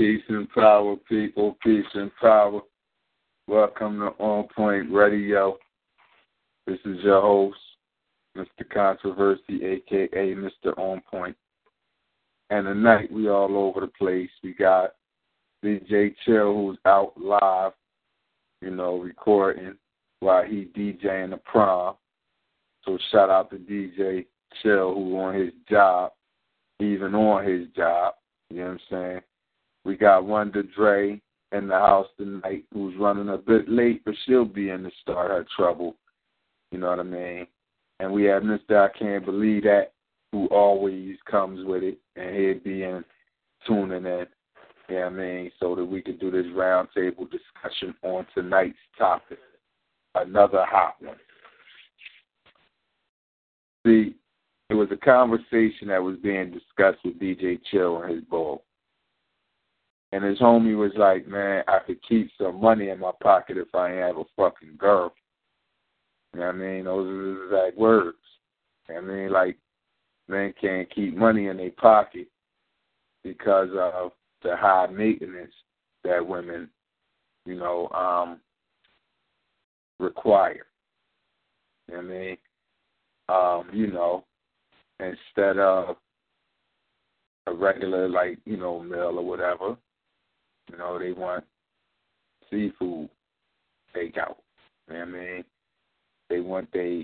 Peace and power, people. Peace and power. Welcome to On Point Radio. This is your host, Mr. Controversy, aka Mr. On Point. And tonight we all over the place. We got DJ Chill who's out live, you know, recording while he DJing the prom. So shout out to DJ Chill who on his job, even on his job. You know what I'm saying? We got Wonder Dre in the house tonight who's running a bit late, but she'll be in to start her trouble. You know what I mean? And we have Mr. I Can't Believe That, who always comes with it, and he'll be in tuning in. You know I mean? So that we can do this roundtable discussion on tonight's topic. Another hot one. See, it was a conversation that was being discussed with DJ Chill and his ball. And his homie was like, man, I could keep some money in my pocket if I ain't have a fucking girl. You know what I mean? Those are the exact words. You know what I mean? Like, men can't keep money in their pocket because of the high maintenance that women, you know, um, require. You know what I mean? Um, you know, instead of a regular, like, you know, meal or whatever, you know, they want seafood takeout. You know what I mean? They want their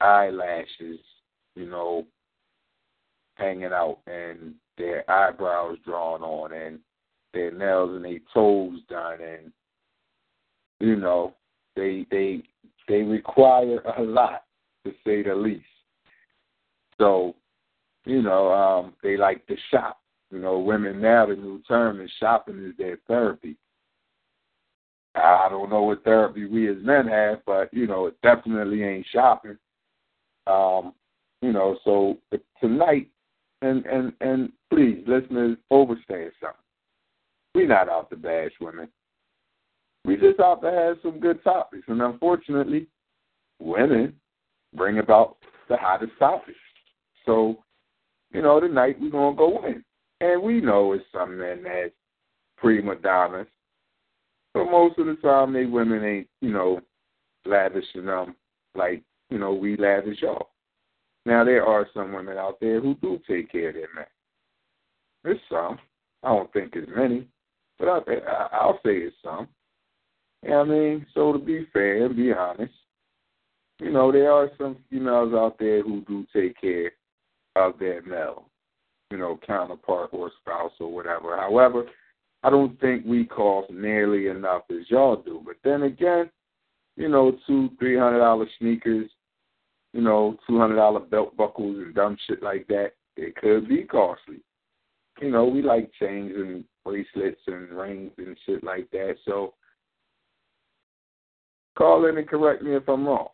eyelashes, you know, hanging out and their eyebrows drawn on and their nails and their toes done and you know, they they they require a lot to say the least. So, you know, um, they like to shop. You know, women now the new term is shopping is their therapy. I don't know what therapy we as men have, but you know, it definitely ain't shopping. Um, you know, so tonight, and and and please, listeners, overstand something. We're not out to bash women. We just out to have some good topics, and unfortunately, women bring about the hottest topics. So, you know, tonight we're gonna go in. And we know it's some men that's prima donnas. But most of the time, they women ain't, you know, lavishing them like, you know, we lavish y'all. Now, there are some women out there who do take care of their men. There's some. I don't think it's many, but I, I, I'll say it's some. You know what I mean? So to be fair and be honest, you know, there are some females out there who do take care of their male, you know, counterpart or spouse or whatever. However, I don't think we cost nearly enough as y'all do. But then again, you know, two, three hundred dollar sneakers, you know, two hundred dollar belt buckles and dumb shit like that, it could be costly. You know, we like chains and bracelets and rings and shit like that. So call in and correct me if I'm wrong.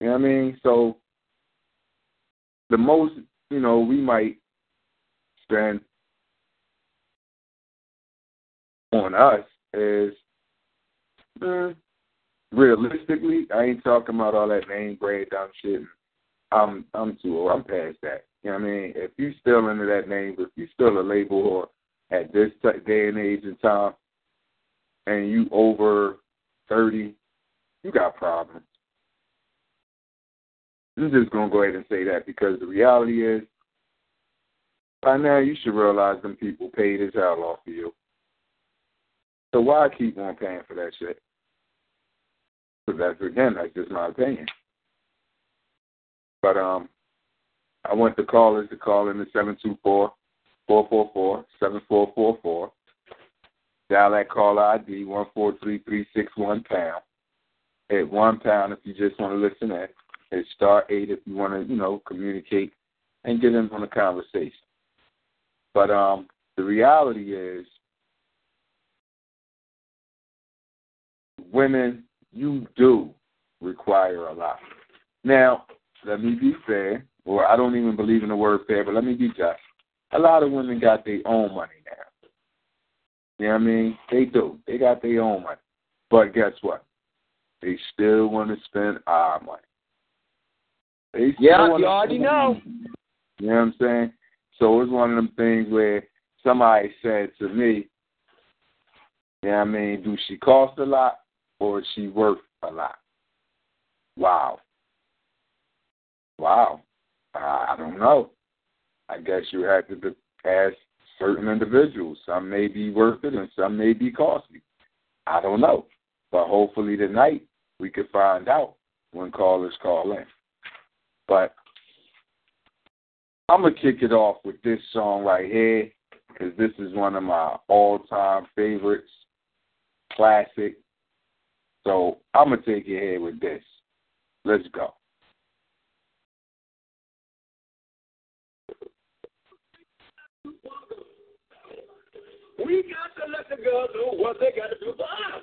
You know what I mean? So the most, you know, we might spend on us is mm, realistically, I ain't talking about all that name brand dumb shit. I'm I'm too old. I'm past that. You know what I mean? If you still under that name, if you still a label or at this day and age and time, and you over thirty, you got problems. I'm just gonna go ahead and say that because the reality is, by now you should realize them people paid as hell off of you. So why keep on paying for that shit? Because that's again, that's just my opinion. But um, I want the callers to call in the seven two four four four four seven four four four. Dial that call ID one four three three six one pound. Hit one pound if you just want to listen in. Hit star eight if you want to, you know, communicate and get in on the conversation. But um, the reality is, women, you do require a lot. Now, let me be fair, or I don't even believe in the word fair, but let me be just. A lot of women got their own money now. You know what I mean? They do. They got their own money. But guess what? They still want to spend our money. They still yeah, you already know. You know what I'm saying? So it's one of them things where somebody said to me, you know what I mean, do she cost a lot or is she worth a lot? Wow. Wow. I don't know. I guess you have to ask certain individuals. Some may be worth it and some may be costly. I don't know. But hopefully tonight we can find out when callers call in. But I'm going to kick it off with this song right here because this is one of my all time favorites. Classic. So I'm to take it here with this. Let's go. We got to let the girls do what they got to do for us.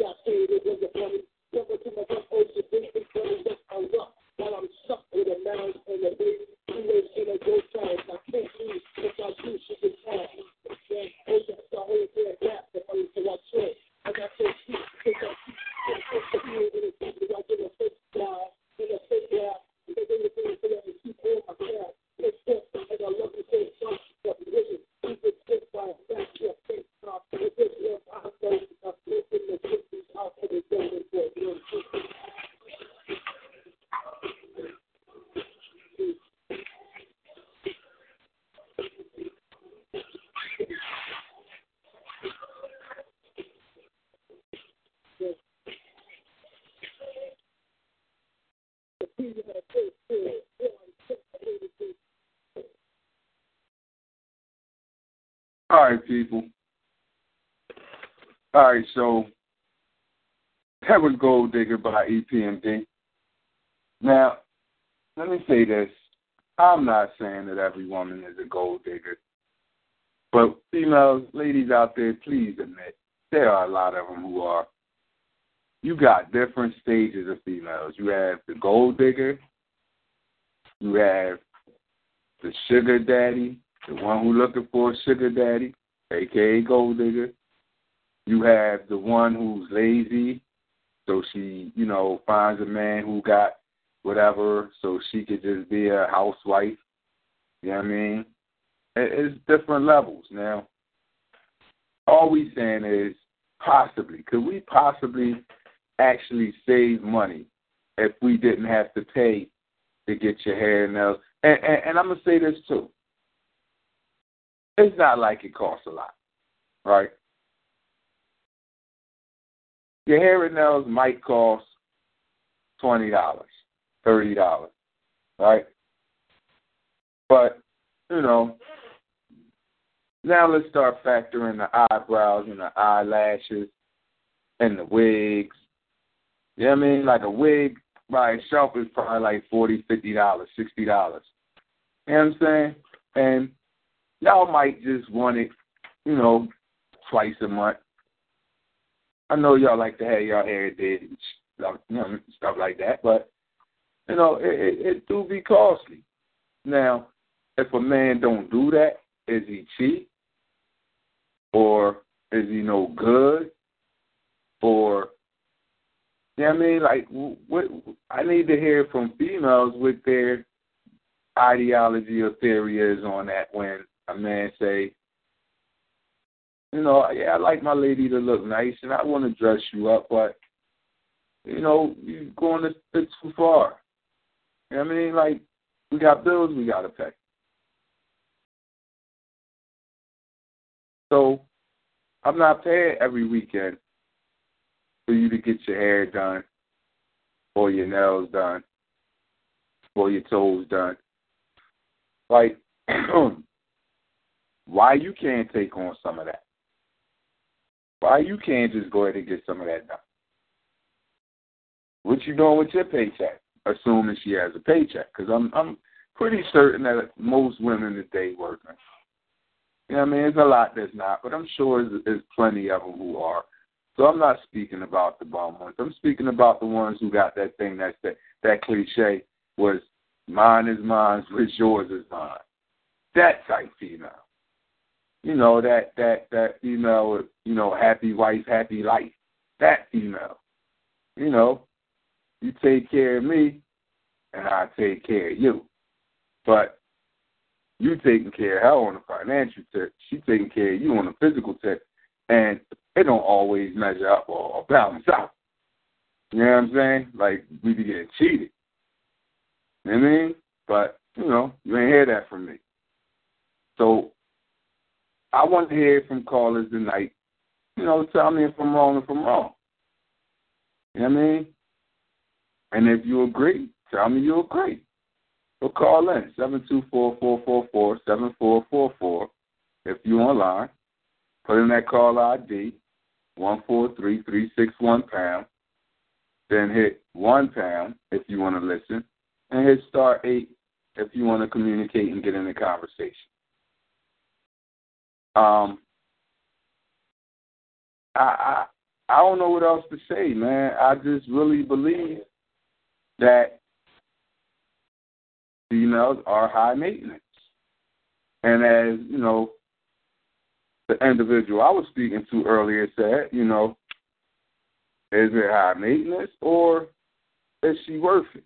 All right, people. All right, so that was Gold Digger by EPMD. Now, let me say this. I'm not saying that every woman is a gold digger. But females, ladies out there, please admit, there are a lot of them who are. You got different stages of females. You have the gold digger. You have the sugar daddy, the one who looking for a sugar daddy, aka gold digger. You have the one who's lazy, so she, you know, finds a man who got whatever, so she could just be a housewife. You know what I mean? It's different levels. Now, all we saying is possibly, could we possibly actually save money if we didn't have to pay to get your hair and nails? And, and, and I'm gonna say this too. It's not like it costs a lot, right? Your hair and nails might cost twenty dollars, thirty dollars, right? But you know, now let's start factoring the eyebrows and the eyelashes and the wigs. You know what I mean? Like a wig by itself is probably like forty, fifty dollars, sixty dollars. You know what I'm saying? And y'all might just want it, you know, twice a month. I know y'all like to have y'all hair did you know, stuff like that, but you know, it, it, it do be costly. Now, if a man don't do that, is he cheap? Or is he no good? Or you know what I mean? Like, what I need to hear from females with their ideology or theory is on that when a man say, you know, yeah, I like my lady to look nice and I want to dress you up, but you know, you're going a bit too far. You know what I mean? Like, we got bills we got to pay. So, I'm not paying every weekend for you to get your hair done or your nails done or your toes done. Like, why you can't take on some of that? Why you can't just go ahead and get some of that done? What you doing with your paycheck? Assuming she has a paycheck, because I'm I'm pretty certain that most women today working. You know what I mean? There's a lot that's not, but I'm sure there's, plenty of them who are. So I'm not speaking about the bum ones. I'm speaking about the ones who got that thing that's that that cliche was mine is mine, what's yours is mine. That type female. You know, that that that female you know, happy wife, happy life. That female. You know, you take care of me and I take care of you. But you taking care of her on the financial tip, she taking care of you on the physical tip, and it don't always measure up or balance out. You know what I'm saying? Like we be getting cheated. You know what I mean? But, you know, you ain't hear that from me. So I want to hear from callers tonight. You know, tell me if I'm wrong, if I'm wrong. You know what I mean? And if you agree, tell me you agree. So call in, 724-444-7444. If you're online, put in that call ID, 143361 pound. Then hit 1 pound if you want to listen. And hit star 8 if you want to communicate and get in the conversation. Um, I, I I don't know what else to say, man. I just really believe that females are high maintenance. And as, you know, the individual I was speaking to earlier said, you know, is it high maintenance or is she worth it?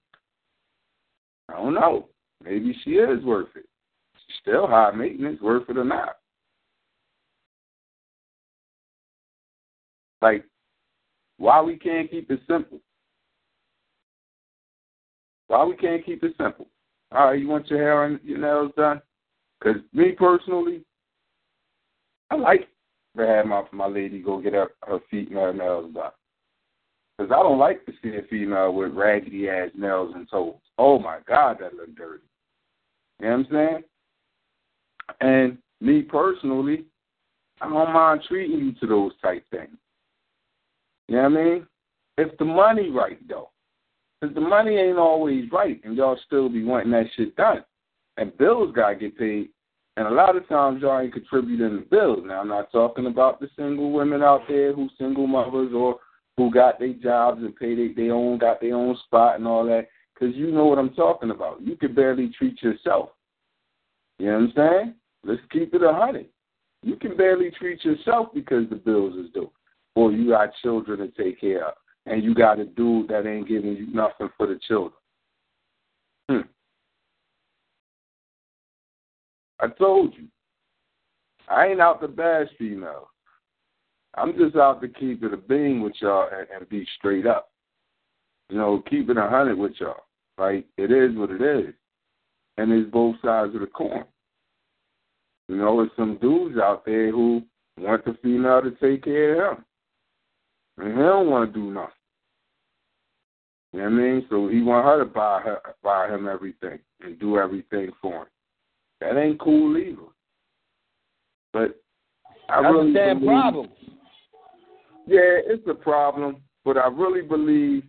I don't know. Maybe she is worth it. She's still high maintenance, worth it or not. Like, why we can't keep it simple? Why we can't keep it simple? All right, you want your hair and your nails done? Because me personally, I like to have my my lady go get her, her feet and her nails done. Because I don't like to see a female with raggedy ass nails and toes. Oh my God, that look dirty. You know what I'm saying? And me personally, I don't mind treating you to those type things. You know what I mean? If the money right though. Because the money ain't always right and y'all still be wanting that shit done. and bills got to get paid. And a lot of times y'all ain't contributing the bills. Now I'm not talking about the single women out there who single mothers or who got their jobs and pay they, they own got their own spot and all that. Because you know what I'm talking about. You can barely treat yourself. You know what I'm saying? Let's keep it a hundred. You can barely treat yourself because the bills is due, or you got children to take care of, and you got a dude that ain't giving you nothing for the children. Hmm. I told you. I ain't out to bash females. I'm just out to keep it a being with y'all and, and be straight up. You know, keep it a hundred with y'all. Like it is what it is, and it's both sides of the coin. You know, there's some dudes out there who want the female to take care of him, and he don't want to do nothing. You know what I mean? So he want her to buy her, buy him everything and do everything for him. That ain't cool either. But I That's really a damn believe, problem. Yeah, it's a problem, but I really believe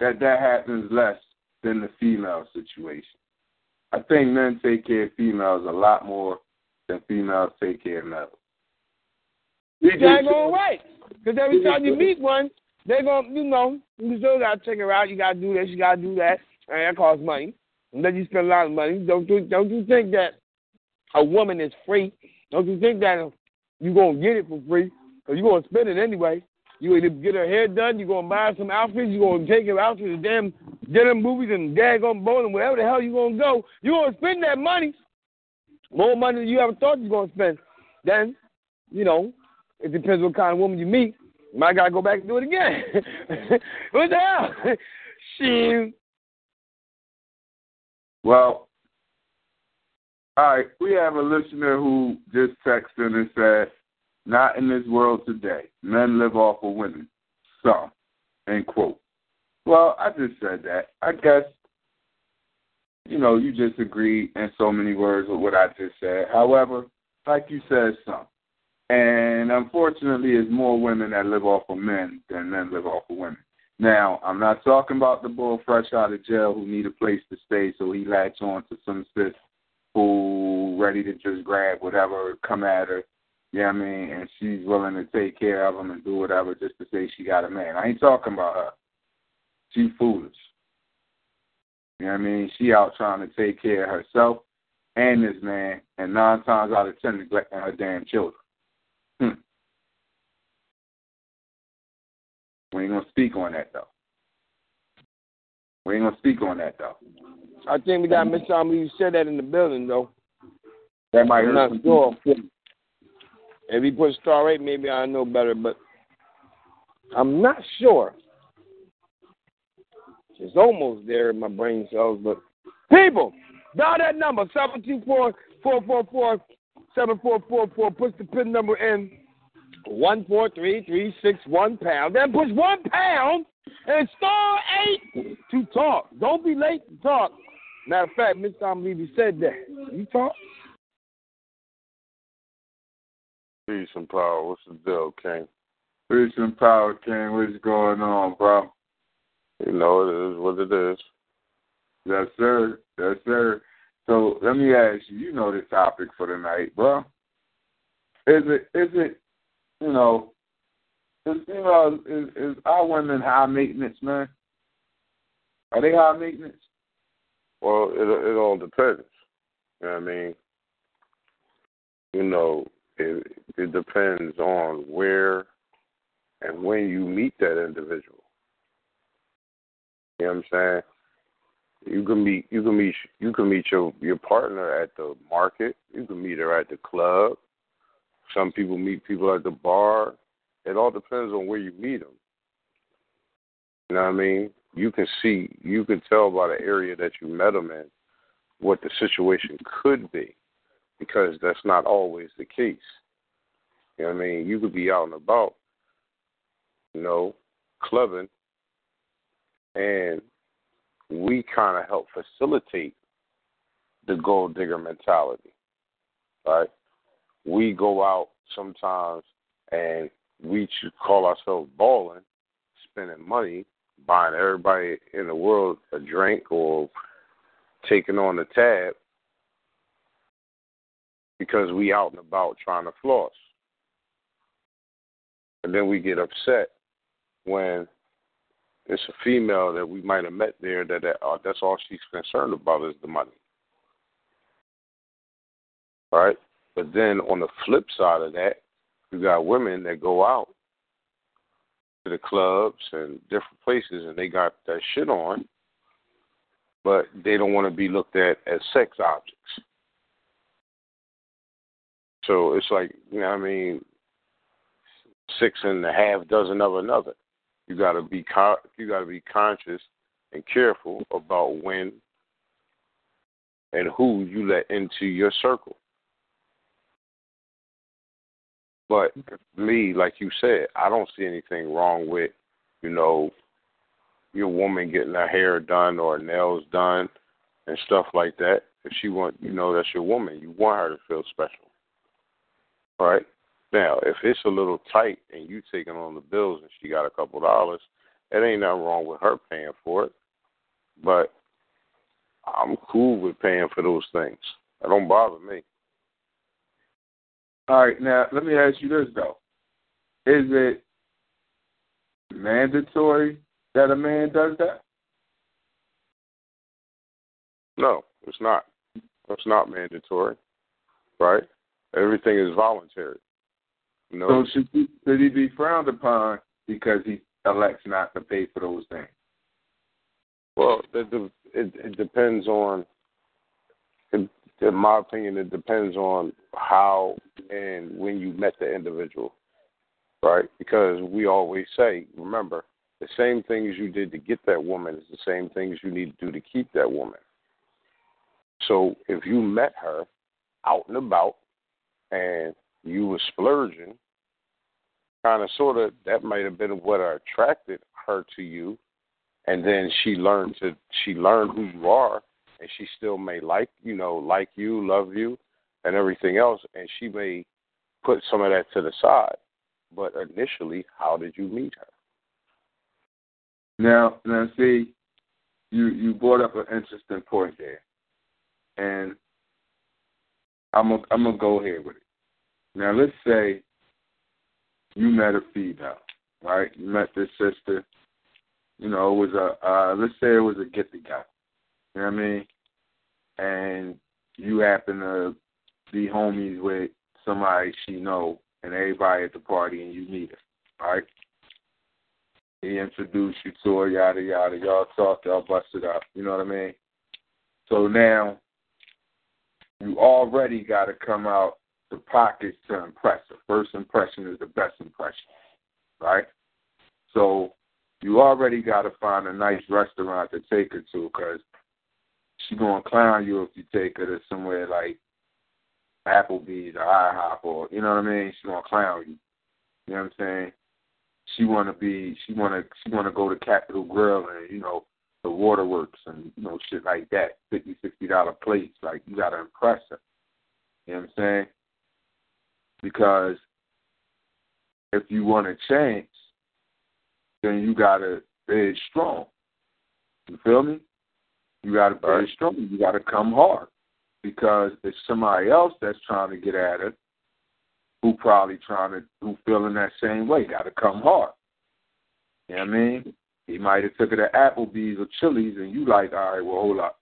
that that happens less than the female situation. I think men take care of females a lot more than females take care of males. You daggone right. Because every time you meet one, they're going to, you know, you still got to check her out. You got to do this, you got to do that. And that costs money. And then you spend a lot of money. Don't you, don't you think that a woman is free? Don't you think that you're going to get it for free? Because you're going to spend it anyway. You either get her hair done, you're going to buy some outfits, you're going to take her out to the damn dinner movies and daggone bowling, wherever the hell you're going to go. You're going to spend that money, more money than you ever thought you were going to spend. Then, you know, it depends what kind of woman you meet. Might got to go back and do it again. what the hell? Shit. Well, all right, we have a listener who just texted and said, not in this world today. Men live off of women. So, End quote. Well, I just said that. I guess, you know, you just agreed in so many words with what I just said. However, like you said, some. And unfortunately, it's more women that live off of men than men live off of women. Now, I'm not talking about the bull fresh out of jail who need a place to stay, so he latch on to some sis who ready to just grab whatever come at her. You know I mean? And she's willing to take care of him and do whatever just to say she got a man. I ain't talking about her. She foolish. You know what I mean? She out trying to take care of herself and this man, and nine times out of ten neglecting her damn children. Hmm. We ain't gonna speak on that though. We ain't gonna speak on that though. I think we got Miss Somebody You said that in the building, though. That might I'm hurt not some sure. people. If he put star eight, maybe I know better, but I'm not sure. It's almost there in my brain cells, but people, dial that number seven two four four four four seven four four four. Push the pin number in one four three three six one pound. Then push one pound and star eight to talk. Don't be late to talk. Matter of fact, Miss Tom Levy said that. You talk. Peace and power. What's the deal, King? Peace and power, King. What's going on, bro? You know it is what it is. Yes, sir. Yes, sir. So let me ask you. You know the topic for tonight, bro. Is it? Is it? You know, you know is, is our women high maintenance, man? Are they high maintenance? Well, it it all depends. You know what I mean? You know, it it depends on where and when you meet that individual. You know what I'm saying? You can meet you can meet you can meet your your partner at the market. You can meet her at the club. Some people meet people at the bar. It all depends on where you meet them. You know what I mean? You can see, you can tell by the area that you met them in what the situation could be, because that's not always the case. You know what I mean? You could be out and about, you know, clubbing, and we kind of help facilitate the gold digger mentality, right? We go out sometimes and we should call ourselves balling, spending money, buying everybody in the world a drink or taking on the tab, because we out and about trying to floss. And then we get upset when it's a female that we might have met there that, that uh, that's all she's concerned about is the money. Right? But then on the flip side of that, you got women that go out to the clubs and different places and they got that shit on, but they don't want to be looked at as sex objects. So it's like, you know what I mean, six and a half dozen of another. You got to be co- you got to be conscious and careful about when and who you let into your circle. But me, like you said, I don't see anything wrong with, you know, your woman getting her hair done or nails done and stuff like that. If she want, you know, that's your woman. You want her to feel special, right? Now, if it's a little tight and you taking on the bills and she got a couple dollars, it ain't nothing wrong with her paying for it. But I'm cool with paying for those things. That don't bother me. All right, now let me ask you this though: Is it mandatory that a man does that? No, it's not. It's not mandatory, right? Everything is voluntary. No. So should he, should he be frowned upon because he elects not to pay for those things? Well, it it, it depends on. In, my opinion, it depends on how and when you met the individual, right? Because we always say, remember, the same things you did to get that woman is the same things you need to do to keep that woman. So if you met her out and about and you were splurging, kind of sort of that might have been what attracted her to you, and then she learned to she learned who you are, and she still may like you know like you, love you, and everything else, and she may put some of that to the side. But initially, how did you meet her? Now, now, see, you you brought up an interesting point there, and I'm gonna I'm gonna go ahead with it. Now, let's say you met a female, right? You met this sister. You know, it was a uh, let's say it was a get together. You know what I mean? And you happen to be homies with somebody she know, and everybody at the party, and you meet her, right? He introduced you to her, yada yada. Y'all talked, y'all busted up. You know what I mean? So now you already got to come out the pockets to impress her. First impression is the best impression, right? So you already got to find a nice restaurant to take her to because she's going to clown you if you take her to somewhere like Applebee's or IHOP or, you know what I mean? She to clown you. You know what I'm saying? She want to be, she want to, she want to go to Capital Grille and, you know, the waterworks and, you know, shit like that. Fifty, sixty dollar plates. Like, you got to impress her. You know what I'm saying? Because if you want a chance, then you gotta be strong. You feel me? You gotta be Right. strong. You gotta come hard. Because it's somebody else that's trying to get at it, who probably trying to who feeling that same way, gotta come hard. You know what I mean? He might have took her to Applebee's or Chili's and you like, all right, well hold up.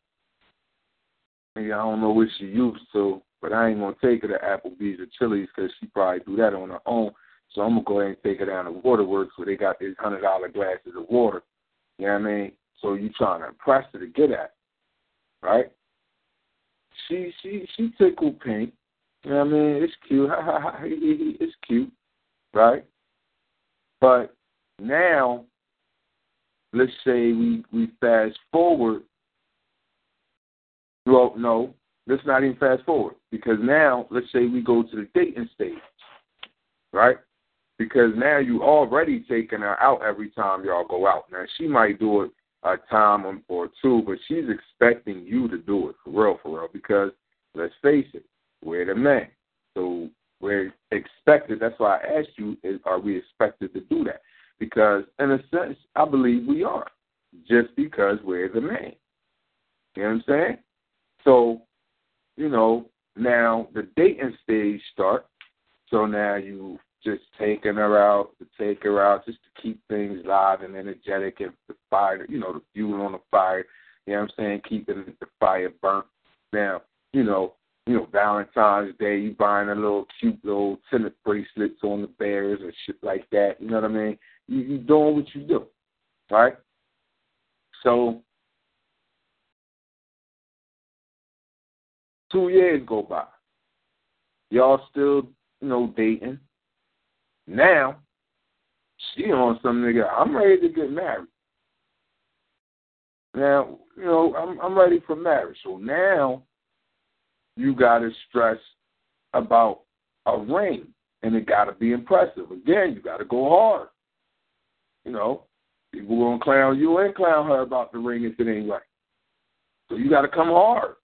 Maybe I don't know what she used to, but I ain't gonna take her to Applebee's or Chili's because she probably do that on her own. So I'm gonna go ahead and take her down to Waterworks where they got these hundred dollar glasses of water. You know what I mean? So you trying to impress her to get at, right? She she she tickled pink. You know what I mean? It's cute. It's cute, right? But now, let's say we we fast forward. Well, no, let's not even fast forward because now let's say we go to the dating stage, right? Because now you already taking her out every time y'all go out. Now she might do it a time or two, but she's expecting you to do it for real, for real. Because let's face it, we're the men, so we're expected. That's why I asked you: is, Are we expected to do that? Because in a sense, I believe we are, just because we're the man. You know what I'm saying? So, you know, now the dating stage start. So now you just taking her out to take her out just to keep things live and energetic and the fire, you know, the fuel on the fire. You know what I'm saying? Keeping the fire burnt. Now, you know, you know, Valentine's Day, you buying a little cute little tennis bracelets on the bears and shit like that. You know what I mean? You you doing what you do, right? So two years go by. Y'all still, you know, dating. Now, she on some nigga, I'm ready to get married. Now, you know, I'm I'm ready for marriage. So now you gotta stress about a ring and it gotta be impressive. Again, you gotta go hard. You know, people gonna clown you and clown her about the ring if it ain't right. So you gotta come hard.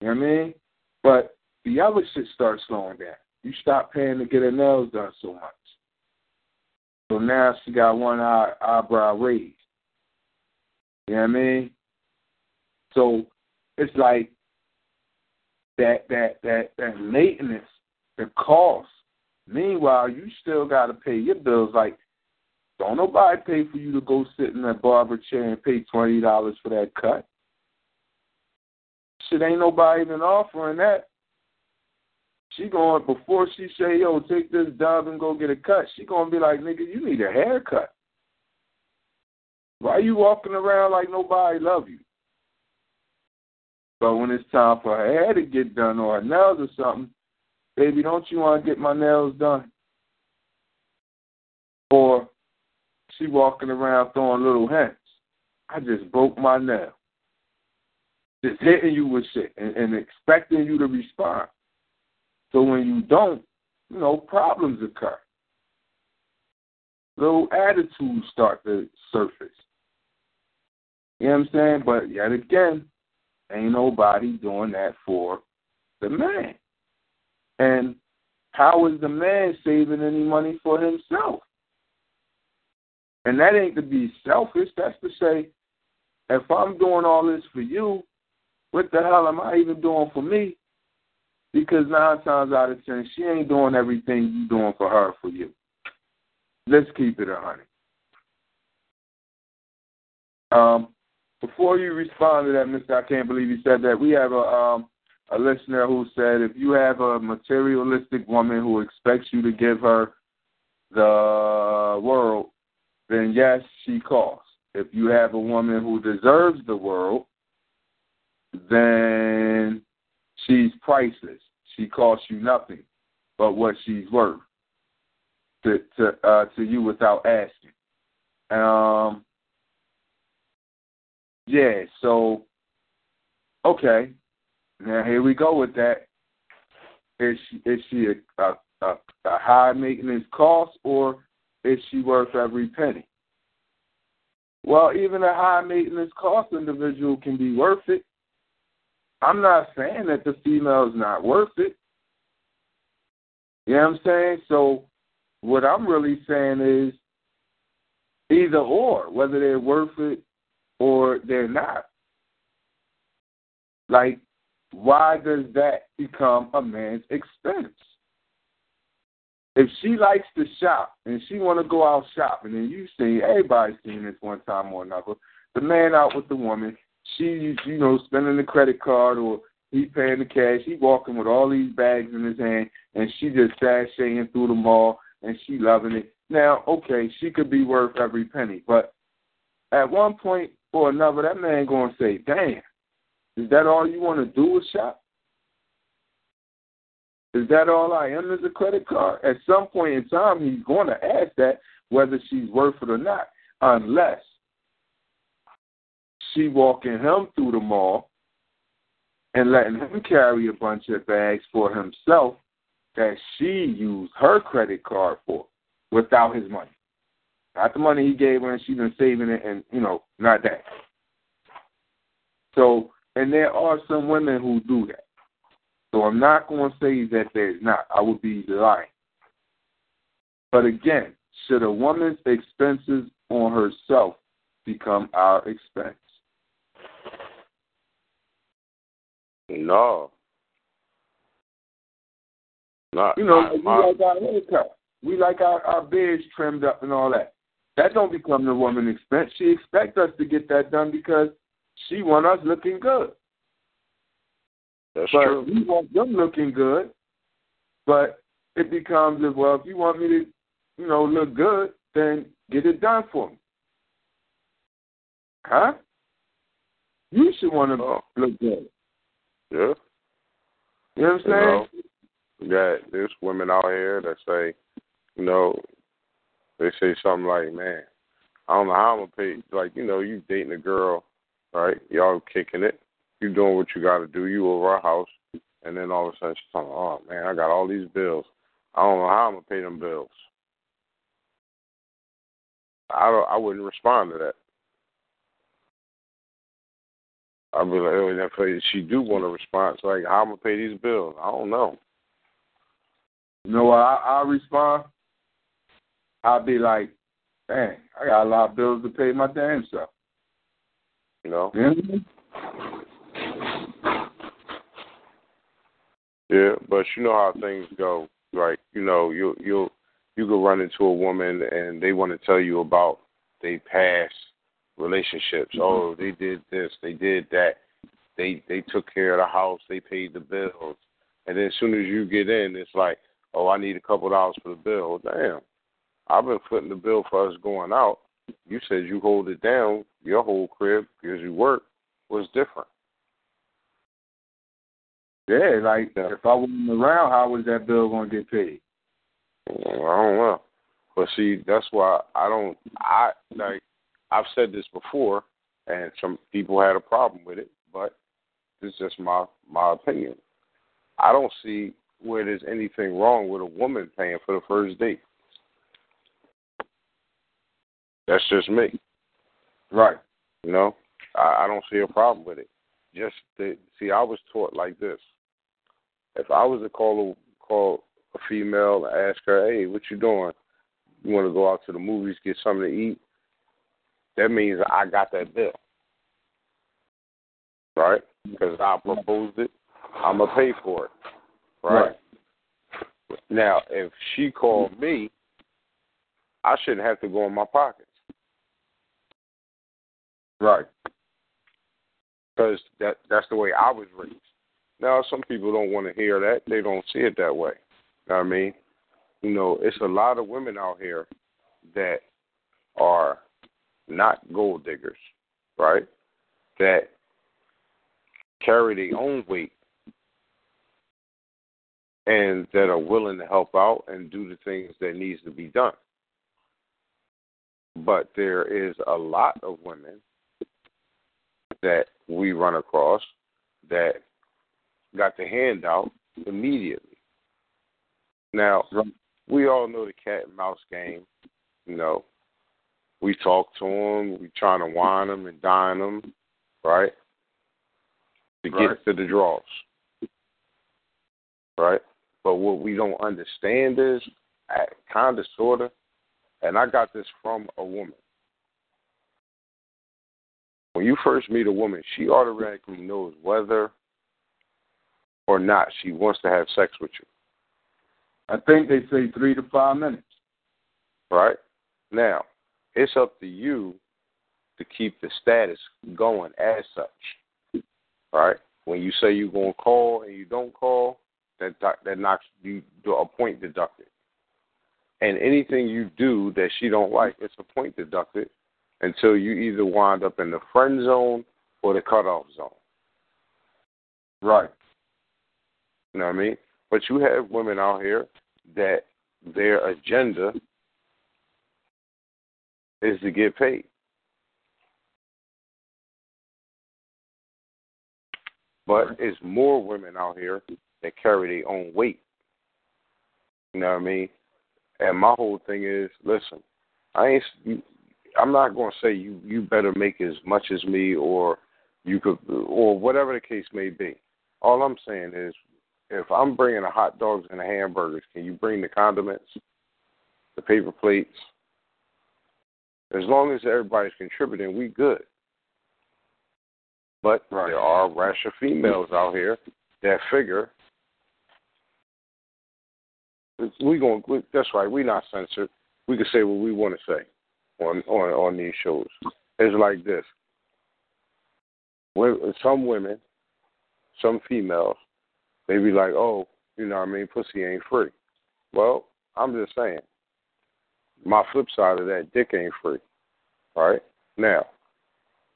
You know what I mean? But the other shit starts slowing down. You stop paying to get her nails done so much. So now she got one eye, eyebrow raised. You know what I mean? So it's like that that that that maintenance, the cost. Meanwhile, you still got to pay your bills. Like, don't nobody pay for you to go sit in that barber chair and pay twenty dollars for that cut. Shit, ain't nobody even offering that. She going before she say, "Yo, take this dub and go get a cut." She gonna be like, "Nigga, you need a haircut." Why you walking around like nobody love you? But when it's time for her hair to get done or her nails or something, baby, don't you want to get my nails done? Or she walking around throwing little hints. I just broke my nail. Just hitting you with shit and, and expecting you to respond. So when you don't, you know, problems occur. Little attitudes start to surface. You know what I'm saying? But yet again, ain't nobody doing that for the man. And how is the man saving any money for himself? And that ain't to be selfish. That's to say, if I'm doing all this for you, what the hell am I even doing for me? Because nine times out of ten, she ain't doing everything you doing for her for you. Let's keep it a hundred. Um, before you respond to that, Mister, I can't believe you said that. We have a um, a listener who said if you have a materialistic woman who expects you to give her the world, then yes, she costs. If you have a woman who deserves the world, then she's priceless. She costs you nothing but what she's worth to to uh, to you without asking. Um, yeah, so okay. Now here we go with that. Is she is she a, a, a, a high maintenance cost or is she worth every penny? Well, even a high maintenance cost individual can be worth it. I'm not saying that the female is not worth it. You know what I'm saying? So what I'm really saying is either or, whether they're worth it or they're not. Like, why does that become a man's expense? If she likes to shop and she want to go out shopping, and you see everybody's seen this one time or another, the man out with the woman, she you know spending the credit card or he paying the cash, he walking with all these bags in his hand, and she just sashaying through the mall and she loving it. Now, okay, she could be worth every penny, but at one point or another, that man gonna say, "Damn, is that all you want to do is shop? Is that all I am as a credit card?" At some point in time, he's going to ask that whether she's worth it or not, unless she walking him through the mall and letting him carry a bunch of bags for himself that she used her credit card for without his money. Not the money he gave her and she's been saving it and, you know, not that. So, and there are some women who do that. So I'm not going to say that there's not. I would be lying. But again, should a woman's expenses on herself become our expense? No. Not, You know, I- we my- like our haircut. We like our, our beards trimmed up and all that. That don't become the woman expense. She expect us to get that done because she want us looking good. that's but true. we want them looking good. But it becomes as well. If you want me to, you know, look good, then get it done for me. Huh? You should want to Oh. look good. Yeah. You know what I'm You know, that there's women out here that say, you know, they say something like, "Man, I don't know how I'm gonna pay." Like, you know, you dating a girl, right? Y'all kicking it. You doing what you got to do. You over our house, and then all of a sudden she's talking, "Oh man, I got all these bills. I don't know how I'm gonna pay them bills." I don't. I wouldn't respond to that. I'd be like, oh, if she do want a response, like, how I'm gonna pay these bills? I don't know. You know what? I, I'll respond. I'll be like, dang, I got a lot of bills to pay my damn self. You know? You know what I mean? Yeah, but you know how things go. Like, you know, you you you could run into a woman and they want to tell you about they past relationships. Mm-hmm. Oh, they did this, they did that. They they took care of the house, they paid the bills. And then as soon as you get in, it's like, oh, I need a couple dollars for the bill. Damn, I've been footing the bill for us going out. You said you hold it down, your whole crib because you work was different. Yeah, like Yeah. if I wasn't around, how was that bill going to get paid? Mm, I don't know. But see, that's why I don't. I like. I've said this before, and some people had a problem with it, but this is just my my opinion. I don't see where there's anything wrong with a woman paying for the first date. That's just me. Right. You know, I, I don't see a problem with it. Just the, see, I was taught like this. If I was to call a call a female and ask her, "Hey, what you doing? You want to go out to the movies, get something to eat?" That means I got that bill, right? Because I proposed it. I'm gonna pay for it, right? Now, if she called me, I shouldn't have to go in my pockets. Right. because that that's the way I was raised. Now, some people don't want to hear that; they don't see it that way. You know what I mean? You know, it's a lot of women out here that are not gold diggers, right? That carry their own weight and that are willing to help out and do the things that needs to be done. But there is a lot of women that we run across that got the handout immediately. Now, we all know the cat and mouse game. You know, we talk to them, we trying to wine them and dine them, right? To Right. get to the draws, right? But what we don't understand is, kind of, sort of, and I got this from a woman. When you first meet a woman, she automatically knows whether or not she wants to have sex with you, I think they say three to five minutes. right? Now, it's up to you to keep the status going as such, right? When you say you're going to call and you don't call, that that knocks you a point deducted. And anything you do that she don't like, it's a point deducted until you either wind up in the friend zone or the cutoff zone. Right. You know what I mean? But you have women out here that their agenda is to get paid. But it's more women out here that carry their own weight. You know what I mean? And my whole thing is, listen, I ain't. I'm not going to say you you better make as much as me or you could or whatever the case may be. All I'm saying is, if I'm bringing the hot dogs and the hamburgers, can you bring the condiments, the paper plates? As long as everybody's contributing, we good. But Right. there are rash of females out here that figure we going we, that's right. We not censored. We can say what we want to say on on on these shows. It's like this. When, some women, some females, they be like, "Oh, you know what I mean? Pussy ain't free." Well, I'm just saying. My flip side of that, dick ain't free. All right. Now,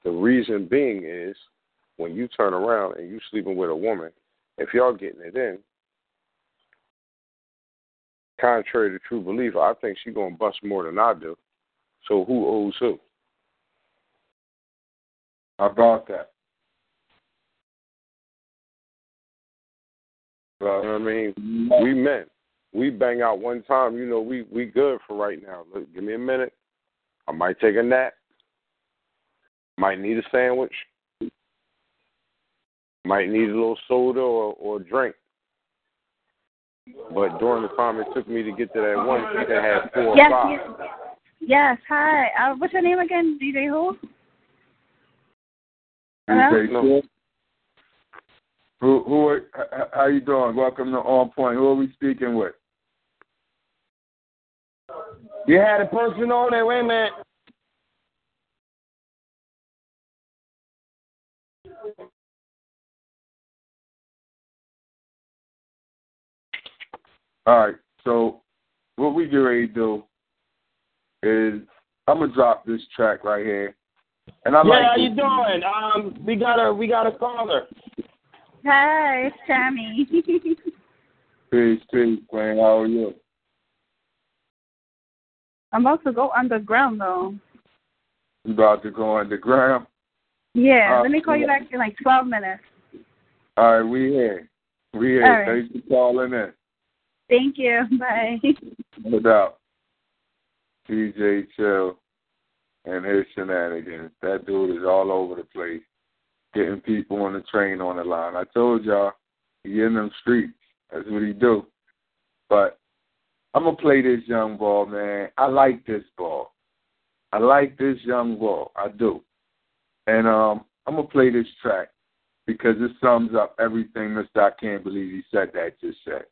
the reason being is when you turn around and you sleeping with a woman, if y'all getting it in, contrary to true belief, I think she gonna bust more than I do. So who owes who? How about that? You know what I mean, we men, we bang out one time. You know, we we good for right now. Look, give me a minute. I might take a nap. Might need a sandwich. Might need a little soda or or drink. But during the time it took me to get to that one, she could have four Yes, or five. yes. Yes, hi. Uh, what's your name again? DJ who? Hello? DJ No. Who who are, h- how you doing? Welcome to On Point. Who are we speaking with? You had a person on there. Wait a minute. All right. So what we get ready to do is I'm gonna drop this track right here, and I yeah, like how you doing? Um, we got a we got a caller. Hi, it's Tammy. Peace, peace, man. How are you? I'm about to go underground though. You about to go underground? Yeah, Uh, let me call you back in like 12 minutes. All right, we here. We here. All right. Thanks for calling in. Thank you. Bye. No doubt. DJ Chill and his shenanigans. That dude is all over the place, getting people on the train on the line. I told y'all, he in them streets. That's what he do. But I'm gonna play this young ball, man. I like this ball. I like this young ball. I do. And um, I'm gonna play this track because it sums up everything Mr. I can't believe he said that just said.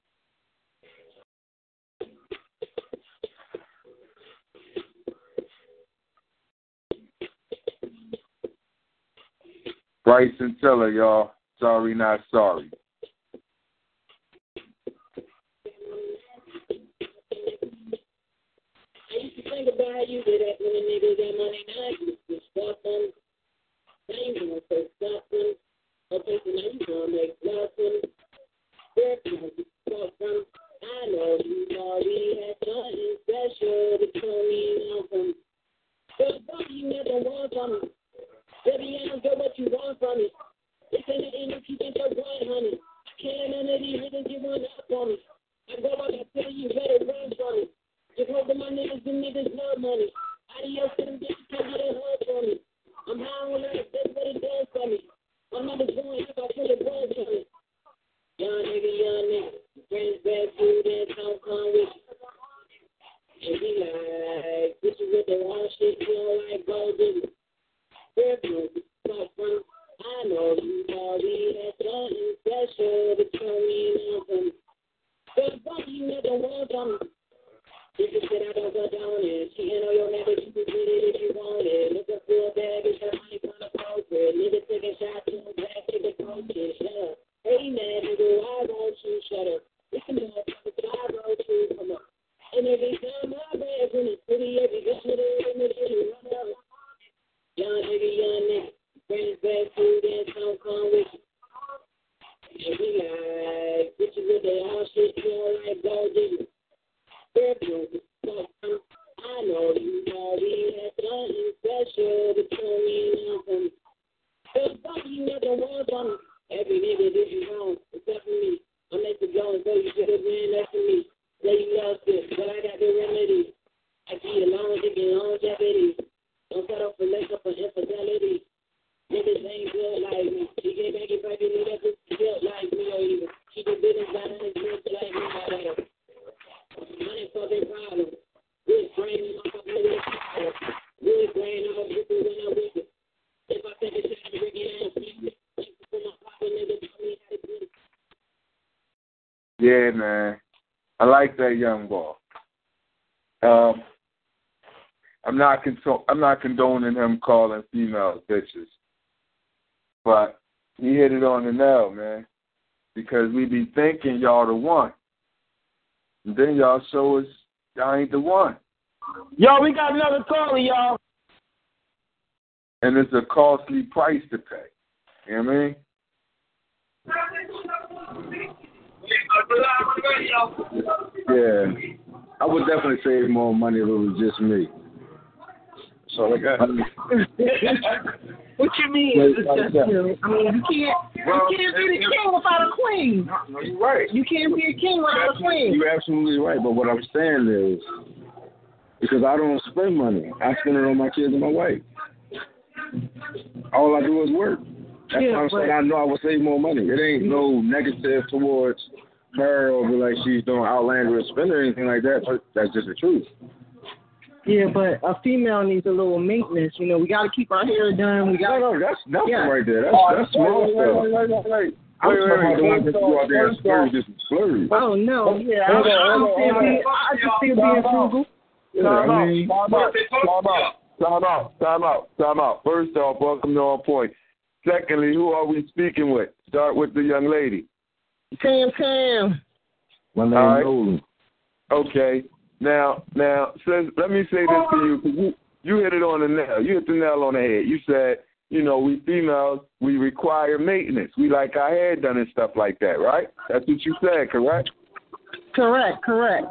Bryson Tiller, y'all. Sorry, not sorry. Used to about you did that when a nigga got money. Now to stop them. Things when I first stop them. Okay, so now you gonna make love to me. Where can I get? I know you already had something special to tell me nothing. But fuck you never want from me. Baby, I don't get what you want from me. It's in the end if you think you're right, honey. Can't none of these niggas you run up on me. I go out and tell you better run from me. Just hope that my niggas and niggas love money. Adios to them bitches, can't get a hug from me. I'm high on life, that's what it does for me. My mother's going up, I feel the blood from me. Young nigga, young nigga, friends, bad food, and don't come with you. And be like, is what they want, shit, you don't like gold diggers. Fairfield, fuck from, I know you already had something special to tell me nothing. But fuck you never want from me. If you said I don't go down it, cheating on your but you can get it if you want it. Looking for a bag, it's money from the poker. Nigga taking shots in the back, take the coaches. Shut up. Hey man, nigga, why won't you shut up? Us, but I wrote you come up. And every time my bag's in the city, every ring, it is run up. Young nigga, young nigga, friends, bad food, and don't come with you. And we like, bitches with their all shit, you don't like gold diggers. I know you already had something special me nothing. But fuck you never want from me. Every nigga did you wrong, except for me. I'm the go so you should have been to me. Say you lost it, but I got the remedy. I keep it long, thinking longevity. Don't settle for up for infidelity. Niggas ain't built like me. She get back if I can need up built like me or even. Keep the business and it's built like me. A. Good my Yeah, man. I like that young boy. Um, I'm not consol- I'm not condoning him calling females bitches, but he hit it on the nail, man. Because we be thinking y'all the one, and then y'all show us y'all ain't the one, Yo, we got another caller, y'all. and it's a costly price to pay. You know what I mean? Yeah, I would definitely save more money if it was just me. So I got. What you mean? It's just you. I mean, you can't. You can't be the king without a queen. No, you're right. You can't be a king without a queen. You're absolutely right. But what I'm saying is, because I don't spend money, I spend it on my kids and my wife. All I do is work. That's Yeah, why I'm saying I know I will save more money. It ain't no negative towards her or be like she's doing outlandish spend or anything like that. But that's just the truth. Yeah, but a female needs a little maintenance. You know, we got to keep our hair done. We got. No, no, that's nothing Yeah. right there. That's oh, that's small wait, stuff. wait, wait, wait, wait. I'm Wait, talking about the ones that go out there and splurge, just splurge. Oh no, oh, yeah, Hold on, I'm, hold on, still being, on. I just still being frugal. Yeah, Time I out, mean, time out, time out, time out, time out, time out. First off, welcome to On Point. Secondly, who are we speaking with? Start with the young lady. Tam Tam. my name's All right. Nolan. Okay. Now, now, says, let me say this to you. You, you hit it on the nail. You hit the nail on the head. You said, you know, we females, we require maintenance. We like our hair done and stuff like that, right? That's what you said, correct? Correct, correct.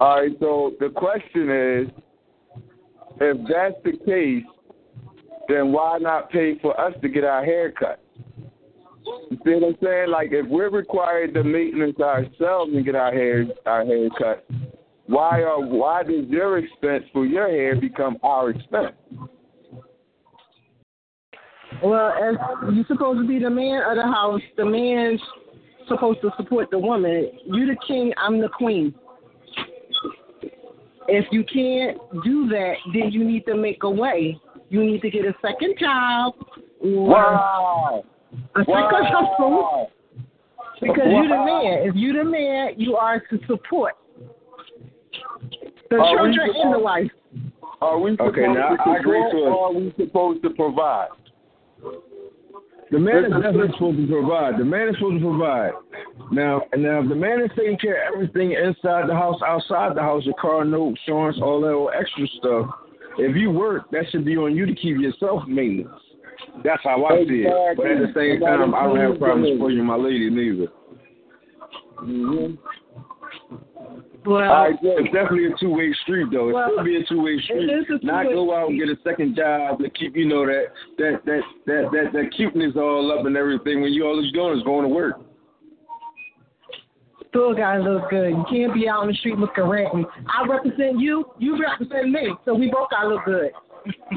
All right, so the question is, if that's the case, then why not pay for us to get our hair cut? You see what I'm saying? Like if we're required to maintenance ourselves and get our hair our hair cut, why are why does your expense for your hair become our expense? Well, as you're supposed to be the man of the house, the man's supposed to support the woman. You the king, I'm the queen. If you can't do that, then you need to make a way. You need to get a second job or Wow. a second Wow. because you're the man. If you're the man, you are to support the Are we children and the wife. Are we supposed Okay, now, to I agree to it. or are we supposed to provide? The man is definitely supposed to provide. The man is supposed to provide. Now, now, if the man is taking care of everything inside the house, outside the house, your car no insurance, all that old extra stuff. If you work, that should be on you to keep yourself maintenance. That's how I see it. But at the same time, I don't have problems problem supporting my lady neither. Mm-hmm. Well, It's definitely a two way street, though. Well, should be a two way street. it is a Not go out and get a second job to keep, you know, that that that that that, that cuteness all up and everything when you all you're doing is going to work. still gotta look good. You can't be out on the street looking ratty. I represent you, you represent me, so we both gotta look good.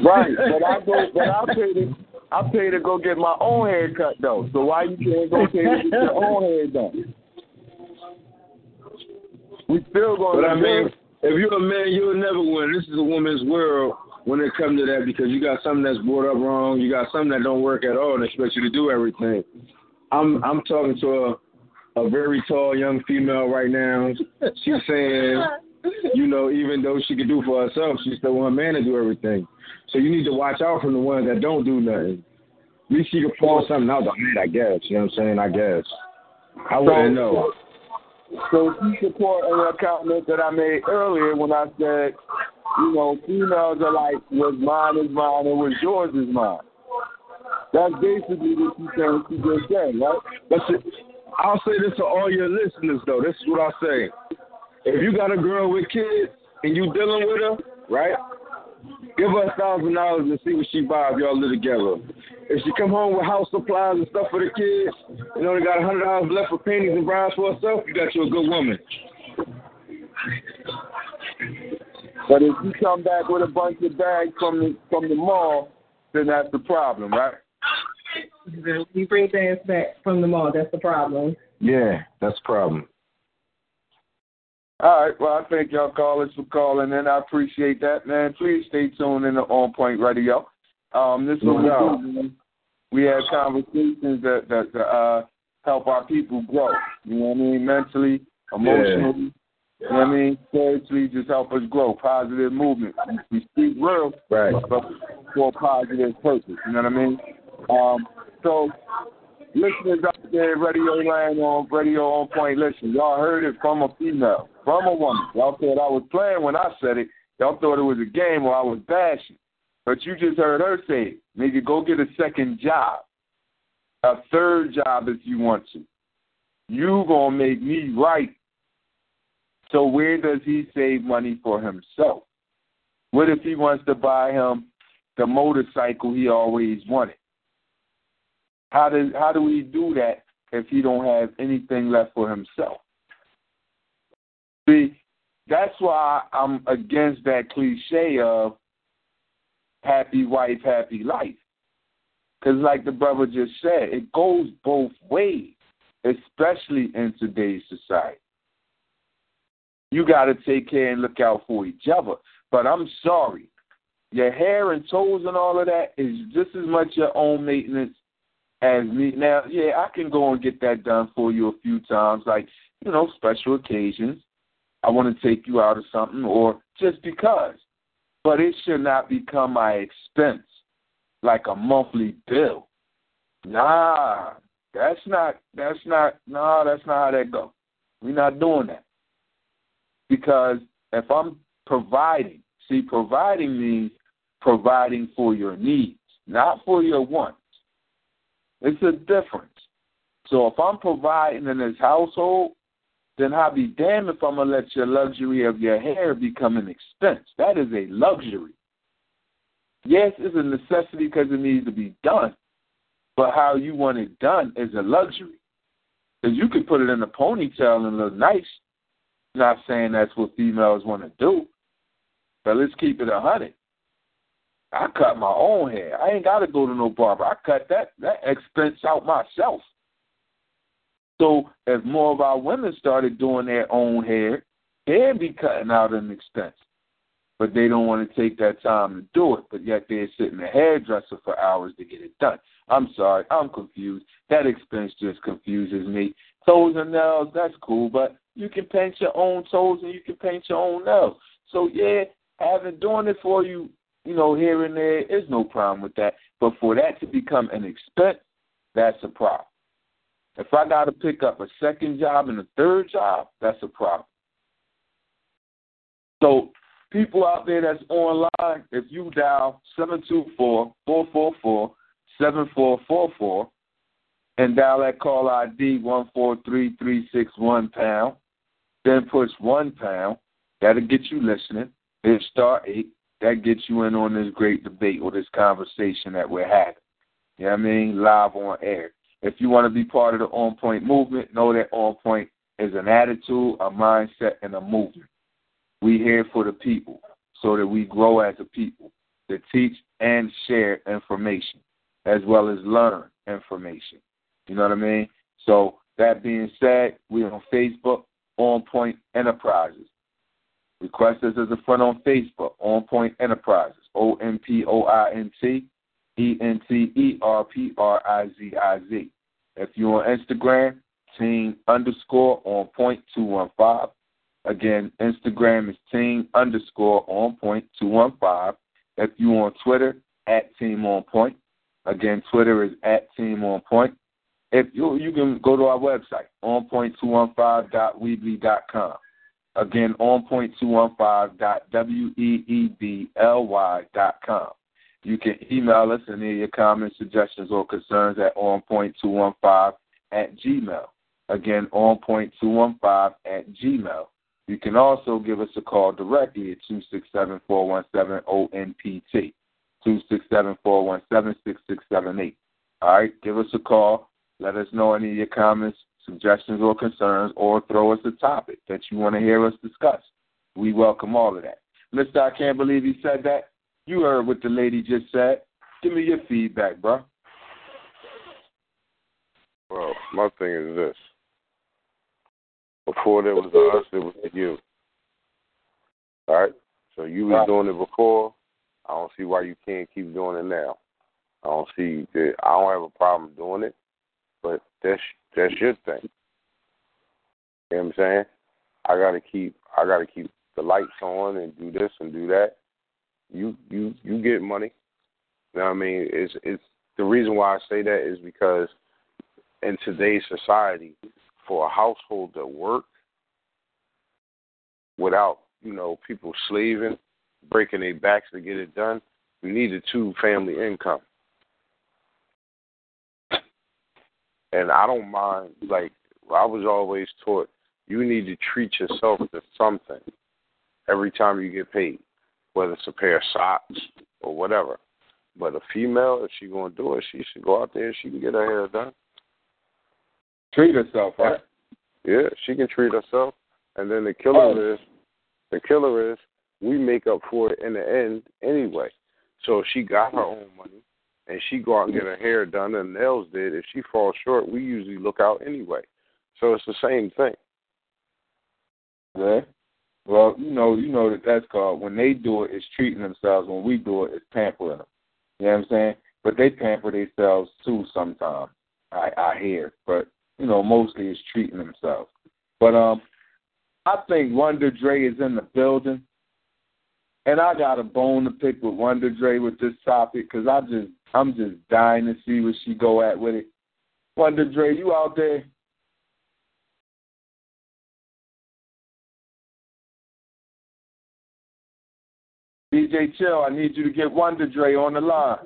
Right, but I go, but I pay to, I pay to go get my own hair cut though. So why you can't go pay to get your own hair done? We still gonna. But I mean, if you're a man, you'll never win. This is a woman's world when it comes to that because you got something that's brought up wrong, you got something that don't work at all and expect you to do everything. I'm I'm talking to a a very tall young female right now. She's saying, you know, even though she can do for herself, she still want a man to do everything. So you need to watch out from the ones that don't do nothing. At least she can pull something out the head, I guess. You know what I'm saying? I guess. I wouldn't know. So you support an comment that I made earlier when I said, you know, females are like, what's mine is mine and what's yours is mine. That's basically what you saying. She just said, right? But see, I'll say this to all your listeners, though. This is what I'll say. If you got a girl with kids and you dealing with her, right? Give her a thousand dollars and see what she buy if y'all live together. If she come home with house supplies and stuff for the kids and only got a hundred dollars left for panties and bras for herself, you got you a good woman. But if you come back with a bunch of bags from the from the mall, then that's the problem, right? You bring things back from the mall, that's the problem. Yeah, that's the problem. All right. Well, I thank y'all callers for calling in. I appreciate that, man. Please stay tuned in the On Point Radio. Um, this is No. We have conversations that that, that uh, help our people grow. You know what I mean? Mentally, emotionally, You know what I mean? Spiritually, just help us grow. Positive movement. We speak real, right? But for a positive purpose. You know what I mean? Um, so, listeners out there, Radio Land on Radio On Point, listen, y'all heard it from a female, from a woman. Y'all thought I was playing when I said it. Y'all thought it was a game or I was bashing. But you just heard her say it. Nigga, go get a second job. A third job if you want to. You gonna make me right. So where does he save money for himself? What if he wants to buy him the motorcycle he always wanted? How does how do we do that if he don't have anything left for himself? See, that's why I'm against that cliche of happy wife, happy life. Because, like the brother just said, it goes both ways, especially in today's society. You got to take care and look out for each other. But I'm sorry, your hair and toes and all of that is just as much your own maintenance as me. Now, yeah, I can go and get that done for you a few times, like, you know, special occasions. I want to take you out or something, or just because. But it should not become my expense like a monthly bill. Nah, that's not that's not nah, that's not how that go. We're not doing that. Because if I'm providing, see providing means providing for your needs, not for your wants. It's a difference. So if I'm providing in this household, then I'll be damned if I'm gonna let your luxury of your hair become an expense. That is a luxury. Yes, it's a necessity because it needs to be done, but how you want it done is a luxury. Because you can put it in a ponytail and look nice. Not saying that's what females want to do, but let's keep it a hundred. I cut my own hair. I ain't got to go to no barber. I cut that that expense out myself. So as more of our women started doing their own hair, they'd be cutting out an expense but they don't want to take that time to do it. But yet they're sitting in a hairdresser for hours to get it done. I'm sorry, I'm confused. That expense just confuses me. Toes and nails, that's cool, but you can paint your own toes and you can paint your own nails. So yeah, having doing it for you, you know, here and there is no problem with that. But for that to become an expense, that's a problem. If I got to pick up a second job and a third job, that's a problem. So people out there that's online, if you dial 724-444-7444 and dial that call ID 143361 pound, then push one pound, that'll get you listening. Then star eight, that gets you in on this great debate or this conversation that we're having. You know what I mean? Live on air. If you want to be part of the On Point movement, know that On Point is an attitude, a mindset, and a movement. We here for the people so that we grow as a people to teach and share information as well as learn information. You know what I mean? So that being said, we're on Facebook, On Point Enterprises. Request us as a friend on Facebook, On Point Enterprises, O M P O I N T E N T E R P R I Z I Z. If you're on Instagram, team underscore on point two one five. Again, Instagram is team underscore on point two one five. If you're on Twitter, at team on point. Again, Twitter is at team on point. If you you can go to our website, onpoint215.weebly.com. Again, onpoint215.weebly.com. You can email us any of your comments, suggestions, or concerns at onpoint215 at gmail. Again, onpoint215 at gmail. You can also give us a call directly at 267-417-ONPT, 267-417-6678. All right, give us a call. Let us know any of your comments, suggestions, or concerns, or throw us a topic that you want to hear us discuss. We welcome all of that. Mister, I can't believe he said that. You heard what the lady just said. Give me your feedback, bro. Well, my thing is this. Before there was the us, it was the you. All right? So you was doing it before. I don't see why you can't keep doing it now. I don't see that I don't have a problem doing it, but that's that's your thing. You know what I'm saying? I gotta keep I gotta keep the lights on and do this and do that. You you you get money. You know what I mean? It's it's the reason why I say that is because in today's society, for a household to work without, you know, people slaving, breaking their backs to get it done, you need a two family income. And I don't mind like I was always taught you need to treat yourself to something every time you get paid, whether it's a pair of socks or whatever. But a female, if she's gonna do it, she should go out there and she can get her hair done. Treat herself, right? Yeah, she can treat herself. And then the killer Oh. is the killer is we make up for it in the end anyway. So if she got her own money and she go out and get her hair done and nails did, if she falls short, we usually look out anyway. So it's the same thing. Yeah. Well, you know, you know that that's called when they do it, it's treating themselves. When we do it, it's pampering them. You know what I'm saying? But they pamper themselves too sometimes. I I hear, but you know, mostly it's treating themselves. But um, I think Wonder Dre is in the building, and I got a bone to pick with Wonder Dre with this topic because I just I'm just dying to see where she go at with it. Wonder Dre, you out there? DJ Chill, I need you to get Wonder Dre on the line.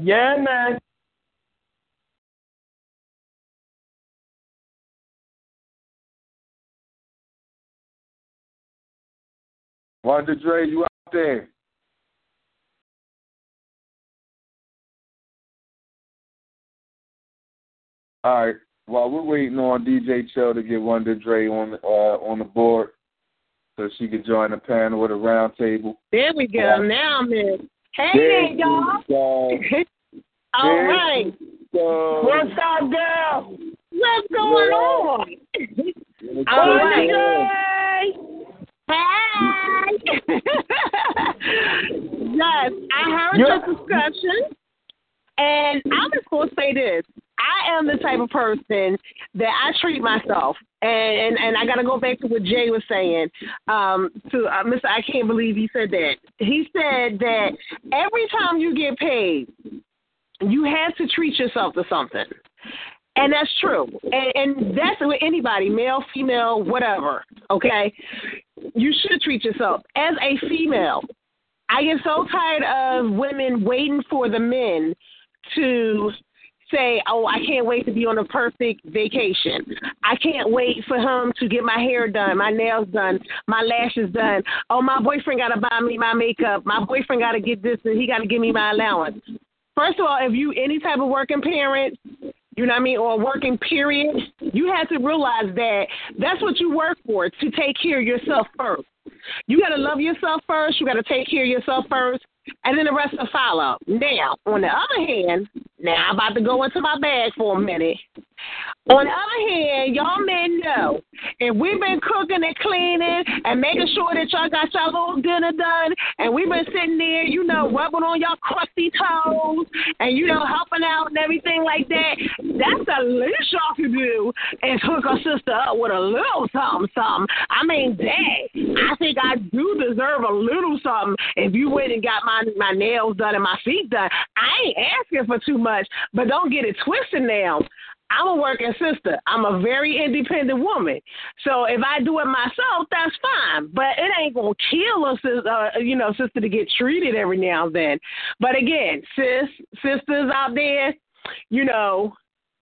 Yeah, man. Wonder Dre, you out there? All right. While we're waiting on DJ Chill to get Wonder Dre on uh, on the board, so she can join the panel with a round table. There we go. Now I'm in. Hey There there, y'all. go. All There right. So, What's up, girl? What's going on? All right. Hey. yes, I heard Yeah. the discussion, and I'm just gonna say this. I am the type of person that I treat myself, and and, and I got to go back to what Jay was saying. Um, to uh, Mr. I can't believe he said that. He said that every time you get paid, you have to treat yourself to something. And that's true. And, and that's with anybody, male, female, whatever. Okay? You should treat yourself. As a female, I get so tired of women waiting for the men to say, Oh, I can't wait to be on a perfect vacation. I can't wait for him to get my hair done, my nails done, my lashes done. Oh, my boyfriend got to buy me my makeup. My boyfriend got to get this and he got to give me my allowance. First of all, if you any type of working parent, you know what I mean, or working period, you have to realize that that's what you work for, to take care of yourself first. You got to love yourself first. You got to take care of yourself first, and then the rest will follow. Now, on the other hand, now I'm about to go into my bag for a minute. On the other hand, y'all men know if we've been cooking and cleaning and making sure that y'all got y'all little dinner done, and we've been sitting there, you know, rubbing on y'all crusty toes and you know helping out and everything like that, that's the least y'all can do is hook a sister up with a little something, something. I mean, dang, I think I do deserve a little something if you went and got my my nails done and my feet done. I ain't asking for too much, but don't get it twisted now. I'm a working sister. I'm a very independent woman. So if I do it myself, that's fine. But it ain't gonna kill us, uh, you know, sister, to get treated every now and then. But again, sis, sisters out there, you know,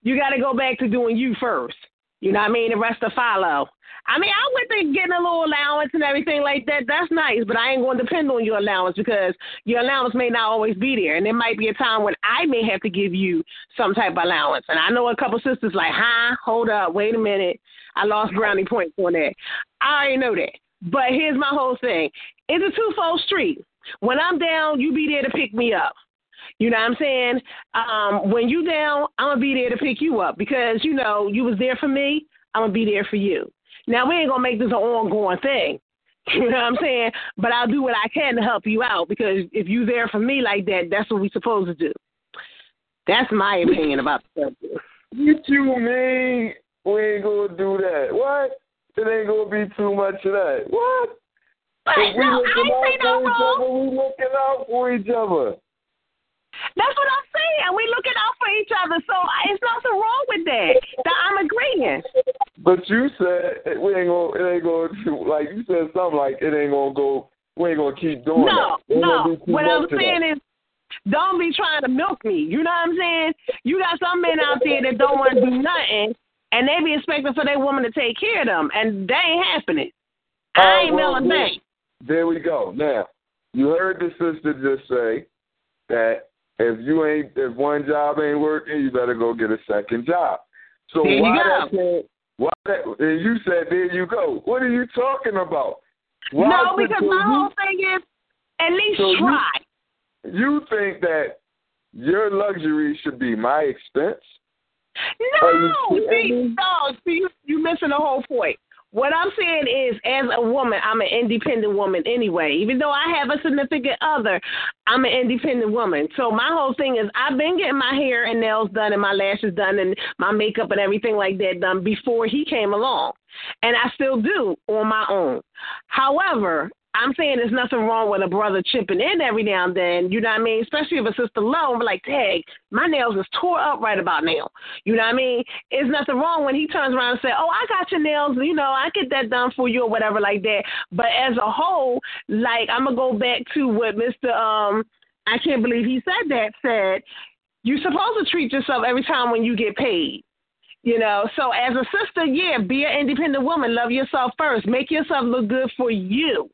you got to go back to doing you first. You know what I mean? The rest will follow. I mean, I went think getting a little allowance and everything like that, that's nice, but I ain't going to depend on your allowance because your allowance may not always be there. And there might be a time when I may have to give you some type of allowance. And I know a couple sisters like, huh, hold up, wait a minute. I lost brownie points on that. I already know that. But here's my whole thing it's a twofold street. When I'm down, you be there to pick me up. You know what I'm saying? Um, when you down, I'm gonna be there to pick you up because you know you was there for me. I'm gonna be there for you. Now we ain't gonna make this an ongoing thing. You know what I'm saying? But I'll do what I can to help you out because if you there for me like that, that's what we supposed to do. That's my opinion about the subject. What you mean we ain't gonna do that? What? it ain't gonna be too much of that. What? But If we no, I looking ain't out say no for each other, we looking out for each other. That's what I'm saying. We looking out for each other, so it's nothing wrong with that. That I'm agreeing. But you said it- we ain't gonna, it ain't gonna, like you said something like it ain't gonna go. We ain't gonna keep doing No, that. Ain't no. What I'm saying that. is, don't be trying to milk me. You know what I'm saying? You got some men out there that don't want to do nothing, and they be expecting for their woman to take care of them, and that ain't happening. I ain't well, milling back. There we go. Now, you heard the sister just say that if you ain't, if one job ain't working, you better go get a second job. So There you why go. that? Why that? And you said there you go. What are you talking about? Why no, because my you- whole thing is, at least So you- try. You think that your luxury should be my expense? No, you see, no, see, you, you missing the whole point. What I'm saying is, as a woman, I'm an independent woman anyway. Even though I have a significant other, I'm an independent woman. So my whole thing is, I've been getting my hair and nails done and my lashes done and my makeup and everything like that done before he came along, and I still do on my own. However, I'm saying there's nothing wrong with a brother chipping in every now and then. You know what I mean? Especially if a sister low, like, dang, my nails is tore up right about now. You know what I mean? There's nothing wrong when he turns around and say, oh, I got your nails. You know, I get that done for you or whatever like that. But as a whole, like I'm gonna go back to what Mr. Um, I can't believe he said that said. You're supposed to treat yourself every time when you get paid. You know, so as a sister, yeah, be an independent woman. Love yourself first. Make yourself look good for you.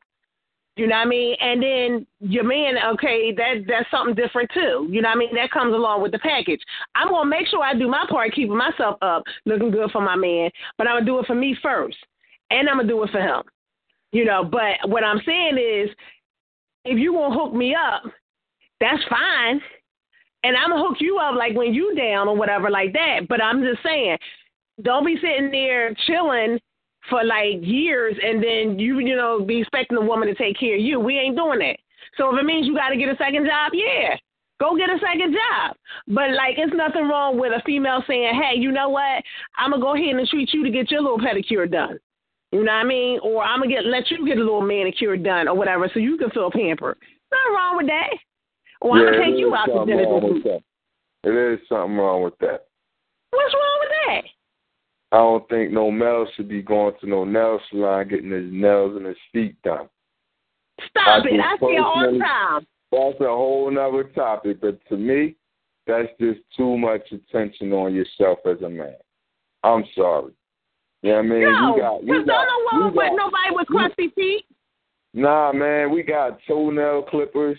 You know what I mean? And then your man, okay, that that's something different too. You know what I mean? That comes along with the package. I'm gonna make sure I do my part, keeping myself up, looking good for my man, but I'm gonna do it for me first. And I'm gonna do it for him. You know, but what I'm saying is if you won't hook me up, that's fine. And I'm gonna hook you up like when you down or whatever like that. But I'm just saying, don't be sitting there chilling for like years and then you you know be expecting a woman to take care of you. We ain't doing that. So if it means you got to get a second job, yeah, go get a second job. But like, it's nothing wrong with a female saying, "Hey, you know what? I'm gonna go ahead and treat you to get your little pedicure done." You know what I mean? Or I'm gonna get let you get a little manicure done or whatever, so you can feel pampered. Nothing wrong with that. Or I'm Yeah, gonna take you out to dinner wrong this with week. that. It is something wrong with that. What's wrong with that? I don't think no male should be going to no nail salon getting his nails and his feet done. Stop I it! I see it all the time. That's a whole nother topic, but to me, that's just too much attention on yourself as a man. I'm sorry. You know what I mean? No, we got, we because don't know what nobody with crusty feet. Nah, man, we got toenail clippers.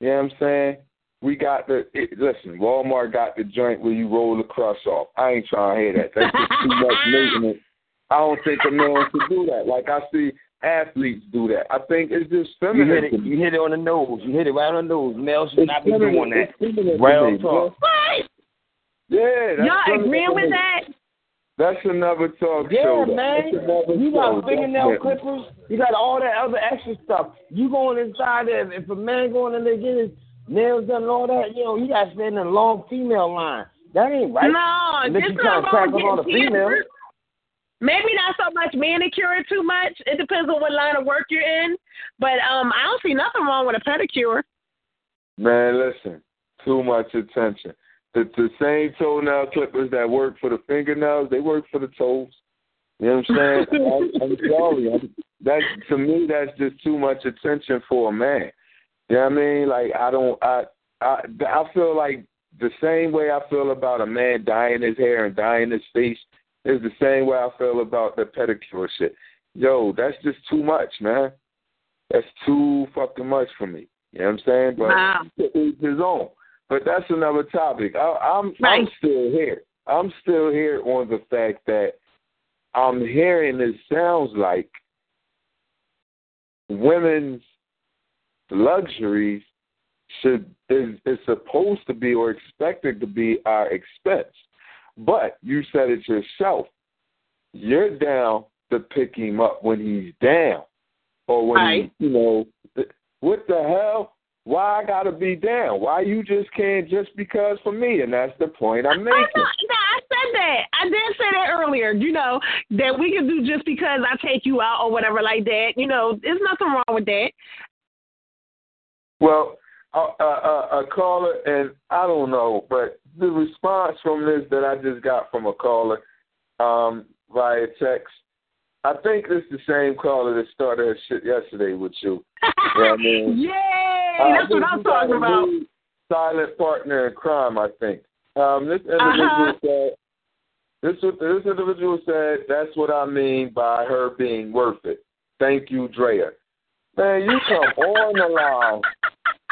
You know what I'm saying? We got the it, listen. Walmart got the joint where you roll the crust off. I ain't trying to hear that. That's just too much maintenance. I don't think a man should do that. Like I see athletes do that. I think it's just You feminine. hit it. You hit it on the nose. You hit it right on the nose. Males should It's not be feminine. doing that. It's feminine to Real talk. What? Yeah, that's Y'all feminine agreeing with that? That's another talk Yeah, show. though. man. That's another You show, got fingernail definitely. clippers. You got all that other extra stuff. You going inside there. If a man going in there getting his nails done and all that, you know, you got to stand in a long female line. That ain't right. No, Unless this you trying to crack up on the getting females. Maybe not so much manicure too much. It depends on what line of work you're in. But um, I don't see nothing wrong with a pedicure. Man, listen, too much attention. The, the same toenail clippers that work for the fingernails, they work for the toes. You know what I'm saying? I'm, I'm sorry. I'm, that to me, that's just too much attention for a man. You know what I mean? Like I don't, I, I, I feel like the same way I feel about a man dyeing his hair and dyeing his face is the same way I feel about the pedicure shit. Yo, that's just too much, man. That's too fucking much for me. You know what I'm saying? But Wow. to his own. But that's another topic. I, I'm Right. I'm still here. I'm still here on the fact that I'm hearing it sounds like women's luxuries should is is supposed to be or expected to be our expense. But you said it yourself. You're down to pick him up when he's down, or when Right. he, you know, what the hell? Why I gotta be down? Why you just can't just because for me? And that's the point I'm making. no, I said said that. I did say that earlier. You know that we can do just because I take you out or whatever like that. You know, there's nothing wrong with that. Well, a, a, a, caller, and I don't know, but the response from this that I just got from a caller um, via text, I think it's the same caller that started her shit yesterday with you. you know I mean? Yay! Uh, That's what I'm talking about. Silent partner in crime, I think. Um, this individual Uh-huh. said. This this individual said that's what I mean by her being worth it. Thank you, Drea. Man, you come on the line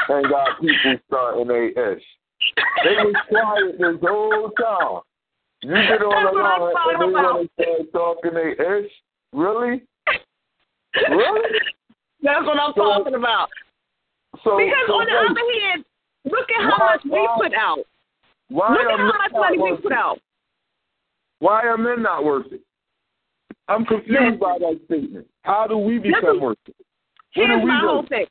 and got people starting their ish. They was quiet this whole time. You get on That's the line and they want to start talking their ish. Really? Really? That's what I'm So- talking about. So, because so on the wait, other hand, look at how Why- much we why- put out. why look are at how much not money we put it? out. Why are men not worth it? I'm confused Listen. by that statement. How do we become worth it? Here's my whole thing.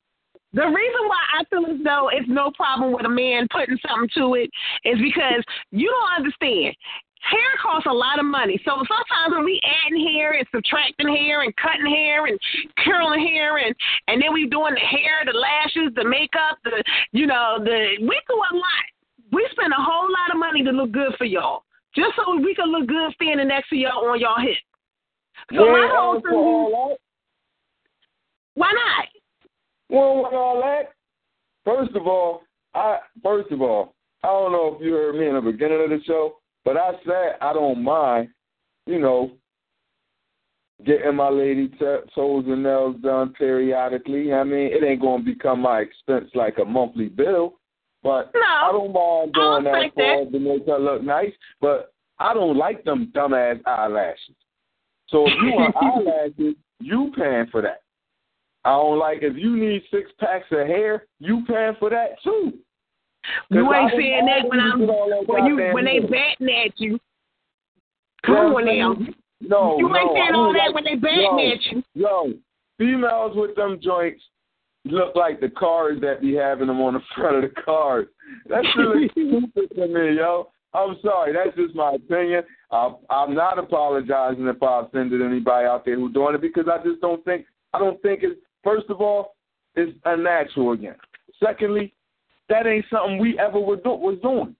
The reason why I feel as though it's no problem with a man putting something to it is because you don't understand. Hair costs a lot of money. So sometimes when we adding hair and subtracting hair and cutting hair and curling hair and and then we doing the hair, the lashes, the makeup, the you know, the we do a lot. We spend a whole lot of money to look good for y'all. Just so we can look good standing next to y'all on y'all hip. So We my whole thing. Why not? We don't all that. First of all, I first of all, I don't know if you heard me in the beginning of the show, but I said I don't mind, you know, getting my lady t- toes and nails done periodically. I mean, it ain't gonna become my expense like a monthly bill, but No, I don't mind doing that for that. her to make her look nice. But I don't like them dumbass eyelashes. So if you want eyelashes, you paying for that. I don't like if you need six packs of hair, you paying for that too. You ain't saying that when I'm to get all that when you when they batting at you. Come on now. No, You no, ain't saying all that like, when they batting yo, at you. Yo, females with them joints look like the cars that be having them on the front of the cars. That's really stupid to me, yo. I'm sorry, that's just my opinion. I, I'm not apologizing if I offended anybody out there who's doing it because I just don't think I don't think it's first of all it's unnatural again. Secondly, that ain't something we ever were do, was doing.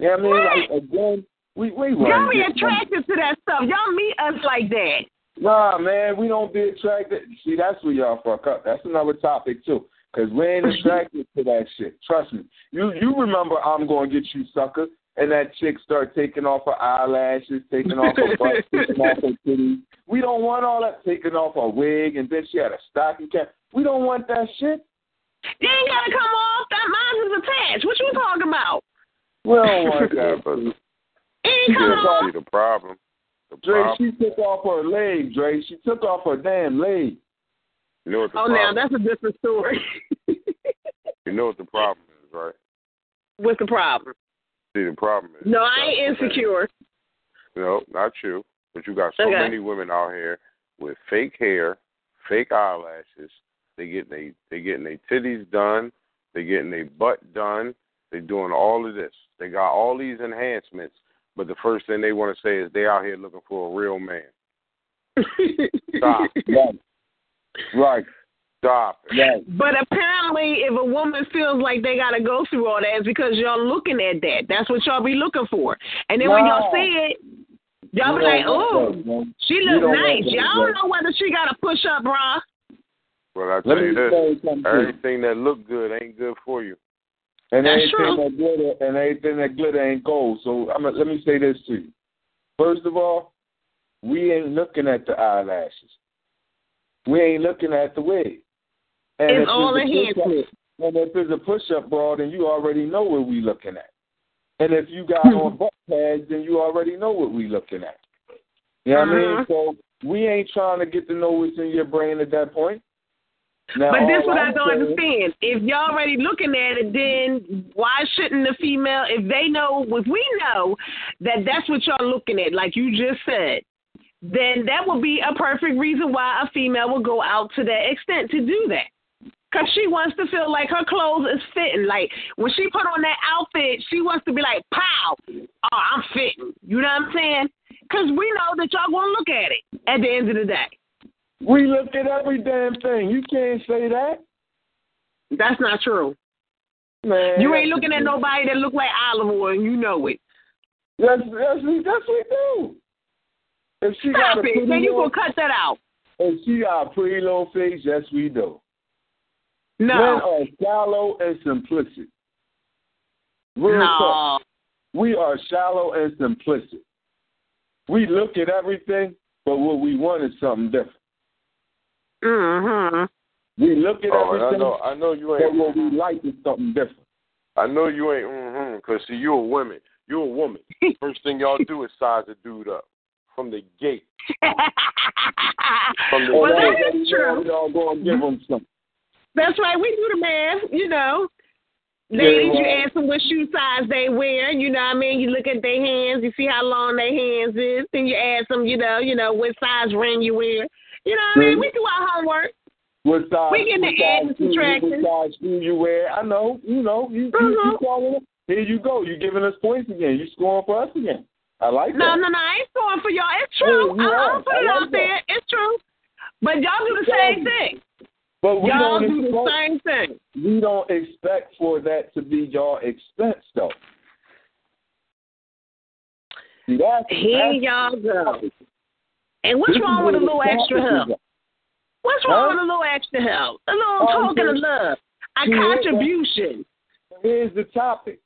Yeah, I mean, like again, we we Y'all wasn't be attracted to that stuff. Y'all meet us like that. Nah, man, we don't be attracted. See, that's where y'all fuck up. That's another topic too, because we ain't attracted to that shit. Trust me. You you remember I'm gonna get you sucker, and that chick start taking off her eyelashes, taking off her butt, taking off her titties. We don't want all that taking off her wig, and then she had a stocking cap. We don't want that shit. You ain't gotta come off. That mine is attached. What you talking about? Well, don't that. but It ain't come off. the problem. The Dre, problem. she took off her leg, Dre. She took off her damn leg. You know what the Oh, now that's a different story. You know what the problem is, right? What's the problem? See, the problem is. No, I ain't insecure. No, not you. But you got so Okay. many women out here with fake hair, fake eyelashes. They getting they they getting their titties done. They getting their butt done. They doing all of this. They got all these enhancements. But the first thing they want to say is they out here looking for a real man. Stop. Right. Right. Stop. it. Right. But apparently, if a woman feels like they got to go through all that, it's because y'all looking at that. That's what y'all be looking for. And then when y'all No. see it, y'all We be like, don't "Oh, she We look nice." Y'all don't know whether she got to push up bra. Well, I Let tell me you this: something. too. everything that look good ain't good for you. And That's anything true. that glitter and anything that glitter ain't gold. So I'm let me say this to you. First of all, we ain't looking at the eyelashes. We ain't looking at the wig. And It's all enhancement. And if it's a push up bra, then you already know what we're looking at. And if you got on butt pads, then you already know what we're looking at. You know what I mean? Uh-huh. So we ain't trying to get to know what's in your brain at that point. Now, But this what I I'm don't saying- understand. If y'all already looking at it, then why shouldn't the female, if they know, if we know that that's what y'all looking at, like you just said, then that would be a perfect reason why a female will go out to that extent to do that. Cause she wants to feel like her clothes is fitting. Like when she put on that outfit, she wants to be like, "Pow! Oh, I'm fitting." You know what I'm saying? Cause we know that y'all gonna look at it at the end of the day. We look at every damn thing. You can't say that. That's not true. Man, You ain't looking at nobody that look like olive oil, and you know it. Yes, yes, we, yes, we do. If she Stop got a it. Then you gonna cut that out. if she got a pretty little face, yes, we do. Men No. are shallow and simplistic. Real No. talk. We are shallow and simplistic. We look at everything, but what we want is something different. Mm-hmm. We look at Oh, and I know, I know you ain't, but ain't. what we like is something different. I know you ain't. Mm-hmm, Cause see, you a woman. You a woman. First thing y'all do is size a dude up from the gate. From the well, gate. that is true. Y'all gonna give them something. That's right. We do the math, you know. Ladies, you ask them what shoe size they wear. You know what I mean? You look at their hands, you see how long their hands is. Then you ask them, you know, you know what size ring you wear. You know what I mean? We do our homework. What size? We get the add and subtraction. What size shoe you wear? I know. You know. You, you, Mhm. you calling it. Here you go. You giving us points again. You scoring for us again. I like No, that. no, no. No. I ain't scoring for y'all. It's true. Yeah, you I'm. I'm put it like out there. It's true. But y'all do the same thing. But we Y'all don't do the same thing. we don't expect for that to be your expense though. See, that's, Here that's, y'all go. And what's wrong with a little extra help? What's wrong Huh? with a little extra help? A little Oh, token of love. A See, what- contribution. Here's the topic.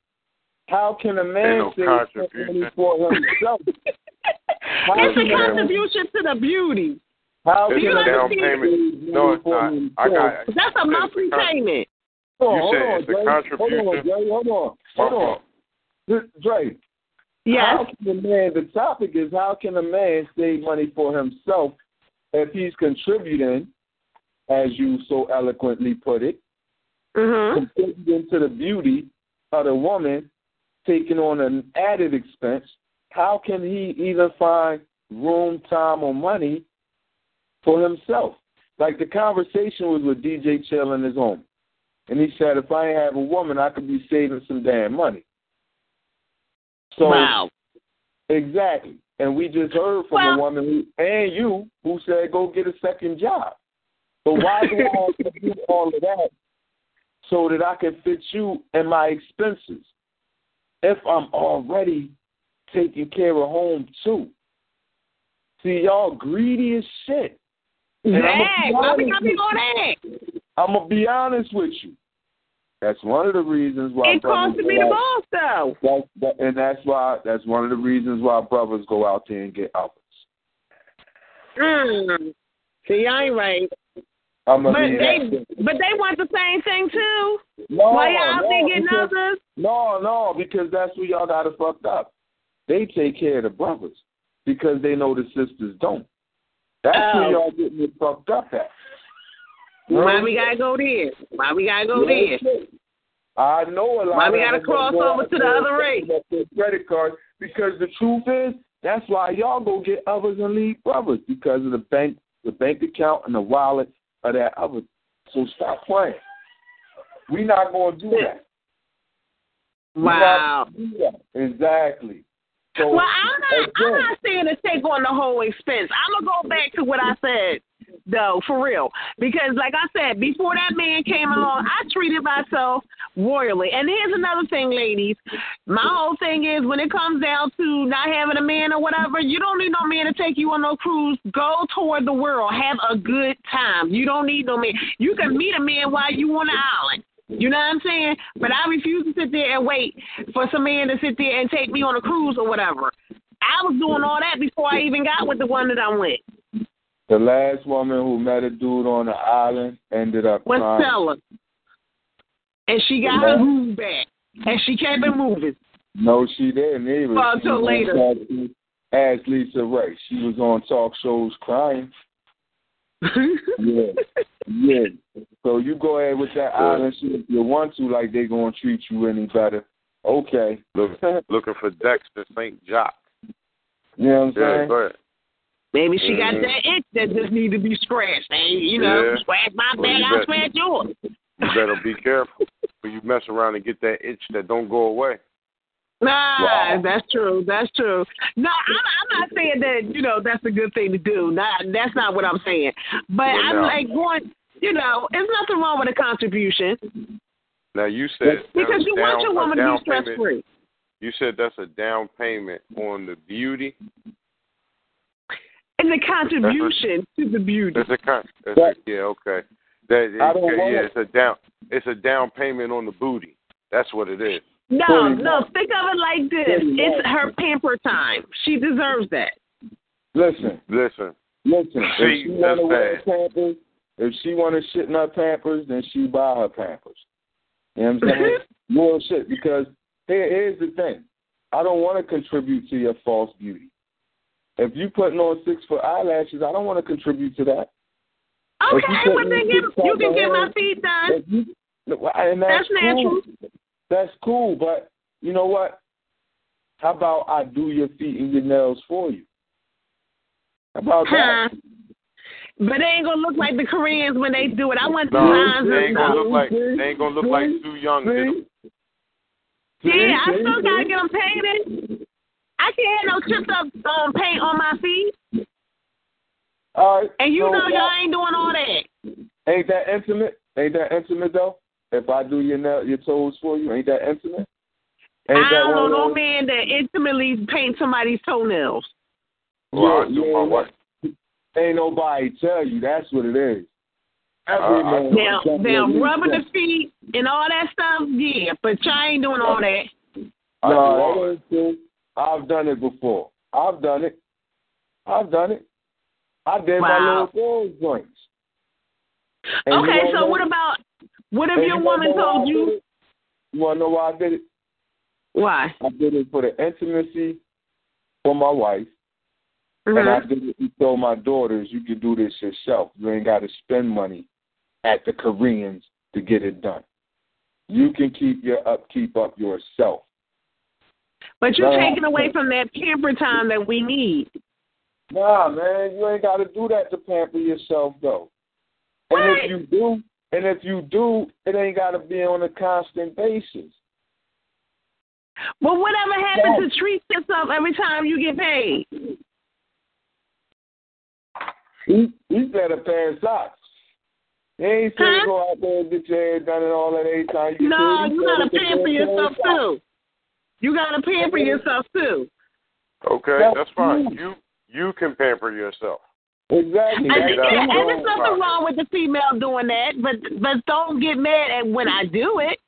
How can a Ain't man no say contribution. for himself? How It's a a- contribution to the beauty. How It's can You a a down payment. No, it's not. I got. That's a monthly It's a con- payment. Hold on, You said on, it's a contribution. Hold on, Dre. Hold on. My Hold on. Dre, Yes. how can a man, the topic is how can a man save money for himself if he's contributing, as you so eloquently put it, Mm-hmm. contributing to the beauty of the woman, taking on an added expense, how can he even find room, time, or money for himself? Like the conversation was with DJ Chill in his home. And he said, if I have a woman, I could be saving some damn money. So wow. exactly. And we just heard from Well- a woman who, and you who said go get a second job. But why do I have to do all of that so that I can fit you and my expenses if I'm already taking care of home too? See, y'all greedy as shit. And I'ma be why we honest gotta be with on you. I'm gonna be honest with you. That's one of the reasons why It costs me the most though. That's that, and that's why that's one of the reasons why brothers go out there and get others. Mm. See, I ain't right. I'm But they, but they want the same thing too. no, Why y'all no, there getting because, others? no, no, because that's where y'all got it fucked up. They take care of the brothers because they know the sisters don't. That's Oh. where y'all getting it fucked up at. Why we gotta go there? Why we gotta go there? I know a lot. Why we gotta cross over to the other race? set up their Credit card because the truth is that's why y'all go get others and leave brothers because of the bank, the bank account and the wallet of that other. So stop playing. We not gonna do that. Wow. do that. Exactly. So Well, I'm not. I'm not saying to take on the whole expense. I'm gonna go back to what I said, though, for real. Because, like I said, before that man came along, I treated myself royally. And here's another thing, ladies. My whole thing is when it comes down to not having a man or whatever, you don't need no man to take you on no cruise. Go toward the world, have a good time. You don't need no man. You can meet a man while you on the island. You know what I'm saying? But I refuse to sit there and wait for some man to sit there and take me on a cruise or whatever. I was doing all that before I even got with the one that I'm with. the last woman who met a dude on the island ended up Was crying. Stella. And she got her groove back. And she kept it moving. No, she didn't either. Until later. Ask Lisa Ray. She was on talk shows crying. Yeah, yeah. So you go ahead with that island shit if you want to, like they gonna treat you any better. Okay. Look, looking for Dexter St. Jock. You know what I'm Yeah, saying? go. Maybe she got Mhm. that itch that just need to be scratched. And, you know, Yeah. scratch my Well, back, you I'll bet- scratch yours. You better be careful when you mess around and get that itch that don't go away. Nah, Wow. that's true. That's true. No, I'm, I'm not saying that you know that's a good thing to do. Not that's not what I'm saying. But Well, I'm now- like going. You know, there's nothing wrong with a contribution Now you said because you a want your a woman to down be stress free. You said that's a down payment on the beauty. And the contribution to the beauty. That's a con. That's a, yeah, okay. That I don't yeah, it. it's a down. It's a down payment on the booty. That's what it is. No, no, think of it like this. It's her pamper time. She deserves that. Listen, Listen, listen. See, if she that's want to wear. Pampers, if she want to shit in her Pampers, then she buy her Pampers. You know what I'm saying? Real shit. Because here, here's the thing. I don't want to contribute to your false beauty. If you putting on six foot eyelashes, I don't want to contribute to that. Okay, you well put then me you can get my feet done. if you, and that's, That's natural. Cool. That's cool, but you know what? How about I do your feet and your nails for you? How about Huh. that? But they ain't gonna look like the Koreans when they do it. I want no, designs they and ain't gonna stuff. look like they ain't gonna look like too young. did 'em? Yeah, I still gotta get them painted. I can't have no chipped up um, paint on my feet. All right. And you so know y'all ain't doing all that. Ain't that intimate? Ain't that intimate though? If I do your nail, your toes for you, ain't that intimate? Ain't I that don't know one no man that intimately paint somebody's toenails. Well, I Yeah, do yeah, my wife. Ain't nobody tell you that's what it is. Every Uh, Now, got now rubbing the feet and all that stuff, yeah, but y'all ain't doing all that. I do No, all that that. ain't true. I've done it before. I've done it. I've done it. I did my Wow. little girls joints. And Okay, wanna so know- what about what if and your you woman told you? You want to know why I did it? why? I did it for the intimacy for my wife, and I Mhm. did it to show my daughters you can do this yourself. You ain't got to spend money at the Koreans to get it done. You can keep your upkeep up yourself. But you're taking away from that pamper time that we need. Nah, man, you ain't got to do that to pamper yourself, though. And if you do, and if you do, it ain't got to be on a constant basis. But whatever happens Yeah. to treat yourself every time you get paid? He, he said a pair of socks. He ain't saying Huh? go out there and get your hair done and all that every time you No, get you gotta it's a pair pamper yourself too. You gotta pamper yourself too. Okay, That's that's fine. You you can pamper yourself. Exactly. And, Take That's it out. yeah, true. and there's nothing wrong with the female doing that, but but don't get mad at when I do it.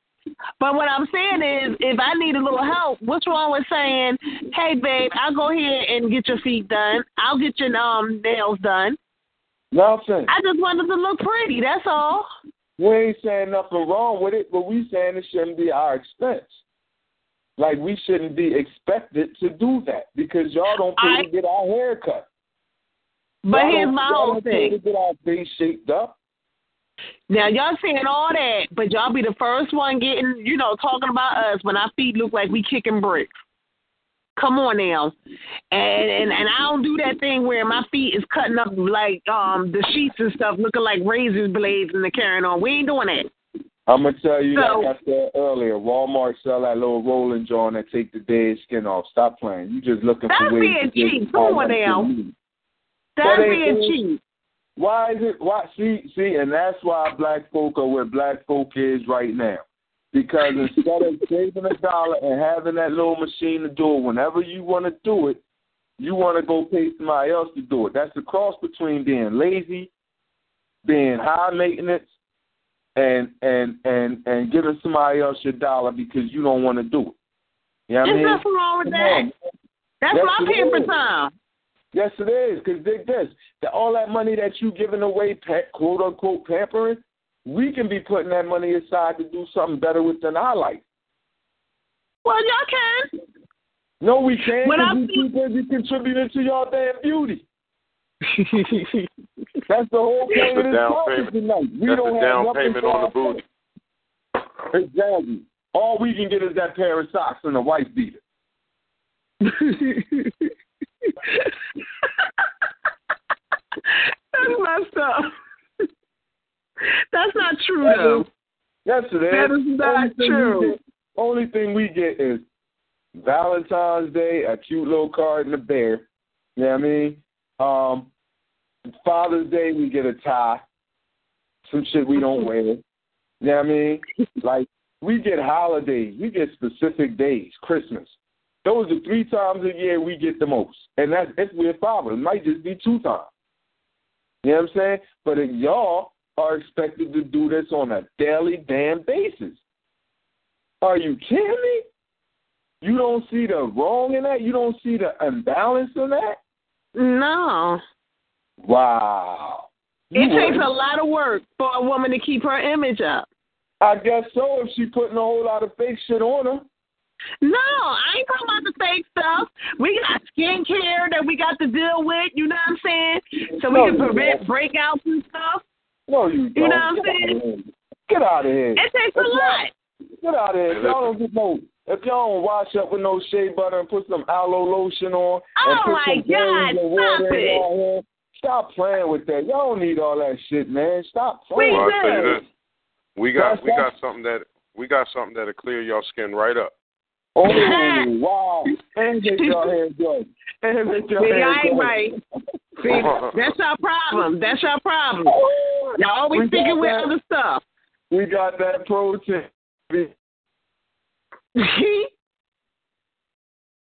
But what I'm saying is, if I need a little help, what's wrong with saying, "Hey, babe, I'll go here and get your feet done. I'll get your um nails done. Nothing. I just wanted to look pretty. That's all." We ain't saying nothing wrong with it, but we saying it shouldn't be our expense. Like we shouldn't be expected to do that because y'all don't pay I- to get our hair cut. But Y'all here's my whole thing. to get our face shaped up. Now y'all saying all that, but y'all be the first one getting, you know, talking about us when our feet look like we kicking bricks. Come on now, and and and I don't do that thing where my feet is cutting up like um the sheets and stuff, looking like razor blades and the carrying on. We ain't doing that. I'm gonna tell you, So- like I said earlier, Walmart sell that little rolling joint that take the dead skin off. Stop playing. You just looking for ways being to get cheap. Come on now. That's That being cheap. Why is it? Why see see? And that's why black folk are where black folk is right now. Because instead of saving a dollar and having that little machine to do it whenever you want to do it, you want to go pay somebody else to do it. That's the cross between being lazy, being high maintenance, and and and and giving somebody else your dollar because you don't want to do it. You know what I There's mean? nothing wrong with Come that. on. That's it pamper is. time. Yes, it is. Because dig this: that all that money that you giving away, pa- quote unquote, pampering, we can be putting that money aside to do something better with within our life. Well, y'all can. No, we can't. When 'cause I'm- we too busy contributing to your damn beauty. That's the whole That's point the of this down topic payment. tonight. We That's don't the have down nothing payment for on the booty. ourselves. Exactly. All we can get is that pair of socks and a wife beater. That's messed up. That's not true That though. is, Yes, it is. That is not only true. Get, only thing we get is Valentine's Day, a cute little card and a bear. You know what I mean? Um, Father's Day, we get a tie. Some shit we don't wear. You know what I mean? Like, we get holidays. We get specific days. Christmas. Those are three times a year we get the most. And that's if we're father. It might just be two times. You know what I'm saying? But if y'all are expected to do this on a daily damn basis. Are you kidding me? You don't see the wrong in that? You don't see the imbalance in that? No. Wow. It takes a lot of work for a woman to keep her image up. I guess so if she putting a whole lot of fake shit on her. No, I ain't talking about the fake stuff. We got skincare that we got to deal with, you know what I'm saying? So we No, can prevent don't. breakouts and stuff. No, you don't. You know what I'm Get saying? here. Get out of here. It takes a If y'all- lot. Get out of here. If y'all don't get no if y'all don't wash up with no shea butter and put some aloe lotion on and Oh put my some God, stop it. stop playing with that. Y'all don't need all that shit, man. Stop We playing. Well, I tell you do. this, we got That's- we got something that we got something that'll clear your skin right up. Oh wow! And get your hair done. And get your See, hair I ain't right. See, that's our problem. That's our problem. Y'all always We got thinking with that. other stuff. We got that protein.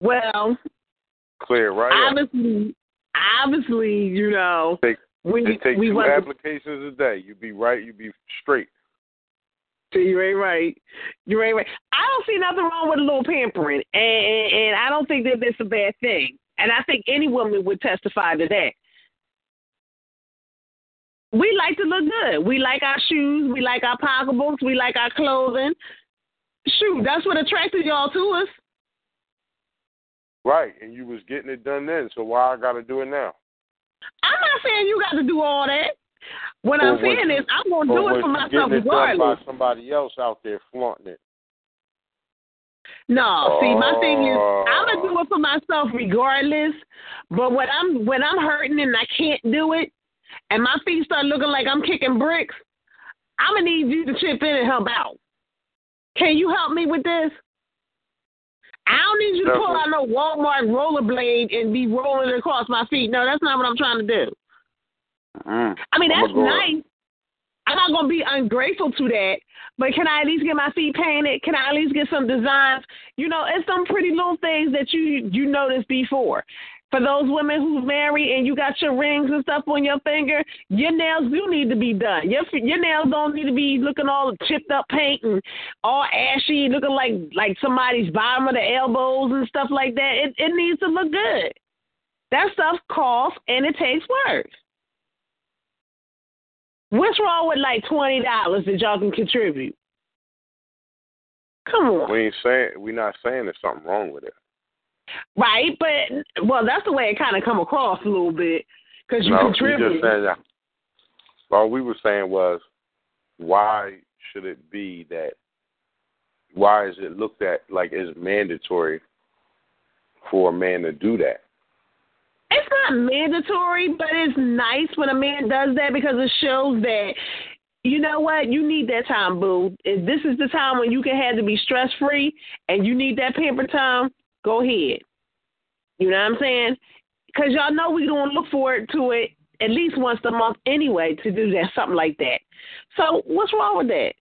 well, Clear right up. obviously, obviously, you know, Take, we it take we two want to applications a day. You'd be right. You'd be straight. So you ain't right. You ain't right. I don't see nothing wrong with a little pampering, and, and, and I don't think that that's a bad thing. And I think any woman would testify to that. We like to look good. We like our shoes. We like our pocketbooks. We like our clothing. Shoot, that's what attracted y'all to us. Right, and you was getting it done then. So why I got to do it now? I'm not saying you got to do all that. What I'm saying is, I'm going to do it for myself getting it done regardless. by somebody else out there flaunting it? No, see, my thing is, Oh. I'm gonna do it for myself regardless. But when I'm when I'm hurting and I can't do it, and my feet start looking like I'm kicking bricks, I'm gonna need you to chip in and help out. Can you help me with this? I don't need you to pull out no Walmart rollerblade and be rolling it across my feet. No, that's not what I'm trying to do. Mm. I mean, that's nice. I'm not gonna be ungrateful to that, but can I at least get my feet painted? Can I at least get some designs? You know, it's some pretty little things that you you noticed before. For those women who's married and you got your rings and stuff on your finger, your nails do need to be done. Your your nails don't need to be looking all chipped up paint and all ashy, looking like like somebody's bottom of the elbows and stuff like that. It it needs to look good. That stuff costs and it takes work. What's wrong with like twenty dollars that y'all can contribute? Come on, We ain't saying we're not saying there's something wrong with it. right? But well, that's the way it kind of come across a little bit because you no, we contribute. just saying that. All we were saying was, why should it be that? Why is it looked at like it's mandatory for a man to do that? It's not mandatory, but it's nice when a man does that because it shows that you know what you need that time, boo. If this is the time when you can have to be stress free and you need that pamper time, go ahead. You know what I'm saying? Because y'all know we don't look forward to it at least once a month anyway to do that something like that. So what's wrong with that?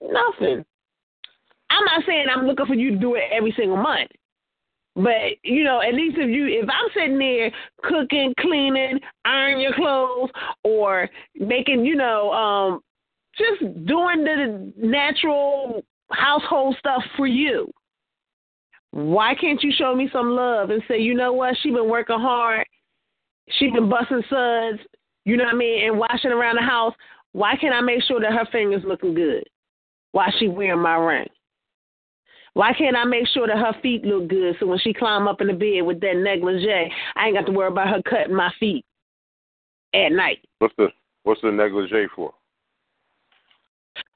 Nothing. I'm not saying I'm looking for you to do it every single month. But you know, at least if you if I'm sitting there cooking, cleaning, ironing your clothes, or making, you know, um, just doing the natural household stuff for you, why can't you show me some love and say, you know what, she been working hard, she been busting suds, you know what I mean, and washing around the house. Why can't I make sure that her fingers looking good while she wearing my ring? Why can't I make sure that her feet look good so when she climb up in the bed with that negligee, I ain't got to worry about her cutting my feet at night. What's the what's the negligee for?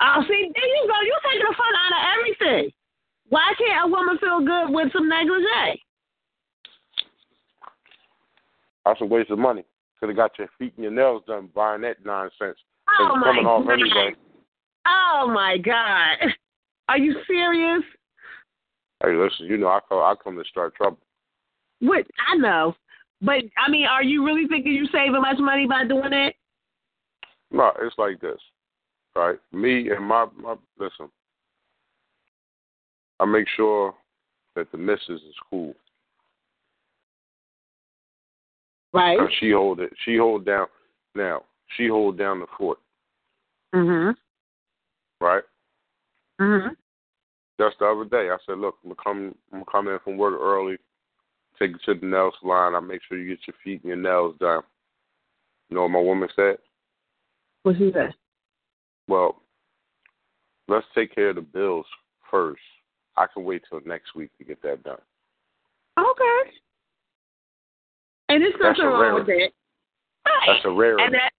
Oh, see, there you go. You're taking the fun out of everything. Why can't a woman feel good with some negligee? That's a waste of money. Could have got your feet and your nails done buying that nonsense. Oh my coming off God. anyway. Oh my God. Are you serious? Hey, listen, you know I come I come to start trouble. What I know. But I mean, are you really thinking you're saving much money by doing that? No, it's like this, right? Me and my my listen. I make sure that the missus is cool. Right. Now, she hold it. She hold down. Now she hold down the fort, Mhm. right? Mhm. Just the other day, I said, "Look, I'm gonna come. I'm gonna come in from work early. Take you to the nail salon. I'll make sure you get your feet and your nails done." You know what my woman said? What she said? Well, let's take care of the bills first. I can wait till next week to get that done. Okay. And there's nothing a wrong with that. Right. That's a rarity. And that,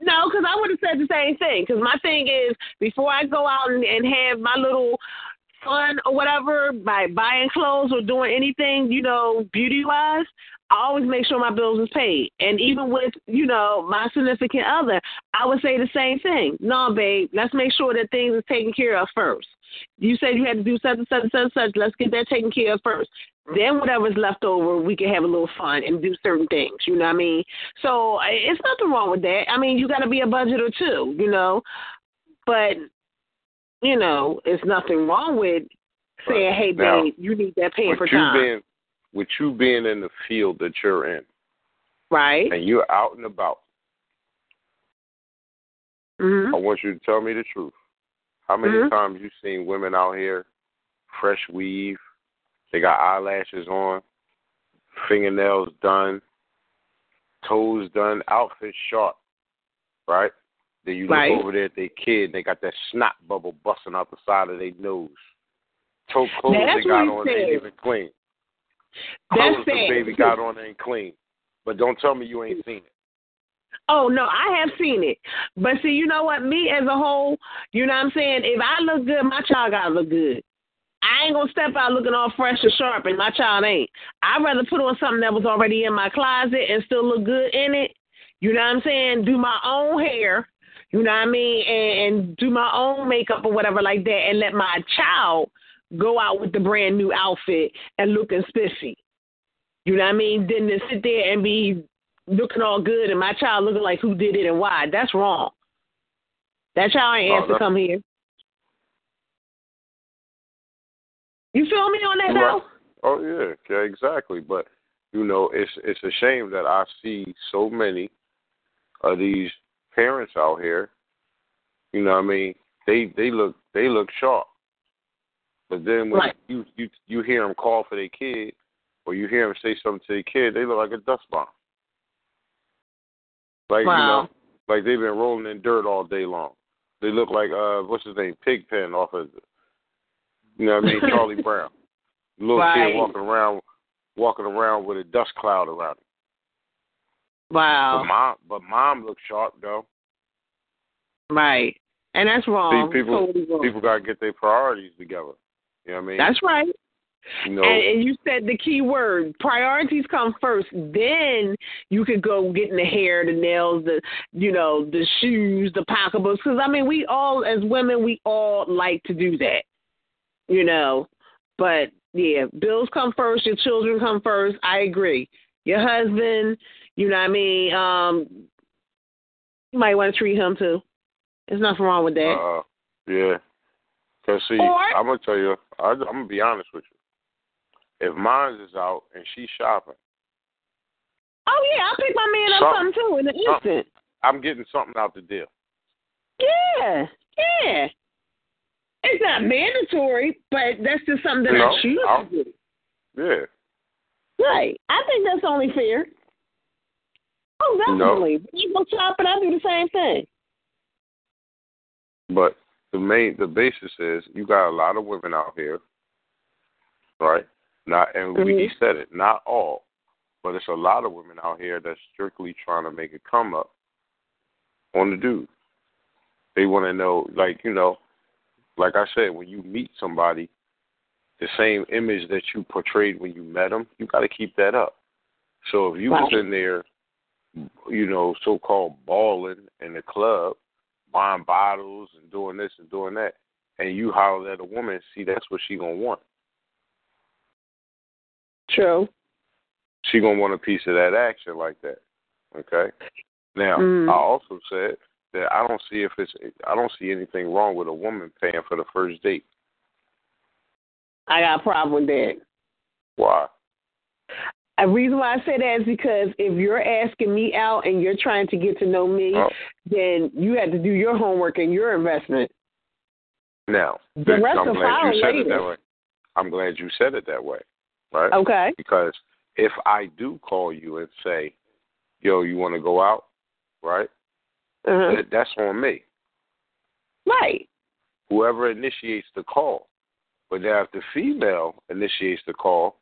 no, because I would have said the same thing. Because my thing is, before I go out and, and have my little fun or whatever by buying clothes or doing anything, you know, beauty wise, I always make sure my bills is paid. And even with, you know, my significant other, I would say the same thing. No, babe, let's make sure that things are taken care of first. You said you had to do such and such and such and such. Let's get that taken care of first. Then whatever's left over, we can have a little fun and do certain things. You know what I mean? So it's nothing wrong with that. I mean, you got to be a budgeter too. You know, but you know, it's nothing wrong with saying, "Hey, Now, babe, you need that paying with for time." being with you being in the field that you're in, right? and you're out and about, Mm-hmm. I want you to tell me the truth. How many Mhm. times you seen women out here, fresh weave, they got eyelashes on, fingernails done, toes done, outfit sharp, right? Then you look over there at their kid, and they got that snot bubble busting out the side of their nose. Toe clothes they got on ain't even clean. That's Clothes the baby got on ain't clean. But don't tell me you ain't seen it. Oh no, I have seen it. But see, you know what? Me as a whole, you know what I'm saying? If I look good, my child gotta look good. I ain't gonna step out looking all fresh and sharp and my child ain't. I'd rather put on something that was already in my closet and still look good in it. You know what I'm saying? Do my own hair, you know what I mean, and, and do my own makeup or whatever like that and let my child go out with the brand new outfit and looking spiffy. You know what I mean? Then to sit there and be looking all good and my child looking like who did it and why. That's wrong. That child ain't Oh, asked to come here. You feel me on that Right. though? Oh yeah, yeah, exactly. But you know, it's it's a shame that I see so many of these parents out here. You know, what I mean, they they look they look sharp, but then when Right. you you you hear them call for their kid, or you hear them say something to their kid, they look like a dust bomb. Like you know, like they've been rolling in dirt all day long. They look like uh, what's his name, Pigpen off of, you know, what I mean, Charlie Brown. Little Right. kid walking around, walking around with a dust cloud around him. Wow. But mom, but mom looks sharp though. Right. And that's wrong. See, people, Totally wrong. people gotta get their priorities together. You know what I mean? That's right. Know, And, and you said the key word. Priorities come first. Then you could go getting the hair, the nails, the you know, the shoes, the pocketbooks. Because I mean, we all as women, we all like to do that. You know, but yeah, bills come first. Your children come first. I agree. Your husband, you know what I mean. Um, you might want to treat him too. There's nothing wrong with that. uh, yeah. Cause see, Or- I'm gonna tell you, I, I'm gonna be honest with you. If mine is out and she's shopping, oh yeah, I'll pick my man up Something- something too in an something- instant. I'm getting something out the deal. Yeah, yeah. It's not mandatory, but that's just something that No, I choose I'll- to do. Yeah. Right. I think that's only fair. Oh, No. definitely. You go shopping, I do the same thing. But the main the basis is you got a lot of women out here, right? Not and we Mhm. he said it, not all, but it's a lot of women out here that's strictly trying to make a come up on the dude. They want to know, like you know, like I said, when you meet somebody, the same image that you portrayed when you met them, you got to keep that up. So if you was in there, you know, so called balling in the club, buying bottles and doing this and doing that, and you holler at a woman, see that's what she gonna want. True. She gonna want a piece of that action like that. Okay. Now Mm. I also said that I don't see if it's I don't see anything wrong with a woman paying for the first date. I got a problem with that. Why? A reason why I say that is because if you're asking me out and you're trying to get to know me, Oh. then you have to do your homework and your investment. Now, The rest I'm will glad you said it that way. I'm glad you said it that way, right? Okay. Because if I do call you and say, "Yo, you want to go out?" right? Uh-huh. That, that's on me. Right. Whoever initiates the call. But now, if the female initiates the call,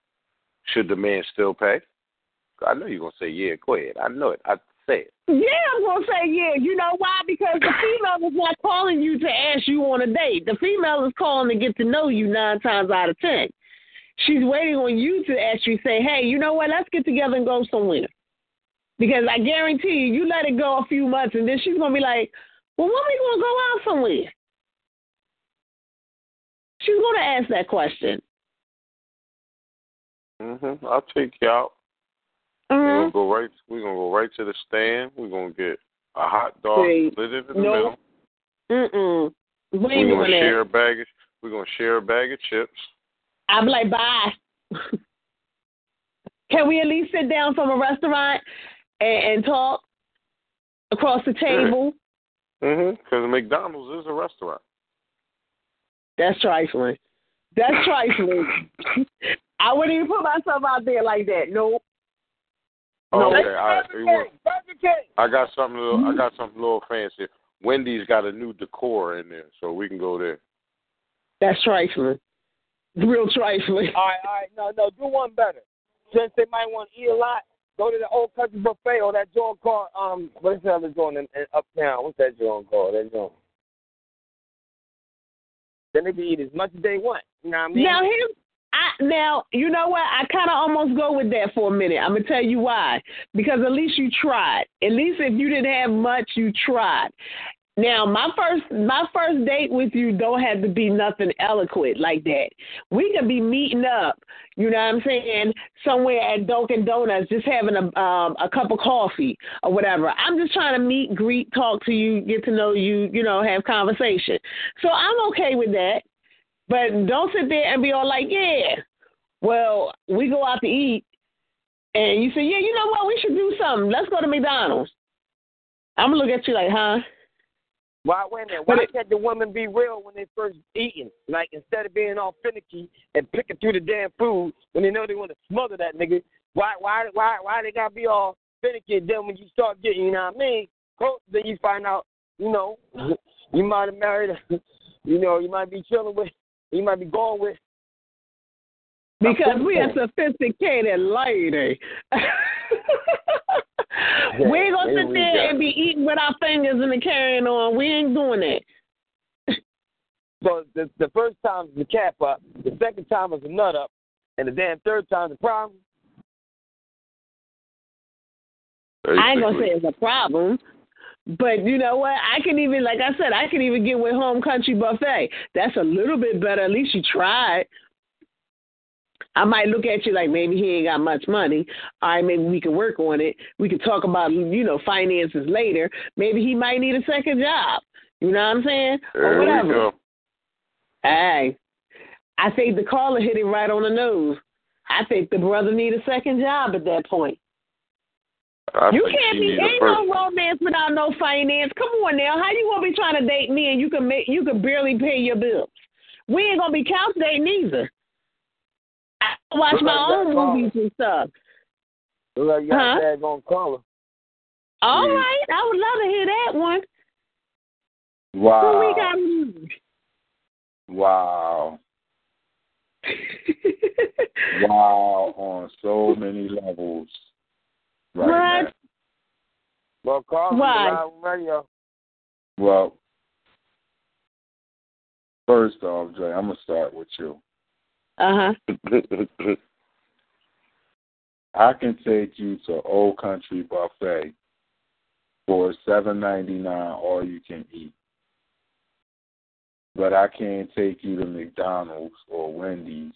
should the man still pay? I know you're gonna say, "Yeah, go ahead." I know it. I say it. Yeah, I'm gonna say yeah. You know why? Because the female is not calling you to ask you on a date. The female is calling to get to know you nine times out of ten. She's waiting on you to actually say, "Hey, you know what? Let's get together and go somewhere." Because I guarantee you, you let it go a few months, and then she's gonna be like, "Well, when we gonna go out somewhere?" She's gonna ask that question. Mm-hmm. I'll take you out. We're Mhm. gonna go right. We're gonna go right to the stand. We're gonna get a hot dog, split in the no, middle. Mm-mm. We We're gonna share a bag. Of, we're gonna share a bag of chips. I'm like, bye. Can we at least sit down from a restaurant and, and talk across the table? Mhm. Because McDonald's is a restaurant. That's trifling. That's trifling. I wouldn't even put myself out there like that. Nope. Oh, No. okay. All right. It was- I got something. Little, I got something a little fancy. Wendy's got a new decor in there, so we can go there. That's trifling. Real trifling. All right, all right. No, no, do one better. Since they might want to eat a lot, go to the old country buffet or that joint called um what's the other joint in, in uptown? What's that joint called? That joint. Then they can eat as much as they want. You know what I mean? Now here, I now you know what? I kind of almost go with that for a minute. I'm gonna tell you why. Because at least you tried. At least if you didn't have much, you tried. Now my first my first date with you don't have to be nothing eloquent like that. We could be meeting up, you know what I'm saying, somewhere at Dunkin' Donuts, just having a um, a cup of coffee or whatever. I'm just trying to meet, greet, talk to you, get to know you, you know, have conversation. So I'm okay with that. But don't sit there and be all like, yeah, well, we go out to eat, and you say, yeah, you know what, we should do something. Let's go to McDonald's. I'm gonna look at you like, huh? Why wait a minute? Why can't the women be real when they first eating? Like instead of being all finicky and picking through the damn food when they know they want to smother that nigga. Why why why why they gotta be all finicky? Then when you start getting, you know what I mean? Close, then you find out, you know, you might have married, you know, you might be chilling with, you might be going with. Because we a sophisticated lady. we ain't gonna sit there go. and be eating with our fingers and the carrying on. We ain't doing that. So the the first time is the cap up, the second time is the nut up, and the damn third time is the problem. I ain't gonna say it's a problem. But you know what? I can even, like I said, I can even get with Home Country Buffet. That's a little bit better. At least you tried. I might look at you like maybe he ain't got much money. All right, maybe we can work on it. We can talk about you know finances later. Maybe he might need a second job. You know what I'm saying? or There we whatever. go. Hey, I think the caller hit it right on the nose. I think the brother need a second job at that point. I you can't be ain't no romance without no finance. Come on now, how you gonna be trying to date me and you can make you can barely pay your bills? We ain't gonna be couch dating either. I watch my own movies and stuff. Look like you got Huh? a daggone caller. All Mm. right, I would love to hear that one. Wow. Who Wow. we got? Wow. wow on so many levels. Right What? now. Well, call Why? radio. Well, first off, Jay, I'm gonna start with you. Uh huh. I can take you to Old Country Buffet for seven ninety nine, all you can eat. but I can't take you to McDonald's or Wendy's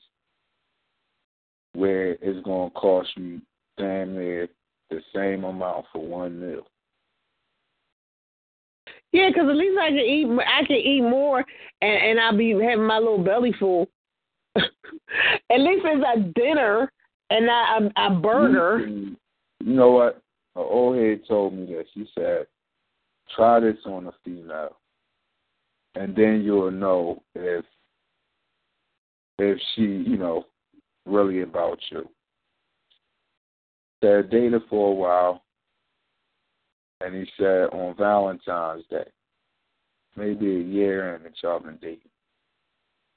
where it's going to cost you damn near the same amount for one meal. Yeah, because at least I can eat. I can eat more, and and I'll be having my little belly full. At least it's a dinner and not a, a burger. You know what? An old head told me this. He said, "Try this on a female, and then you'll know if if she, you know, really about you." Said dated for a while, and he said on Valentine's Day, maybe a year in that y'all been dating.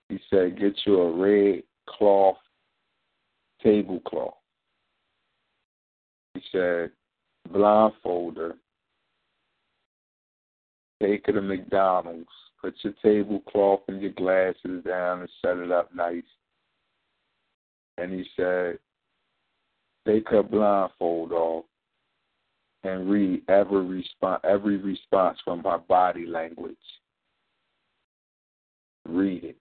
He said, get you a red cloth tablecloth. He said, blindfold her, take her to McDonald's, put your tablecloth and your glasses down and set it up nice. And he said, take her blindfold off and read every response every response from her body language. Read it.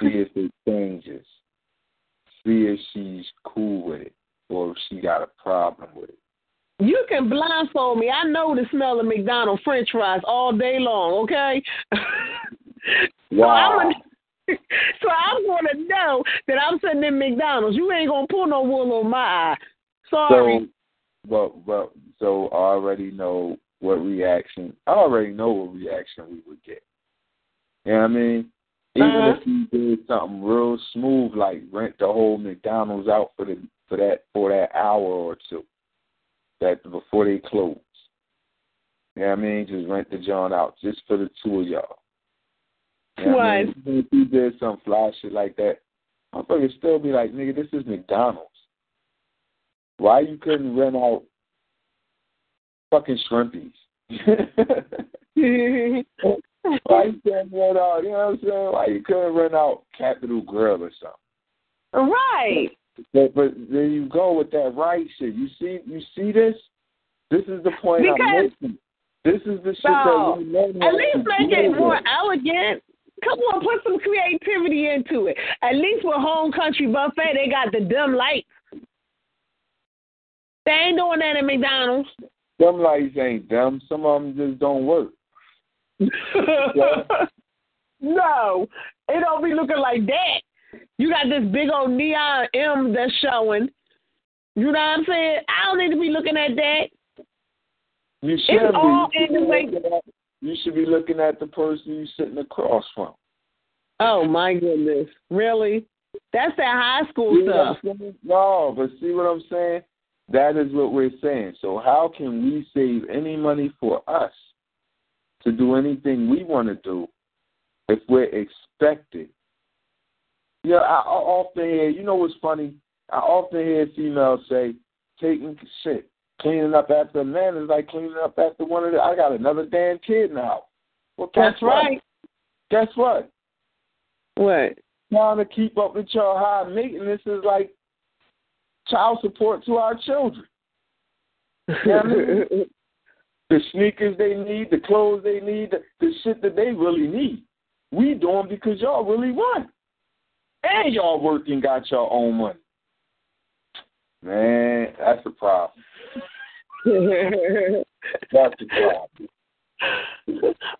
See if it changes. See if she's cool with it or if she got a problem with it. You can blindfold me. I know the smell of McDonald's French fries all day long. Okay. Wow. So I'm, gonna, so I'm gonna know that I'm sitting in McDonald's. You ain't gonna pull no wool on my eye. Sorry. So, but but so I already know what reaction. I already know what reaction we would get. You know what I mean? Even Uh-huh. if you did something real smooth, like rent the whole McDonald's out for the for that for that hour or two, that before they close. You know what I mean? Just rent the joint out just for the two of y'all. You know what I mean? Even if you did some fly shit like that, motherfucker still be like, nigga, this is McDonald's. Why you couldn't rent out fucking shrimpies? Why you couldn't rent out, you know what I'm saying? Why you couldn't run out Capital Grille or something? right. But but there you go with that right shit. You see you see this? This is the point I'm making. This is the shit So, that we learn At least make it more elegant. Come on, put some creativity into it. At least with Home Country Buffet, they got the dim lights. They ain't doing that at McDonald's. Some lights ain't dumb. Some of them just don't work. no, it don't be looking like that. You got this big old neon M that's showing. You know what I'm saying? I don't need to be looking at that. You should It's be. all You should be in the way- looking at- You should be looking at the person you're sitting across from. Oh my goodness, really? That's that high school See stuff. No, but see what I'm saying? That is what we're saying. So how can we save any money for us to do anything we want to do if we're expected? Yeah, I, I often hear. You know what's funny? I often hear females say, "Taking shit, cleaning up after a man is like cleaning up after one of the. I got another damn kid now. Well, That's what? right. Guess what? What? Trying to keep up with your high maintenance is like child support to our children. You know I mean? the sneakers they need, the clothes they need, the, the shit that they really need. We doing because y'all really want. And y'all working got your own money. Man, that's a problem. That's a problem.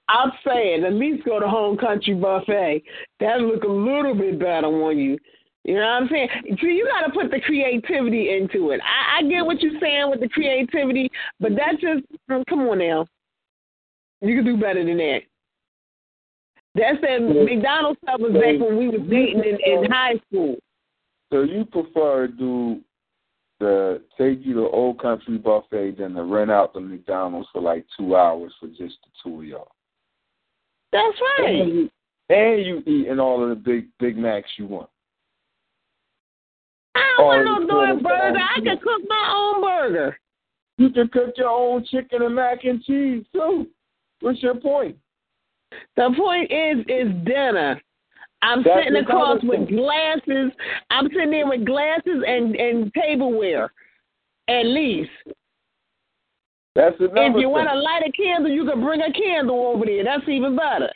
I'm saying, at least go to Home Country Buffet. That look a little bit better on you. You know what I'm saying? See, you got to put the creativity into it. I, I get what you're saying with the creativity, but that's just mm, come on now. You can do better than that. That's that McDonald's stuff was back when we was dating in, in high school. So you prefer to do the take you to Old Country Buffet than to rent out the McDonald's for like two hours for just the two of y'all. That's right. And you, and you eating all of the big Big Macs you want. I don't want no burger. I can cook my own burger. You can cook your own chicken and mac and cheese too. What's your point? The point is, is dinner. I'm That's sitting across with glasses. I'm sitting there with glasses and and tableware, at least. That's another If you thing. want to light a candle, you can bring a candle over there. That's even better.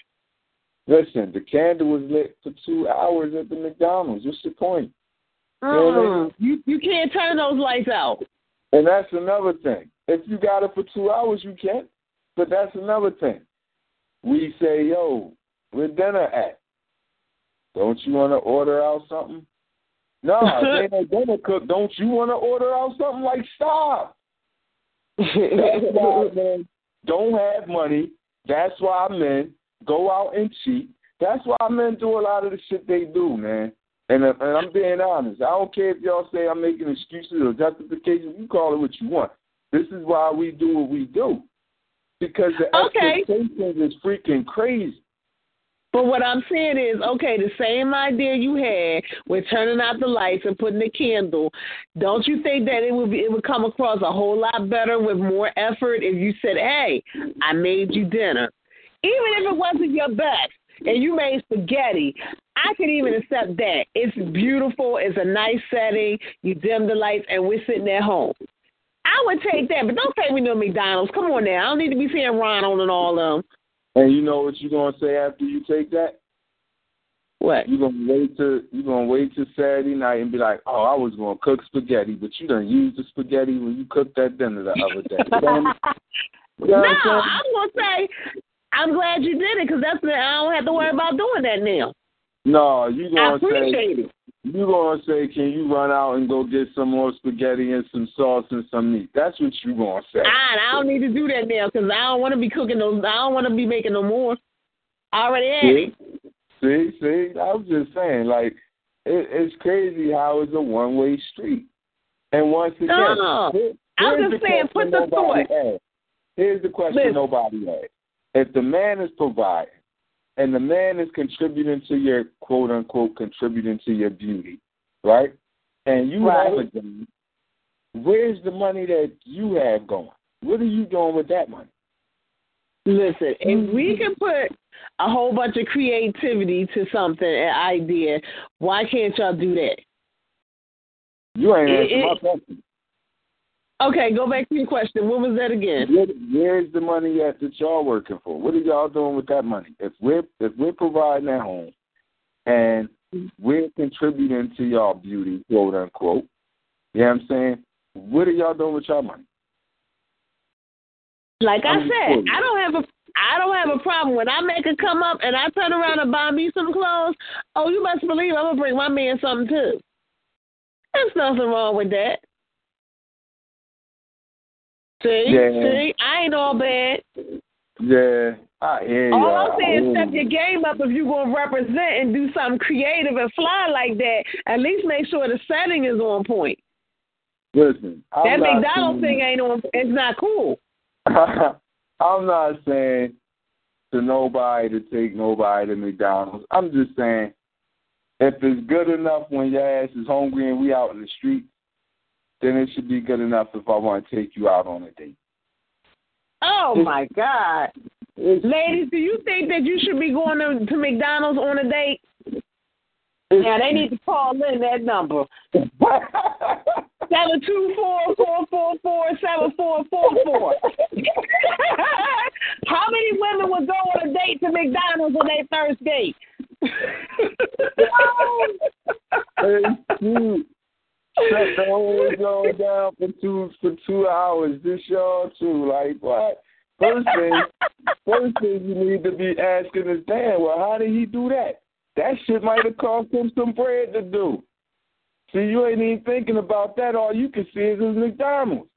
Listen, the candle was lit for two hours at the McDonald's. What's the point? Mm, you you can't turn those lights out. And that's another thing. If you got it for two hours, you can't. But that's another thing. We say, yo, where dinner at? Don't you want to order out something? No, if ain't dinner cook. Don't you want to order out something? Like, stop. That's why men don't have money. That's why men go out and cheat. That's why men do a lot of the shit they do, man. And, uh, and I'm being honest. I don't care if y'all say I'm making excuses or justifications. You call it what you want. This is why we do what we do. Because the Okay. expectations is freaking crazy. But what I'm saying is, okay, the same idea you had with turning out the lights and putting the candle, don't you think that it would be it would come across a whole lot better with more effort if you said, Hey, I made you dinner. Even if it wasn't your best and you made spaghetti, I could even accept that. It's beautiful, it's a nice setting, you dim the lights and we're sitting at home. I would take that, but don't take me to McDonald's. Come on now. I don't need to be seeing Ronald and all of them. And you know what you're gonna say after you take that? What? You're gonna wait to you're gonna wait till Saturday night and be like, Oh, I was gonna cook spaghetti, but you done used the spaghetti when you cooked that dinner the other day. You know no, what I'm saying? I'm gonna say I'm glad you did it because that's the, I don't have to worry about doing that now. No, you I gonna appreciate say it. you gonna say, Can you run out and go get some more spaghetti and some sauce and some meat? That's what you gonna say. I, I don't need to do that now because I don't want to be cooking no. I don't want to be making no more. I already had it. See, see, I was just saying, like, it, it's crazy how it's a one way street. And once again, No. here- I'm just saying, put the thought. Here's the question Listen. nobody asked. If the man is providing and the man is contributing to your quote unquote contributing to your beauty, right? And you Right. have a job, where's the money that you have going? What are you doing with that money? Listen, if we mm-hmm. can put a whole bunch of creativity to something, an idea, why can't y'all do that? You ain't It- answering my question. Okay, go back to your question. What was that again? Where, where's the money at that y'all working for? What are y'all doing with that money? If we're if we're providing at home and we're contributing to y'all beauty, quote unquote, you know what I'm saying? What are y'all doing with y'all money? Like I said. I don't have a I don't have a problem when I make a come up and I turn around and buy me some clothes. Oh, you must believe I'm gonna bring my man something too. There's nothing wrong with that. See, Yeah. see, I ain't all bad. Yeah, I hear you. All I'm saying is step your game up if you're gonna represent and do something creative and fly like that. At least make sure the setting is on point. Listen, I'm that McDonald's saying- thing ain't on. It's not cool. I'm not saying to nobody to take nobody to McDonald's. I'm just saying if it's good enough when your ass is hungry and we out in the street, then it should be good enough if I want to take you out on a date. Oh my God, ladies, do you think that you should be going to, to McDonald's on a date? Yeah, they need to call in that number. Seven two four four four four seven four four four. How many women would go on a date to McDonald's on their first date? Shut the whole show down for two for two hours. This y'all too. Like what? First thing, first thing you need to be asking is, damn, well, how did he do that? That shit might have cost him some bread to do. See, you ain't even thinking about that. All you can see is his McDonald's.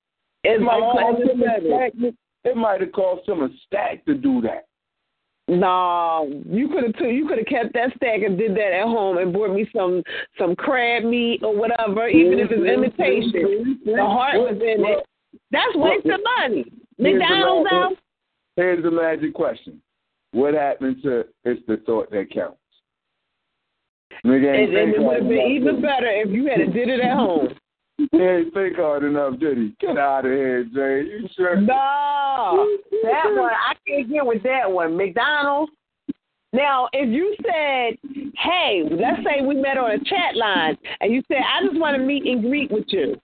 It's might all cost him a stack. It might have cost him a stack to do that. No, you could have you could have kept that stack and did that at home and brought me some some crab meat or whatever, even if it's mm-hmm. imitation. Mm-hmm. The heart was in it. That's waste of money. McDonald's magic- out. Here's the magic question: What happened to it's the thought that counts? Nigga And, and it would have been even better if you had did it at home. He? Ain't think hard enough, did he? Get out of here, Jay. You sure? No, that one I can't get with that one. McDonald's. Now, if you said, "Hey, let's say we met on a chat line," and you said, "I just want to meet and greet with you,"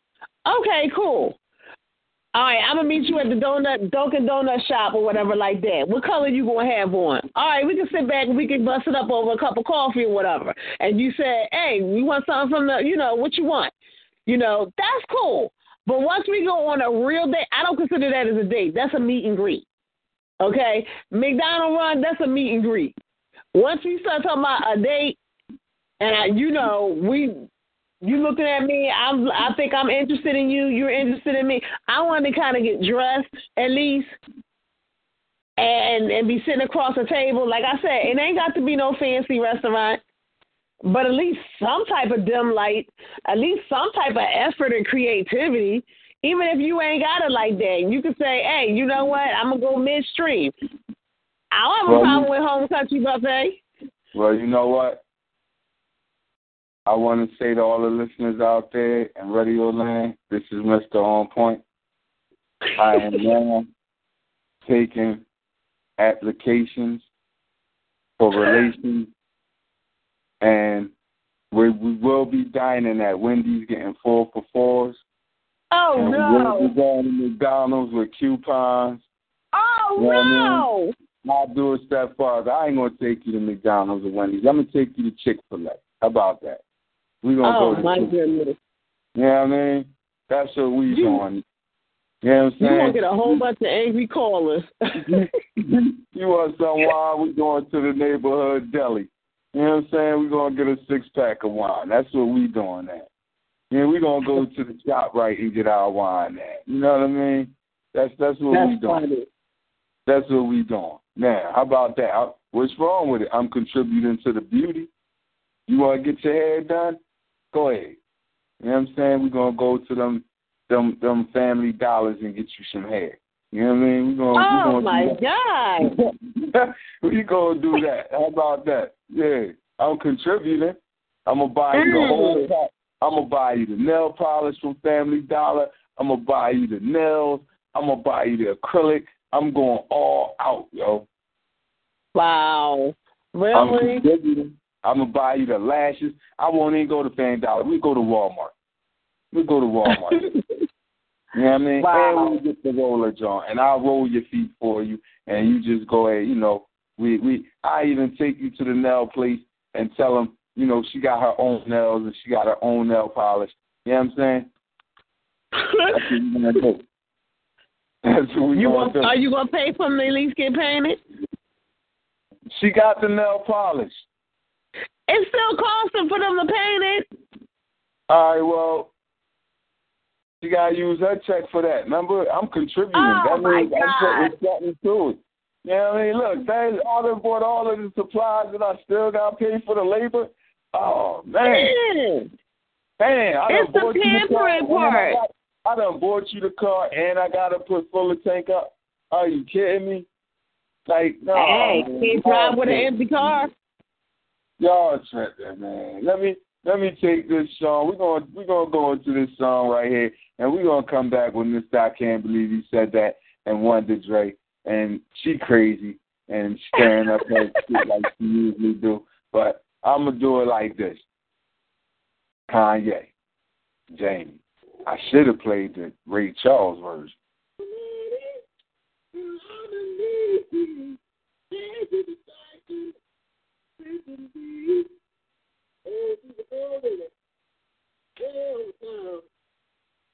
okay, cool. All right, I'm gonna meet you at the donut Dunkin' Donut shop or whatever like that. What color you gonna have on? All right, we can sit back and we can bust it up over a cup of coffee or whatever. And you say, hey, we want something from the, you know, what you want? You know, that's cool. But once we go on a real date, I don't consider that as a date. That's a meet and greet. Okay, McDonald run, that's a meet and greet. Once we start talking about a date, and I, you know, we you looking at me, I'm I think I'm interested in you, you're interested in me. I want to kind of get dressed at least and and be sitting across the table. Like I said, it ain't got to be no fancy restaurant, but at least some type of dim light, at least some type of effort and creativity. Even if you ain't got it like that, you can say, "Hey, you know what? I'm gonna go midstream." I don't have a Well, problem with home country buffet. Well, you know what? I want to say to all the listeners out there in Radio Land, this is Mr. On Point. I am now taking applications for relations, and we, we will be dining at Wendy's getting four for fours. Oh and We will be going to McDonald's with coupons. Oh You know what I mean? no! I'll do a step farther. I ain't gonna take you to McDonald's or Wendy's. I'm gonna take you to Chick Fil A. How about that? We gonna Oh go to my goodness! You know what I mean? That's what we You- doing. You know what You I'm gonna get a whole bunch of angry callers. you want some wine? We going to the neighborhood deli. You know what I'm saying? We're gonna get a six pack of wine. That's what we doing at. Yeah, we're gonna go to the shop right and get our wine at. You know what I mean? That's that's what we doing. funny. That's what we doing. Now, how about that? What's wrong with it? I'm contributing to the beauty. You want to get your hair done? Go ahead. You know what I'm saying? We're gonna go to them, them, them Family Dollars and get you some hair. You know what I mean? We're gonna. Oh we my gonna do God! we gonna do that. How about that? Yeah, I'm contributing. I'm gonna buy you the whole Mm. pack. I'm gonna buy you the nail polish from Family Dollar. I'm gonna buy you the nails. I'm gonna buy you the acrylic. I'm going all out, yo. Wow! Really? I'm contributing. I'm gonna buy you the lashes. I won't even go to Family Dollar. We go to Walmart. We go to Walmart. you know what I mean? Wow. And we get the roller joint, and I'll roll your feet for you, and you just go ahead. You know, we we. I even take you to the nail place and tell them, you know, she got her own nails and she got her own nail polish. You know what I'm saying? That's what we gonna do. That's what we You gonna want, do. are you gonna pay for them to at least get painted? She got the nail polish. It still costs them for them to paint it. All right, well, she gotta use her check for that. Remember, I'm contributing. Oh, that my means I'm God. putting something to it. You know what I mean? Look, they all bought all of the supplies and I still gotta pay for the labor. Oh man. Man, I It's done the you the car. pampering I part. got- I done bought you the car and I gotta put full of tank up. Are you kidding me? Like, no. hey, man. can't drive with an empty car. Y'all tripping, man. Let me let me take this song. We're gonna we're gonna go into this song right here, and we're gonna come back when this. I can't believe he said that and Wonder Dre and she crazy and staring up her shit like she usually do. But I'm gonna do it like this. Kanye, Jamie. I should have played the Ray Charles version.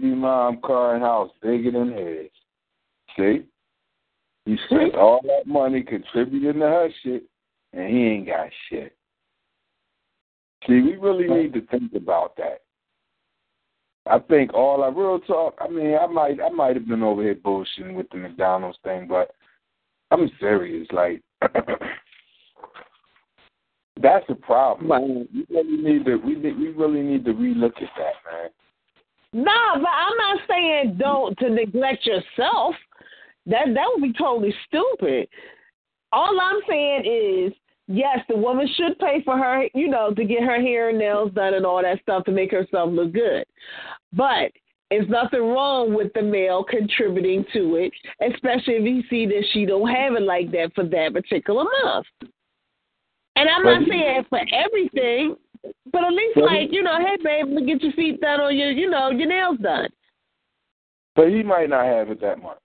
baby mom car and house bigger than his. See? He spent all that money contributing to her shit, and he ain't got shit. See, we really need to think about that. I think all our real talk. I mean, I might, I might have been over here bullshitting with the McDonald's thing, but I'm serious. Like, that's a problem. We really need to, we we really need to relook at that, man. No, but saying don't to neglect yourself. That that would be totally stupid. All I'm saying is, yes, the woman should pay for her, you know, to get her hair and nails done and all that stuff to make herself look good. But there's nothing wrong with the male contributing to it, especially if he see that she don't have it like that for that particular month. And I'm not saying for everything, but at least like, you know, hey babe, let get your feet done or your you know, your nails done. But he might not have it that much.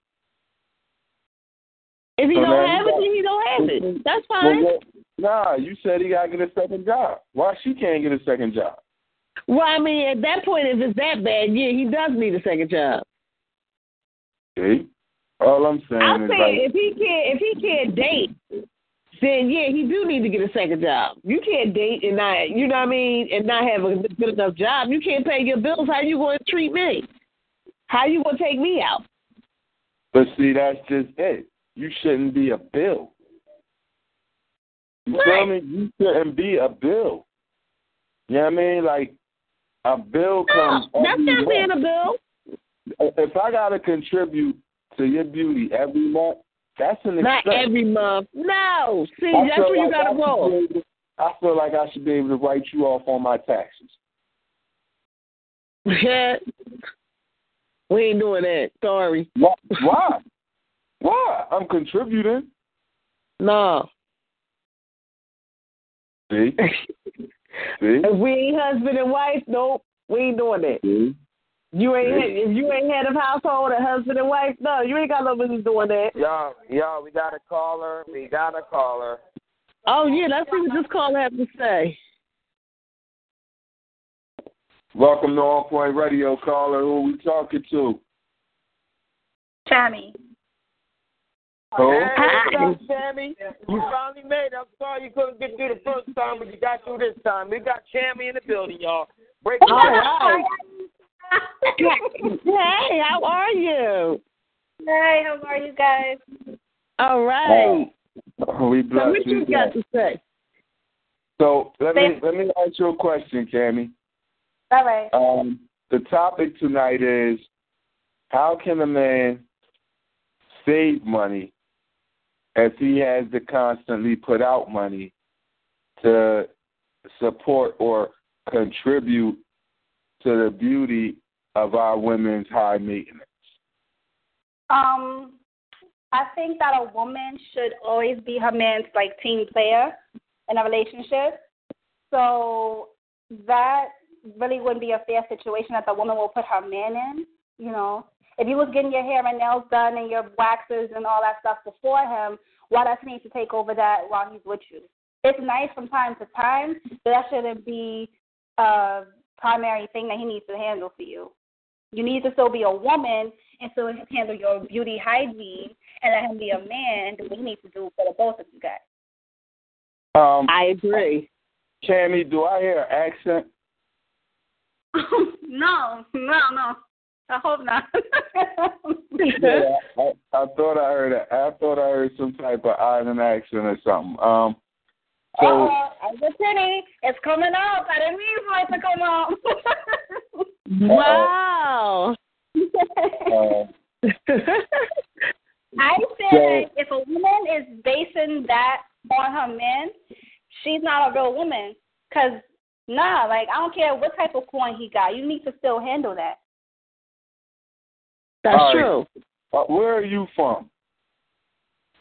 If he So don't have you it, then he don't have it. That's Well, fine. what- nah, you said he gotta get a second job. Why she can't get a second job? Well, I mean, at that point, if it's that bad, yeah, he does need a second job. See? All I'm saying I'm is saying like if he can't, if he can't date, then yeah, he do need to get a second job. You can't date and not, you know what I mean, and not have a good enough job. You can't pay your bills. How you going to treat me? How you to take me out? But see, that's just it. You shouldn't be a bill. You feel me? You shouldn't be a bill. You know what I mean? Like a bill comes. No, that's not being a bill. If I gotta contribute to your beauty every month, that's an Not expense. every month. No. See, I that's where you gotta should roll. able to- I feel like I should be able to write you off on my taxes. we ain't doing that. Sorry. Why? Why? Why? I'm contributing. No. See? See? If we ain't husband and wife, nope, we ain't doing that. See? You ain't if you ain't head of household and husband and wife, no, you ain't got no business doing that. Yo, yo, we got a caller. We got a caller. Oh yeah, let's see what this caller have to say. Welcome to On Point Radio caller. Who are we talking to? Tammy. Who? Hey, what's up, Tammy? You finally made it. I'm sorry you couldn't get through the first time, but you got through this time. We got Tammy in the building, y'all. Break it All down. hey, how are you? Hey, how are you guys? All right. Oh, we so what you. you got to say? So let me let me ask you a question, Cammy. All right. Um, the topic tonight is how can a man save money if he has to constantly put out money to support or contribute to the beauty of our women's high maintenance? Um, I think that a woman should always be her man's like team player in a relationship. So that really wouldn't be a fair situation that the woman will put her man in. You know, if you was getting your hair and nails done and your waxes and all that stuff before him, why does he need to take over that while he's with you? It's nice from time to time, but that shouldn't be a primary thing that he needs to handle for you. You need to still be a woman and still handle your beauty hygiene and let him be a man, do what he needs to do for the both of you guys. Um, I agree. Cammy, do I hear an accent? no, no, no. I hope not. yeah, I, I thought I heard a, I thought I heard some type of island accent or something. Um, so uh, I'm just. It's coming up. I didn't mean for it to come up. Wow. uh, I feel So- like if a woman is basing that on her man, she's not a real woman. Cause nah, like I don't care what type of coin he got, you need to still handle that. That's All right. true. uh, where are you from?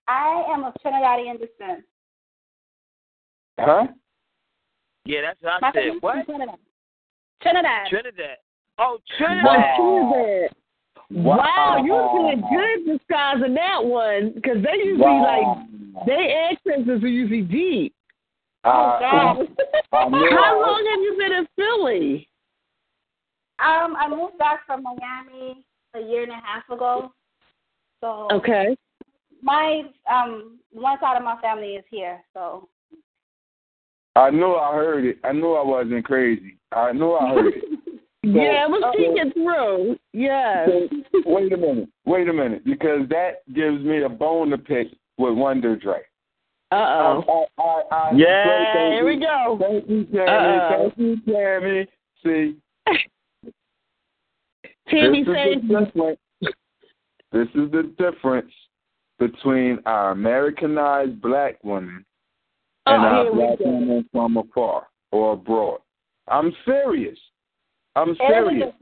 I am of Trinidadian descent. Huh? Yeah, that's what My I said. What? Trinidad. Trinidad. Trinidad. Oh, Trinidad. Wow. Wow, Wow. you did good disguising that one because they usually Wow. like they accents are usually deep. Uh, God. How long have you been in Philly? Um, I moved back from Miami a year and a half ago. So Okay. my um one side of my family is here, so I knew I heard it. I knew I wasn't crazy. I knew I heard it. yeah, it was uh, peeking through. Yes. So, wait a minute. Wait a minute. Because that gives me a bone to pick with Wonder Dre. Um, uh oh. Yeah, thank here we go. Thank you, Tammy. Uh-oh. Thank you, Tammy. See, Tammy this is the difference. This is the difference between our Americanized black women oh, and Oh, our black women from afar or abroad. I'm serious. I'm it is a serious.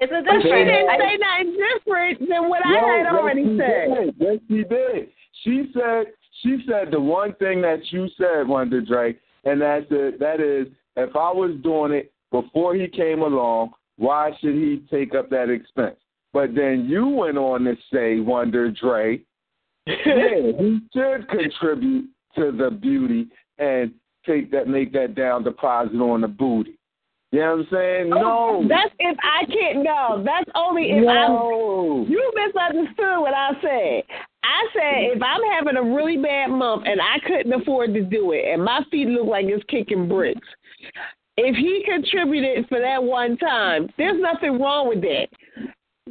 It's a But she didn't say nothing different than what Yo, I had already said. Did. Yes, she did. She said she said the one thing that you said, Wonder Dre, and that's it, that is if I was doing it before he came along, why should he take up that expense? But then you went on to say, Wonder Dre, yeah, he should contribute to the beauty and take that make that down deposit on the booty. You know what I'm saying? Oh, no. That's if I can't. No, that's only if I'm. no. You misunderstood what I said. I said if I'm having a really bad month and I couldn't afford to do it, and my feet look like it's kicking bricks. If he contributed for that one time, there's nothing wrong with that.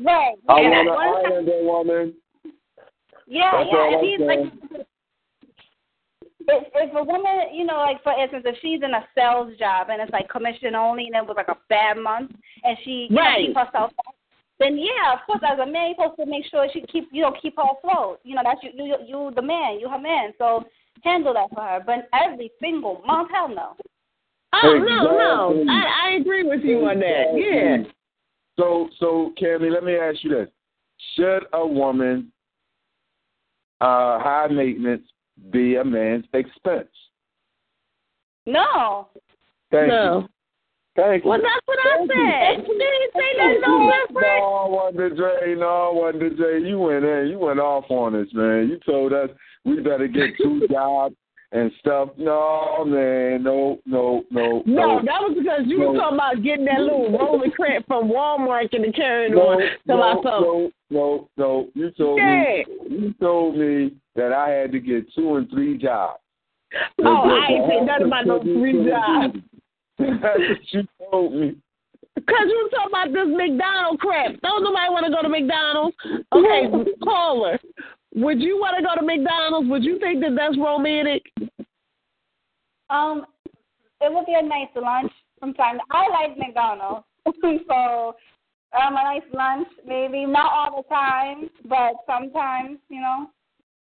right. I yeah, want one an time- islander woman. yeah, That's yeah. If he's like if if a woman, you know, like for instance, if she's in a sales job and it's like commission only and it was like a bad month and she can't Right. keep herself up, then yeah, of course, as a man, you're supposed to make sure she keep you know keep her afloat. You know, that's you you you the man, you her man, so handle that for her. But every single month, hell no. Oh no, no, I, I agree with you on that. Yeah. So, so Cammy, let me ask you this: Should a woman, uh, high maintenance, be a man's expense? No. Thank no. you. Thank you. Well, that's what I said. You didn't say that no different. No, Wonder Dre, no, Wonder Dre, you went in, you went off on us, man. You told us we better get two jobs and stuff. No, man, no, no, no, No, that was because you No. were talking about getting that little rolling crap from Walmart and carrying no, on to no, my phone. no, no, no. You told Yeah. me, you told me that I had to get two and three jobs. Oh, I ain't saying nothing about no three jobs. That's what you told me. Because you were talking about this McDonald crap. Don't nobody want to go to McDonald's. Okay, caller. Would you want to go to McDonald's? Would you think that that's romantic? Um, it would be a nice lunch from time. I like McDonald's, so um, a nice lunch maybe not all the time, but sometimes, you know.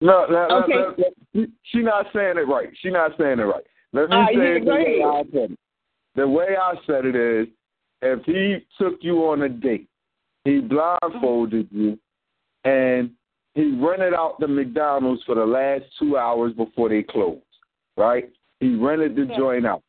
No, no, no, Okay. no, no. She not saying it right. She not saying it right. Let me Uh, say yeah, it the way. I said it. The way I said it is, if he took you on a date, he blindfolded you, and he rented out the McDonald's for the last two hours before they closed, right? He rented the Yeah. joint out,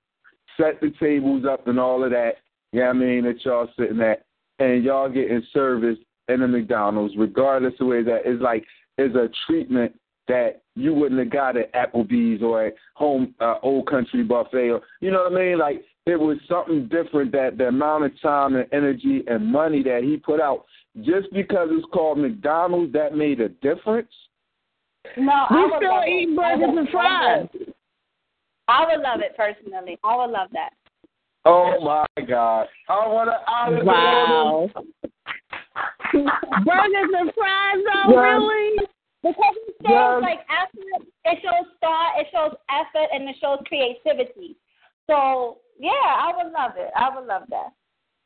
set the tables up and all of that, you know I mean, that y'all sitting at, and y'all getting service in the McDonald's, regardless of where that is like, is a treatment that you wouldn't have got at Applebee's or at home uh, old country buffet or you know what I mean? Like it was something different that the amount of time and energy and money that he put out just because it's called McDonald's that made a difference. No, We would still love eat it. burgers and fries. I would love it personally. I would love that. Oh my God! I want to. I Wow. Burgers and fries, though, Yes. really? Because it shows Yes. like effort, it shows thought, it shows effort, and it shows creativity. So yeah, I would love it. I would love that.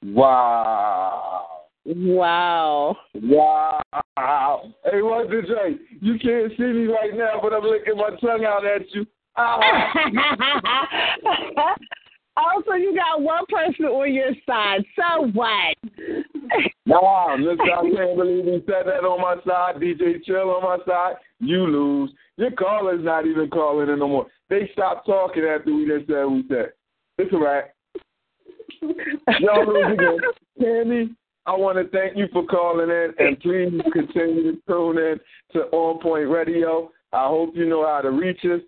Wow. Wow. Wow. Hey, what's the J? You can't see me right now, but I'm licking my tongue out at you. Ah. also, you got one person on your side. So what? Nah, listen, I can't believe he said that on my side. DJ Chill on my side. You lose. Your caller's not even calling in no more. They stopped talking after we just said we said. It's all right. Y'all lose again. Tammy, I want to thank you for calling in, and please continue to tune in to On Point Radio. I hope you know how to reach us.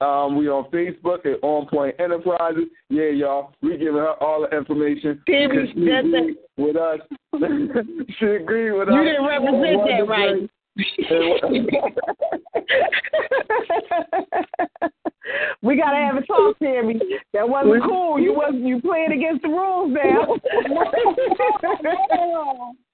Um, we on Facebook at On Point Enterprises. Yeah, y'all, we giving her all the information. Tammy, because she agreed with us. she agreed with us. You didn't represent that right. we gotta have a talk, Tammy. That wasn't cool. You wasn't you playing against the rules now.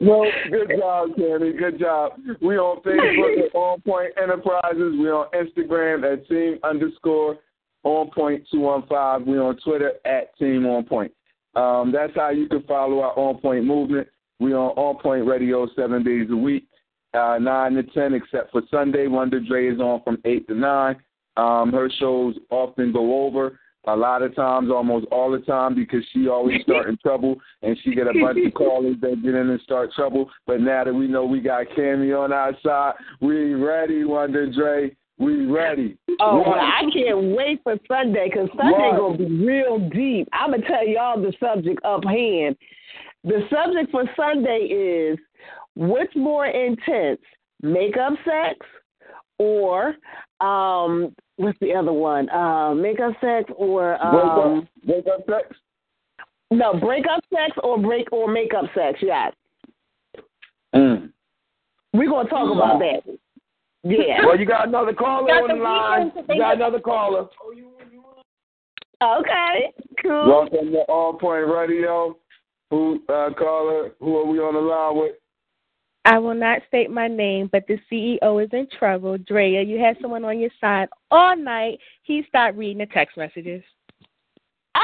no, good job, Tammy. Good job. We on Facebook at On Point Enterprises. We on Instagram at Team underscore On Point two one five. We on Twitter at Team On Point. Um, that's how you can follow our On Point movement. We on On Point Radio seven days a week, uh, nine to ten, except for Sunday. Wonder Dre is on from eight to nine. Um, her shows often go over a lot of times, almost all the time, because she always start in trouble and she get a bunch of callers that get in and start trouble. But now that we know we got Cammy on our side, we ready, Wonder Dre. We ready. Oh, well, I can't wait for Sunday because Sunday Right. gonna be real deep. I'm gonna tell y'all the subject up hand. The subject for Sunday is what's more intense, makeup sex or um what's the other one? Uh, makeup sex or um breakup sex? No, breakup sex or break or makeup sex. Yeah. Mm. we're gonna talk about that. Yeah. Well, you got another caller Got on the the line. You got another caller. Okay. Cool. Welcome to On Point Radio. Who uh, caller? Who are we on the line with? I will not state my name, but the CEO is in trouble. Drea, you had someone on your side all night. He stopped reading the text messages. Uh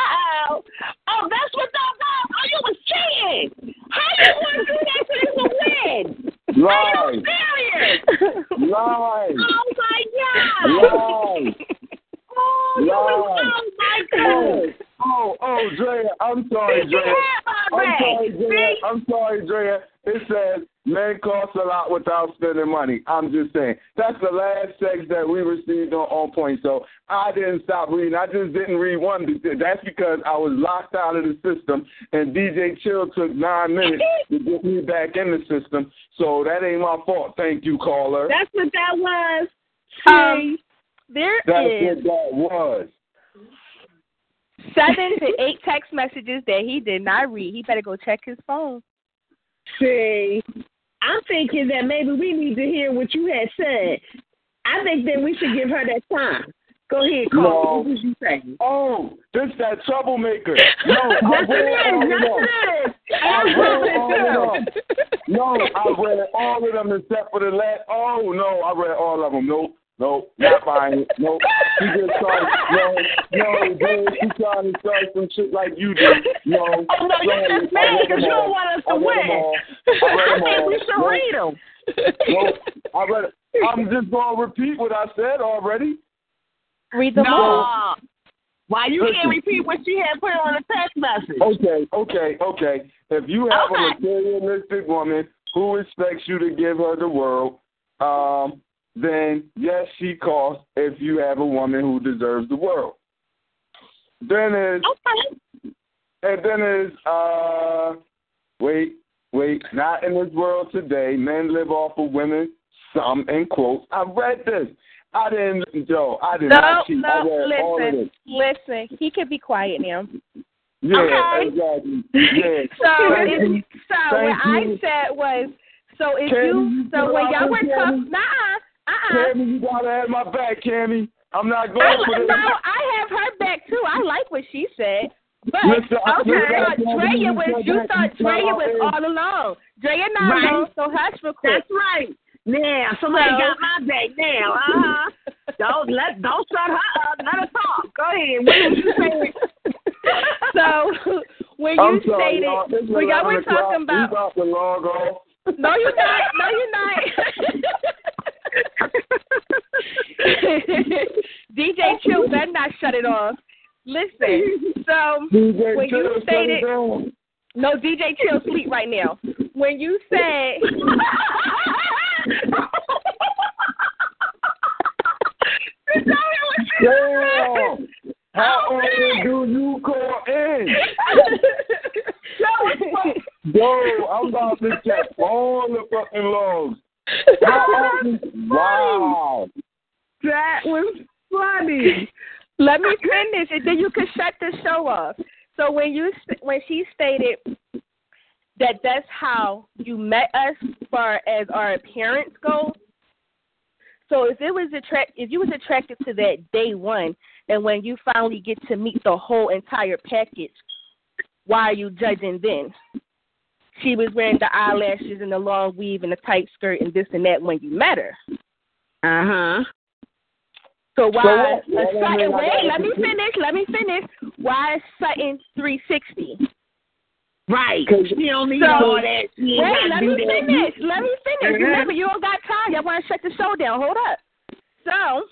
oh, oh, that's what that was. Oh, you was cheating. How you want to do that to this a win? Are you serious? Lies. Oh my God. Lies. Oh, you was, oh my God. Oh, oh, Drea, I'm sorry, Drea. I'm sorry, Drea. I'm sorry, Drea. It says men cost a lot without spending money. I'm just saying. That's the last text that we received on On Point. So I didn't stop reading. I just didn't read one. That's because I was locked out of the system, and DJ Chill took nine minutes to get me back in the system. So that ain't my fault. Thank you, caller. That's what that was. Um, there That's is what that was. seven to eight text messages that he did not read. He better go check his phone. See, I'm thinking that maybe we need to hear what you had said. I think that we should give her that time. Go ahead, No. What you saying? Oh, this that troublemaker. No, I read all of them. I read all of them. No, I read all of them except for the last. Oh no, I read all of them. Nope, nope, not buying it. Nope. She just trying. No, no, dude, she trying to start some shit like you do. No. Oh, no, you're just mad because you don't want us to win. I read I think all. we should Nope. read them. Nope. I read. I'm just gonna repeat what I said already. Read No. them all. Why you Listen. can't repeat what she had put on the text message? Okay, okay, okay. If you have Okay. a materialistic woman who expects you to give her the world, um, then yes, she costs if you have a woman who deserves the world. Then is Okay. and then is uh wait, wait, not in this world today. Men live off of women, some in quotes. I read this. I didn't Joe, I did No, not cheat. I no, read all of listen, this. listen. He could be quiet now. Yeah, Okay. exactly. Yeah. So, if, so Thank what I said was, so if Candy, you, you so when y'all were this, talking, nah, uh, uh, Cammy, you gotta have my back, Cammy. I'm not going I, for this. no, I have her back too. I like what she said. But I- okay, thought I can't Drea was you you thought. You Drea was all alone. Drea not Right. alone, so hush real quick. That's right. Now somebody So- got my back now. Uh huh. don't let don't shut her up. Let her talk. Go ahead. What was you saying? so when I'm you sorry, stated y'all. When y'all were talking about log. No you're not. No you're not. DJ Chill better not shut it off. Listen, so DJ when you stated no DJ Chill sleep right now. When you said Damn. How oh, often do you call in? Yo, I'm about to check all the fucking logs. How often? Wow. That was funny. Let me finish, and then you can shut the show off. So when you when she stated that that's how you met us, far as our appearance goes. So if it was attract, if you was attracted to that day one, and when you finally get to meet the whole entire package, why are you judging then? She was wearing the eyelashes and the long weave and the tight skirt and this and that when you met her. Uh huh. So why what- a Sutton? Wait, let me finish. Let me finish. Why is Sutton three sixty? Right. She don't need so, all that. She wait, let me that. finish. Let me finish. Mhm. Remember, you don't got time. Y'all want to shut the show down. Hold up. So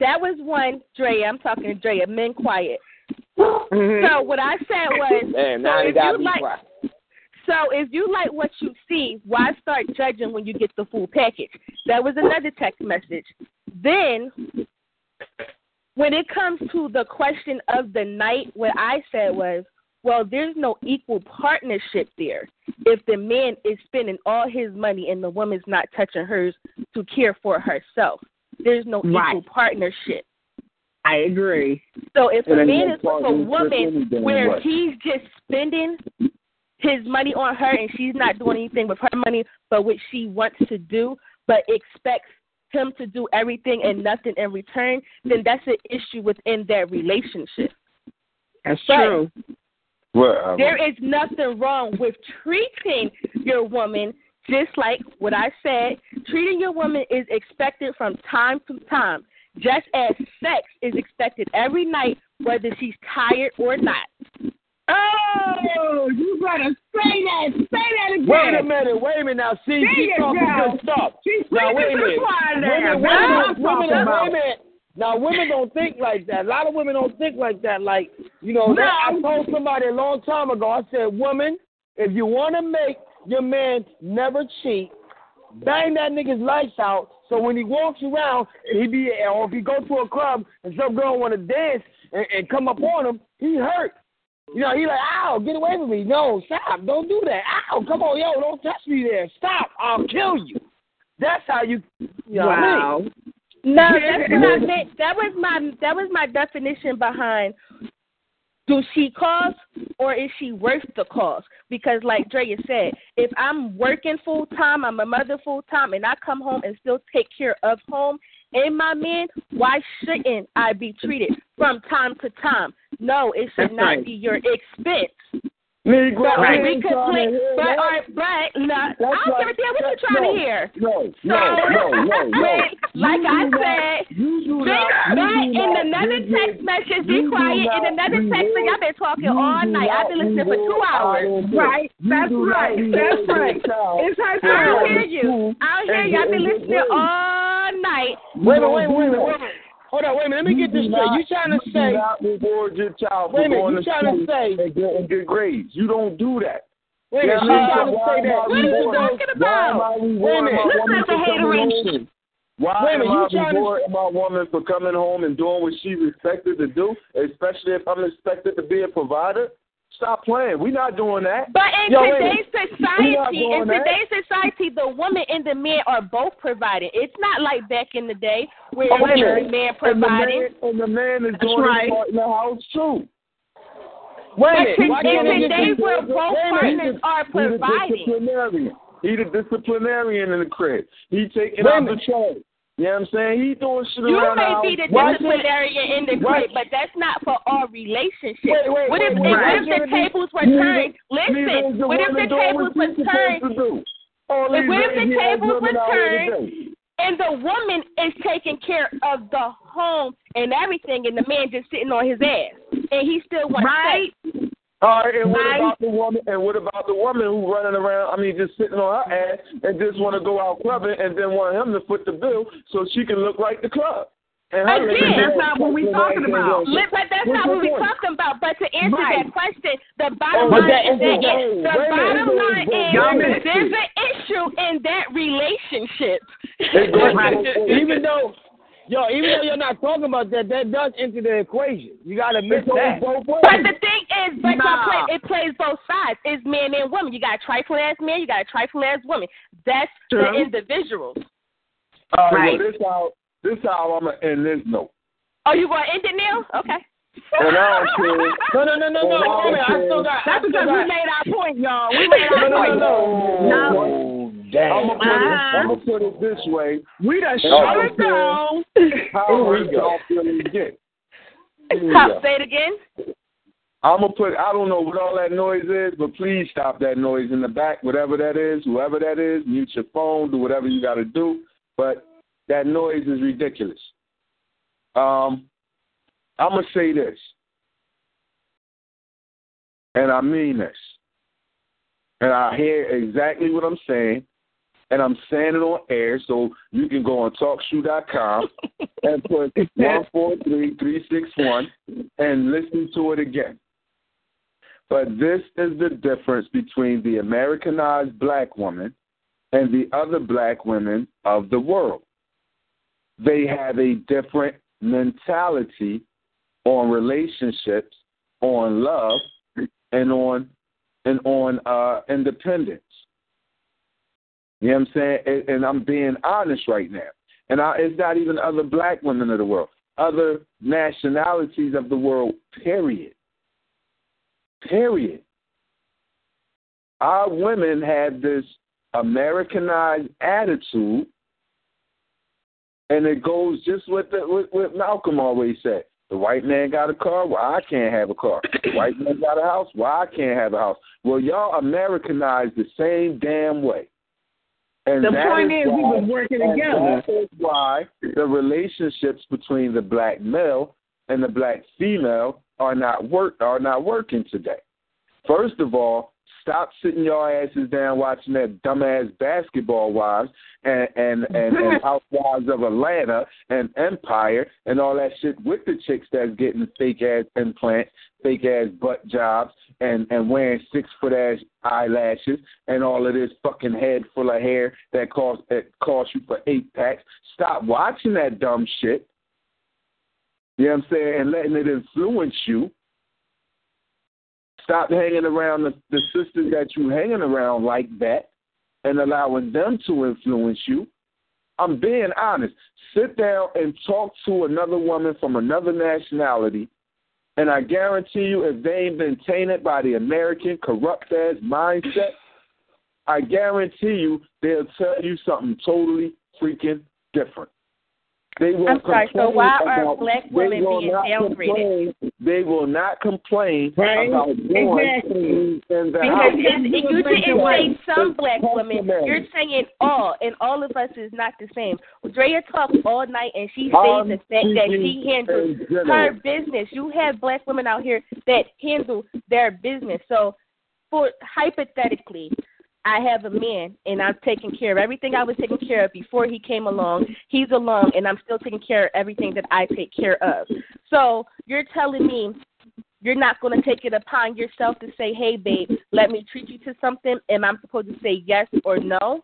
that was one. Drea, I'm talking to Drea. Men quiet. So what I said was, Man, so if you like, quiet. So if you like what you see, why start judging when you get the full package? That was another text message. Then, when it comes to the question of the night, what I said was, well, there's no equal partnership there. If the man is spending all his money and the woman's not touching hers to care for herself, there's no Right. equal partnership. I agree. So if And a man is with a woman where he's just spending his money on her and she's not doing anything with her money but what she wants to do, but expects him to do everything and nothing in return, then that's an issue within that relationship. That's But true. Well, um, There is nothing wrong with treating your woman just like what I said. Treating your woman is expected from time to time, just as sex is expected every night, whether she's tired or not. Oh, you better say that. Say that again. Wait a minute, wait a minute now. See, There she's talking go. good stuff. She's now wait a preaching to the minute. now. Women, women, what I'm don't- women, wait a minute. Now women don't think like that. A lot of women don't think like that. Like you know, that, I told somebody a long time ago. I said, woman, if you want to make your man never cheat, bang that nigga's lights out. So when he walks around, and he be, or if he go to a club and some girl want to dance and, and come up on him, he hurt. You know, he like, ow, get away from me. No, stop. Don't do that. Ow, come on, yo, don't touch me there. Stop. I'll kill you. That's how you, you know I mean? No, that's what I meant. That was my that was my definition behind do she cost or is she worth the cost? Because like Drea said, if I'm working full time, I'm a mother full time and I come home and still take care of home and my men, why shouldn't I be treated from time to time? No, it should That's not right. be your expense. Negro, But I we could play, but, that. all right, but no, I don't right. give a damn what you're trying no, to hear. No, So, no, no, no, no. like You I do not- said, you do Big not- you in not another give text it- message, be do quiet. In another text, reward- y'all been talking all do night. I've been listening for two hours. Right. That's right. That's right. It's her for I don't hear you. I don't hear you. I've been listening all night. Wait a minute, wait a do minute, that. wait a minute. Hold on, wait a minute. Let me You get this straight. not- You trying to you say? do not reward your child Wait a for minute, going you to trying to school say- and getting good grades. You don't do that. Wait a minute. I mean, You trying to why say that? What are you talking about? Wait a minute. my Listen woman the hateration. Why Wait a minute, am I you trying to- rewarding my woman for coming home and doing what she's expected to do, especially if I'm expected to be a provider? Stop playing. We're not doing that. But in Yo, today's We're society, in doing that. today's society, the woman and the man are both providing. It's not like back in the day where Oh, it was wait the minute. man And the providing. man, and the man is That's doing right. part in the house too. Wait a But minute. Why in they today's just- world, both a partners are He the providing. disciplinarian. He the disciplinarian in the crib. He taking Wait a out the minute. charge. You know what I'm saying? He doing shit You around the may be the Why disciplinarian in the group, but that's not for all relationships. Wait, wait, what if, wait, if- wait. what if the tables were turned? Listen, what if the tables were turned? to do? All If these what if the tables were turned and the woman is taking care of the home and everything, and the man just sitting on his ass, and he still wants Right. sex? All right, and what about the woman? And what about the woman who running around? I mean, just sitting on her ass and just want to go out clubbing and then want him to foot the bill so she can look like the club. And Again, that's not what we're talking about. But that's What's not what we're talking about. But to answer Right. that question, the Oh, bottom but line is that the- the wait minute, bottom line is there's an issue in that relationship. It goes Right. both ways. even though, yo, even though you're not talking about that, that does enter the equation. You got to admit that. both ways. But the thing is, but Nah. play, it plays both sides. It's man and woman. You got a trifling ass man, you got a trifling ass woman. That's the True. individuals. All right. Right. Well, this how this how I'm gonna end this note. Oh, you going to end it now? Okay. And I don't care. No, no, no, no, no. And I Wait a minute. I don't still care. got. I That's still because we got. made our point, y'all. We made No, our no, point. no, no. No. I'm gonna put it. I'm gonna put it this way. We done shut it down. How Here hurt y'all feeling get? Here we say it again. I'm gonna put. I don't know what all that noise is, but please stop that noise in the back, whatever that is, whoever that is. Mute your phone, do whatever you got to do. But that noise is ridiculous. Um, I'm gonna say this, and I mean this, and I hear exactly what I'm saying, and I'm saying it on air, so you can go on TalkShoe.com and put one four three three six one and listen to it again. But this is the difference between the Americanized black woman and the other black women of the world. They have a different mentality on relationships, on love, and on and on uh, independence. You know what I'm saying? And, and I'm being honest right now. And I, it's not even other black women of the world, other nationalities of the world. Period. Period. Our women have this Americanized attitude, and it goes just with the, with, with Malcolm always said. The white man got a car, well, I can't have a car. The white man got a house, well, I can't have a house. Well, y'all Americanized the same damn way. And The point is, we why- was working together. That is why the relationships between the black male and the black female are not work are not working today. First of all, stop sitting your asses down watching that dumbass basketball wives and and, and, and housewives of Atlanta and Empire and all that shit with the chicks that's getting fake ass implants, fake ass butt jobs and and wearing six foot ass eyelashes and all of this fucking head full of hair that cost that costs you for eight packs. Stop watching that dumb shit. You know what I'm saying? And letting it influence you. Stop hanging around the, the sisters that you're hanging around like that and allowing them to influence you. I'm being honest. Sit down and talk to another woman from another nationality, and I guarantee you, if they ain't been tainted by the American corrupt ass mindset, I guarantee you they'll tell you something totally freaking different. They will I'm sorry, so complain why are black women being not downgraded? They will not complain Right. about doing Exactly. in the Because house. it's, you didn't say some black women. You're saying all, and all of us is not the same. Drea talks all night, and she I'm says the fact that she speaking handles her business. You have black women out here that handle their business. So, for hypothetically, I have a man, and I'm taking care of everything I was taking care of before he came along. He's along, and I'm still taking care of everything that I take care of. So you're telling me you're not going to take it upon yourself to say, "Hey, babe, let me treat you to something," and I'm supposed to say yes or no?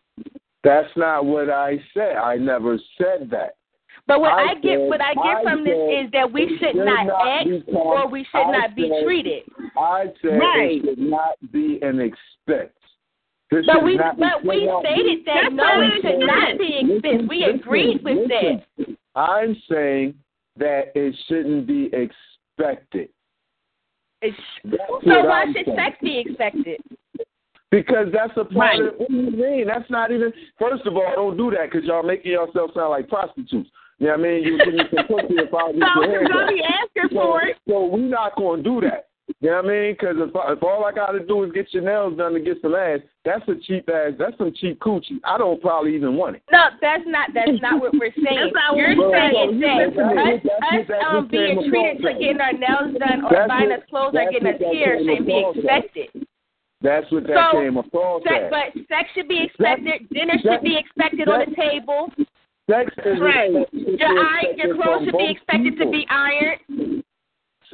That's not what I said. I never said that. But what I, I get, said- what I get I from this said is that we should should not not act or we should I not be said- treated. I said Right. it should not be an expense. This But we, not but we stated that That's no, what it I should said. not be expense. We listen, agreed with that. I'm saying that it shouldn't be expected. It's, so what why I'm should saying. sex be expected? Because that's a part Right. of. What do you mean? That's not even. First of all, don't do that because y'all making yourself sound like prostitutes. You know what I mean? You give me some pussy if I get No, your hair because done. I be asking So, for it. so we're not going to do that. You know what I mean? Because if, if all I got to do is get your nails done to get some ass, that's a cheap ass. That's some cheap coochie. I don't probably even want it. No, that's not that's not what we're saying. That's not You're we're saying saying. that That's us, that's us um, being treated to getting our nails done or That's buying what- us clothes or getting what us that hair came should be expected. That's what that So, came across Sex, as. but sex should be expected. Dinner sex- should be expected on the table. Sex is Right. Your iron, your clothes should be both expected to be ironed.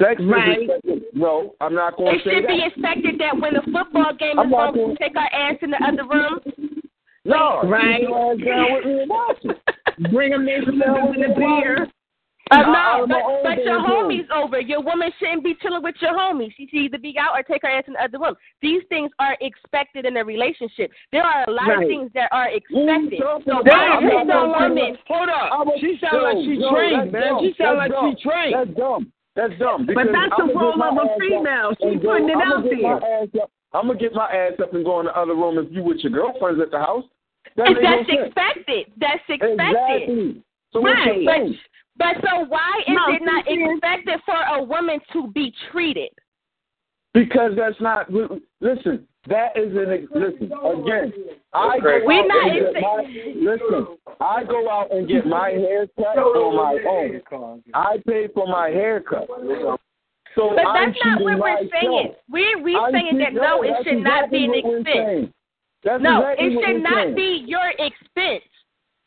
Sex Right. is expected. No, I'm not going It to say should be expected that when the football game I'm is over, gonna- we take our ass in the other room. No, Right. Sit your ass down with me and watch it. Bring them in some of the beer. Uh, no, but, but your damn thing. homies over. Your woman shouldn't be chilling with your homies. She should either be out or take her ass in the other room. These things are expected in a relationship. There are a lot Right. of things that are expected. So Damn, why she is sound the like- woman? Hold up. She sound like she Yo, trained, man. She sound That's like dumb. she trained. That's dumb. That's dumb. But that's the I'ma role of a female. She's go- putting it I'ma out there. I'm gonna get my ass up and go in the other room if you with your girlfriends at the house. That If ain't no that's sense. expected. That's expected. Exactly. So right. But, but so why is No, it not she expected for a woman to be treated? Because that's not. Listen, that is an. ex- Listen again. I go We're out not and get in- my, listen. I go out and get my hair cut on my own. I pay for my haircut. So But I'm that's not what we're myself. saying. We're we I'm saying that no, it that's should not be an expense. That's no, exactly it should not saying. be your expense.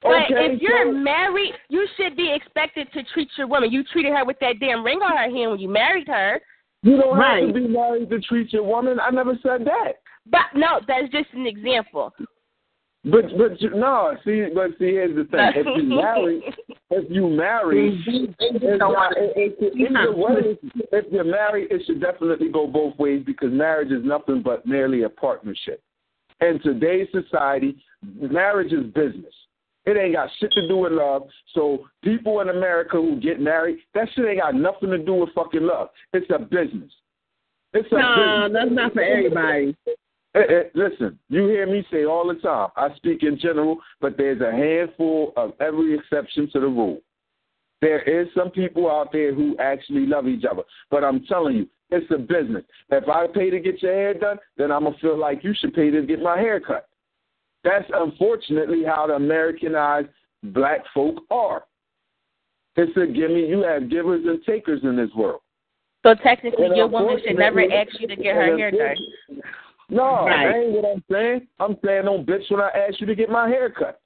But Okay, if you're so- married, you should be expected to treat your woman. You treated her with that damn ring on her hand when you married her. You don't have to be married to treat your woman. I never said that. But no, that's just an example. But but you- no, see, but see, here's the thing: if you marry, if you marry, if you're married, it should definitely go both ways because marriage is nothing but merely a partnership. In today's society, marriage is business. It ain't got shit to do with love. So people in America who get married, that shit ain't got nothing to do with fucking love. It's a business. It's a No, business. that's not for everybody. Eh, eh, listen, you hear me say all the time. I speak in general, but there's a handful of every exception to the rule. There is some people out there who actually love each other, but I'm telling you, it's a business. If I pay to get your hair done, then I'm gonna feel like you should pay to get my hair cut. That's unfortunately how the Americanized black folk are. It's a gimme. You have givers and takers in this world. So technically, And your woman should never ask you to get her hair done. No, Right. that ain't what I'm saying. I'm saying don't bitch when I ask you to get my hair cut.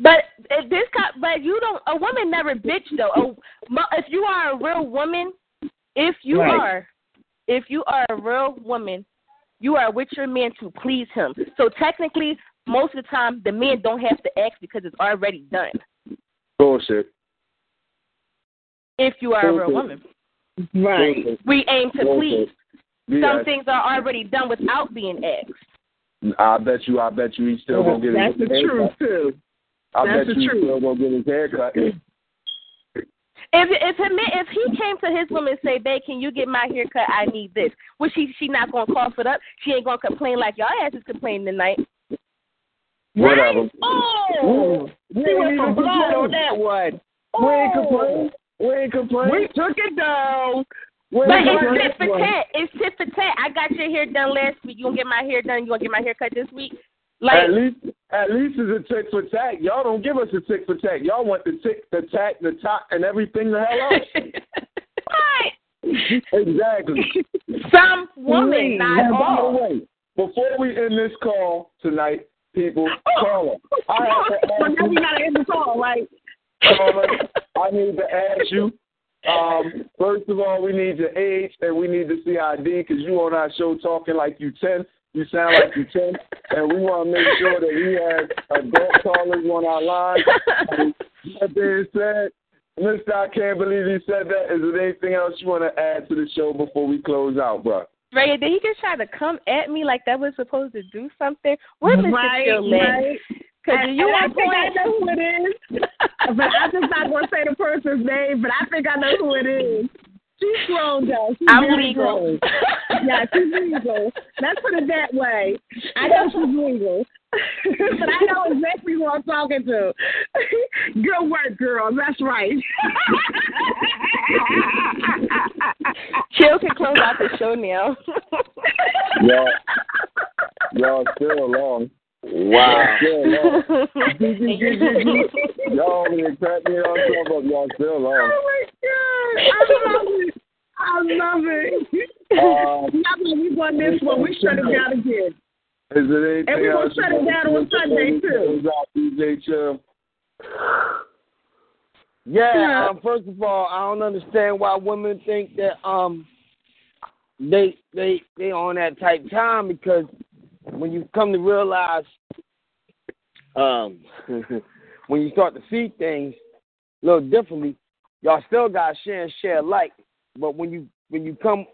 But if this, co- but you don't. A woman never bitch though. A, if you are a real woman, if you Right. are, if you are a real woman, you are with your man to please him. So technically, most of the time, the men don't have to ask because it's already done. Bullshit. If you are a real woman, Right. we aim to please. Yeah. Some things are already done without being asked. I bet you. I bet you. He's still gonna get his That's the truth haircut. too. I That's bet the you truth. still gonna get his haircut. If if him, if he came to his woman and say, "Babe, can you get my hair cut? I need this," well, she she not gonna cough it up. She ain't gonna complain like y'all asses complaining tonight. Whatever. Oh, We we ain't went from blood on that one. We ain't Oh. complaining. We ain't complaining. We took it down. We But it's tit for tat. It's tit for tat. I got your hair done last week. You gonna get my hair done? You gonna get my hair cut this week? Like at least, at least it's a tick for tack. Y'all don't give us a tick for tack. Y'all want the tick, the tack, the top, and everything the hell else. right. exactly. Some women, not And by the way, before we end this call tonight, people, oh. caller, I have to ask now we gotta end the call, right? caller, I need to ask you. Um, first of all, we need your age and we need the CID because you on our show talking like you ten. You sound like you ten, and we want to make sure that we have adult callers on our line. And that being said, Mister, I can't believe you said that. Is there anything else you want to add to the show before we close out, bro? Ray, did he just try to come at me like that was supposed to do something? Where Mr. Right, Phil right. Because you and I think I point. know who it is. but I'm just not going to say the person's name, but I think I know who it is. She's grown, though. She's I'm very legal. grown. yeah, she's legal. Let's put it that way. I know she's legal. but I know exactly who I'm talking to. Good work, girl. That's right. Chill can close out the show now. Y'all, y'all still along. Wow. Still along. y'all over here crack me on top of y'all still along. Oh my god! I love it. I love it. Um, Now that we won this one, we shut it down again. Is there anything And we're gonna shut it down on Sunday, before we too. close out, DJ Chill? Yeah, um, first of all, I don't understand why women think that um they they they on that type time because when you come to realize um when you start to see things a little differently, y'all still got share and share alike. But when you when you come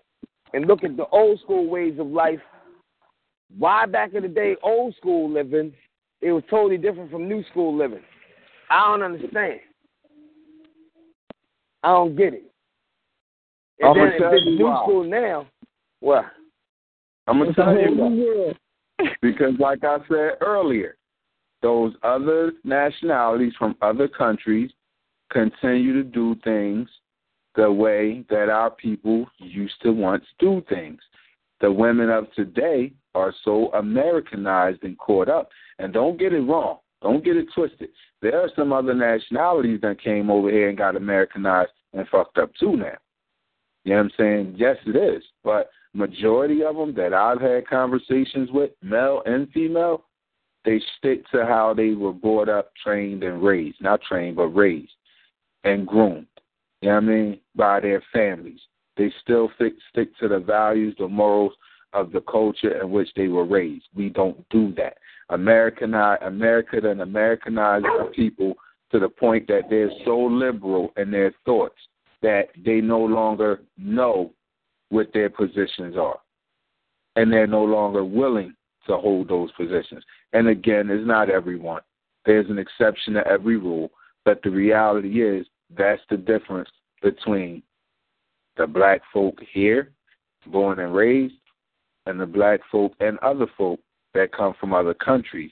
and look at the old school ways of life, why back in the day old school living, it was totally different from new school living. I don't understand. I don't get it. And I'ma then if tell it's you new why. school now, what? I'm gonna tell you why. Because, like I said earlier, those other nationalities from other countries continue to do things the way that our people used to once do things. The women of today are so Americanized and caught up. And don't get it wrong. Don't get it twisted. There are some other nationalities that came over here and got Americanized and fucked up too now. You know what I'm saying? Yes, it is. But majority of them that I've had conversations with, male and female, they stick to how they were brought up, trained, and raised. Not trained, but raised and groomed. You know what I mean? By their families. They still stick, to the values, the morals of the culture in which they were raised. We don't do that. Americanize, America then Americanized our people to the point that they're so liberal in their thoughts that they no longer know what their positions are. And they're no longer willing to hold those positions. And again, it's not everyone. There's an exception to every rule. But the reality is that's the difference between the black folk here, born and raised, and the black folk and other folk that come from other countries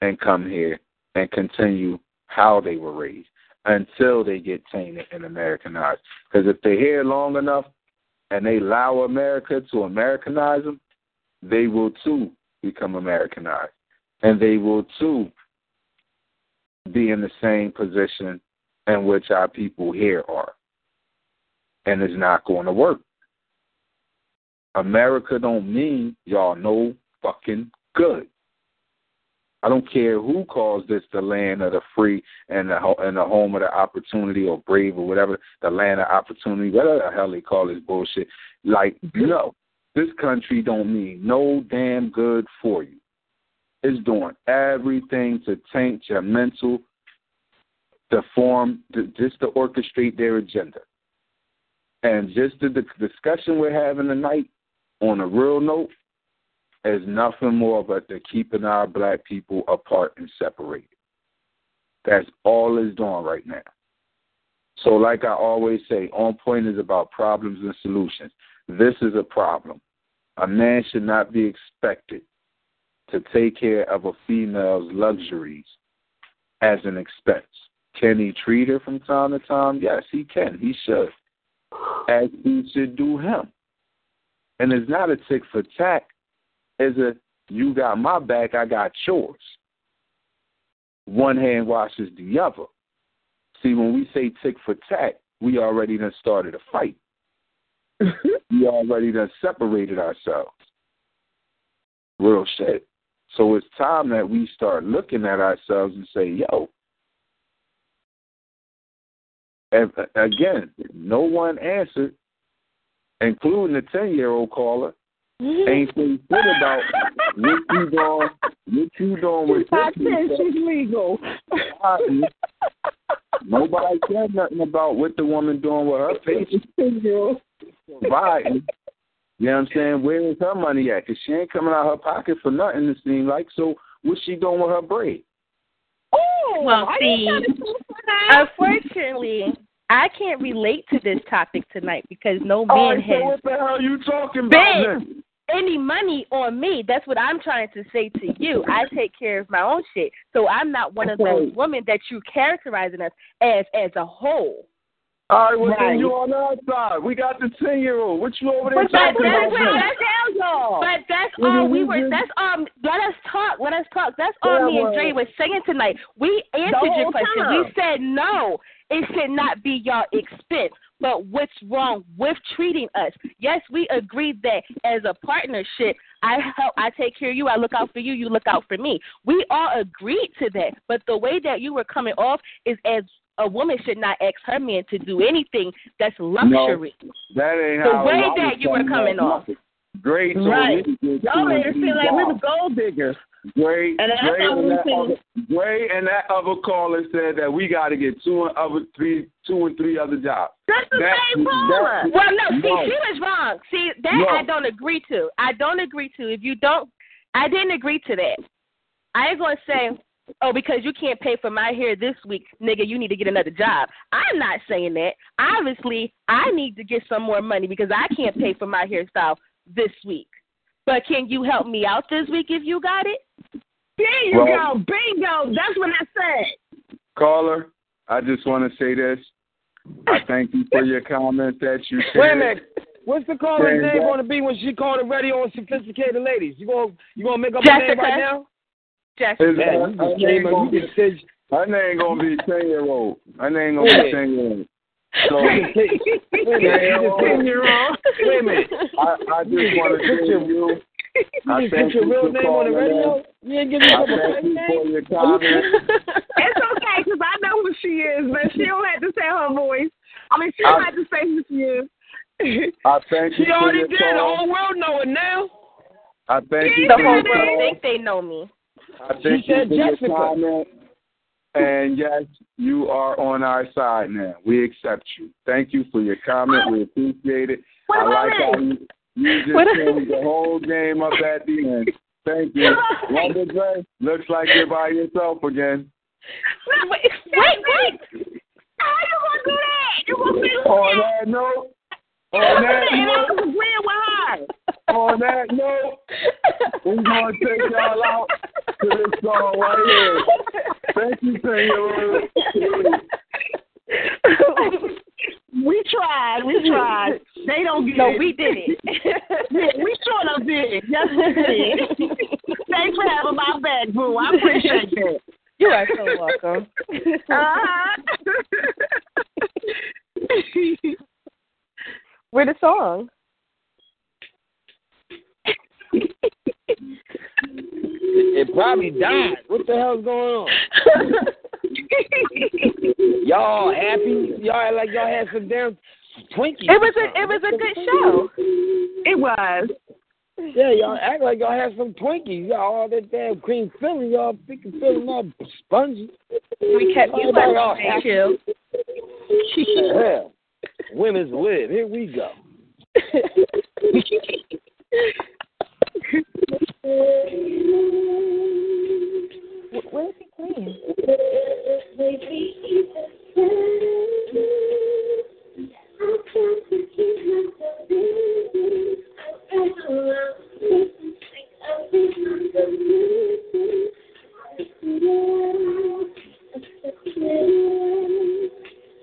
and come here and continue how they were raised until they get tainted and Americanized. Because if they're here long enough and they allow America to Americanize them, they will too become Americanized. And they will too be in the same position in which our people here are. And it's not going to work. America don't mean y'all no fucking good. I don't care who calls this the land of the free and the and the home of the opportunity or brave or whatever the land of opportunity, whatever the hell they call this bullshit. Like mm-hmm. no, this country don't mean no damn good for you. It's doing everything to taint your mental, to form, to, just to orchestrate their agenda. And just the, the discussion we're having tonight, on a real note, is nothing more but to keeping our black people apart and separated. That's all it's doing right now. So, like I always say, on point is about problems and solutions. This is a problem. A man should not be expected to take care of a female's luxuries as an expense. Can he treat her from time to time? Yes, he can. He should. As he should do him. And it's not a tick for tack. It's a you got my back, I got yours. One hand washes the other. See, when we say tick for tack, we already done started a fight. we already done separated ourselves. Real shit. So it's time that we start looking at ourselves and say, yo, and uh, again, no one answered, including the 10 year old caller, Mm-hmm. ain't say shit about what you doing, what you doing with I this said she's legal. Nobody said nothing about what the woman doing with her face. Providing. You know what I'm saying? Where is her money at? Because she ain't coming out of her pocket for nothing, it seems like. So what's she doing with her bread? Oh, Well, I see, didn't know this was that. unfortunately, I can't relate to this topic tonight because no Oh, man so has what the hell you talking about been then? Any money on me. That's what I'm trying to say to you. I take care of my own shit, so I'm not one of those women that you characterizing us as as a whole. All right, well then you on our side. We got the ten year old. What you over there But that's, talking that's, about? that's, that's, y'all. but that's all we we were. That's um. Let us talk. Let us talk. That's all Yeah, me and Dre was saying tonight. We answered your question. time. We said no. It should not be your expense. But what's wrong with treating us? Yes, we agreed that as a partnership, I help, I take care of you, I look out for you, you look out for me. We all agreed to that. But the way that you were coming off is as a woman should not ask her man to do anything that's luxury. No, That ain't The how way that you were coming off. nothing. Great. told Right. me to get Y'all made and it feel like we jobs. was gold diggers. Gray, And that's Gray, how and that other, Gray and that other caller said that we got to get two and other three, two and three other jobs. That's the That- same caller. Well, no, see, No. she was wrong. See, that No. I don't agree to. I don't agree to. If you don't, I didn't agree to that. I ain't gonna say, oh, because you can't pay for my hair this week, nigga, you need to get another job. I'm not saying that. Obviously, I need to get some more money because I can't pay for my hairstyle this week. But can you help me out this week if you got it? There you Well- go. Bingo. That's what I said. Caller, I just want to say this. I thank you for your comment that you said. Wait a minute. What's the caller's name going to be when she called it radio on sophisticated ladies? You going you gonna make up a name right now? Jessica. His- Man, her, you her just name came gonna be, her name gonna be ten year old. Her name gonna be ten year old. So Wait a minute. Just Ten year old. Wait a minute. I, I just want to Put your- tell you. You I just thank put your you real name on the radio? in. You ain't give me I a couple thank fake you for your comment. It's okay because I know who she is, but she don't have to say her voice. I mean, she don't I- have to say who she is. I thank you She already your did. The whole world know it now. I thank you The whole world call. think they know me. I thank She you said for your Jessica. comment. And yes, you are on our side now. We accept you. Thank you for your comment. We appreciate it. Wait, I like how you, you just What- changed the whole game up at the end. Thank you. Wonder Dre, looks like you're by yourself again. Wait, wait, wait. How you gonna do that? You gonna say On that note, on that and I note, was agreeing with her. on that note, we're going to take y'all out to this song right here. Thank you, Senor. We tried. We tried. They don't get No, it. we did it. Yeah, we sort of did. Yes, we did. Thanks for having my back, boo. I appreciate that. You are so welcome. Uh-huh. Where the song? It probably died. What the hell's going on? y'all happy? Y'all like y'all had some damn Twinkies. It was a it was a good show. It was. Yeah, y'all act like y'all had some Twinkies. Y'all all that damn cream filling. Y'all freaking filling all spongy. We kept you Everybody all up, oh, happy. chill. Hell, women's live. Here we go. Where is he playing?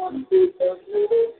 Stuck in my head,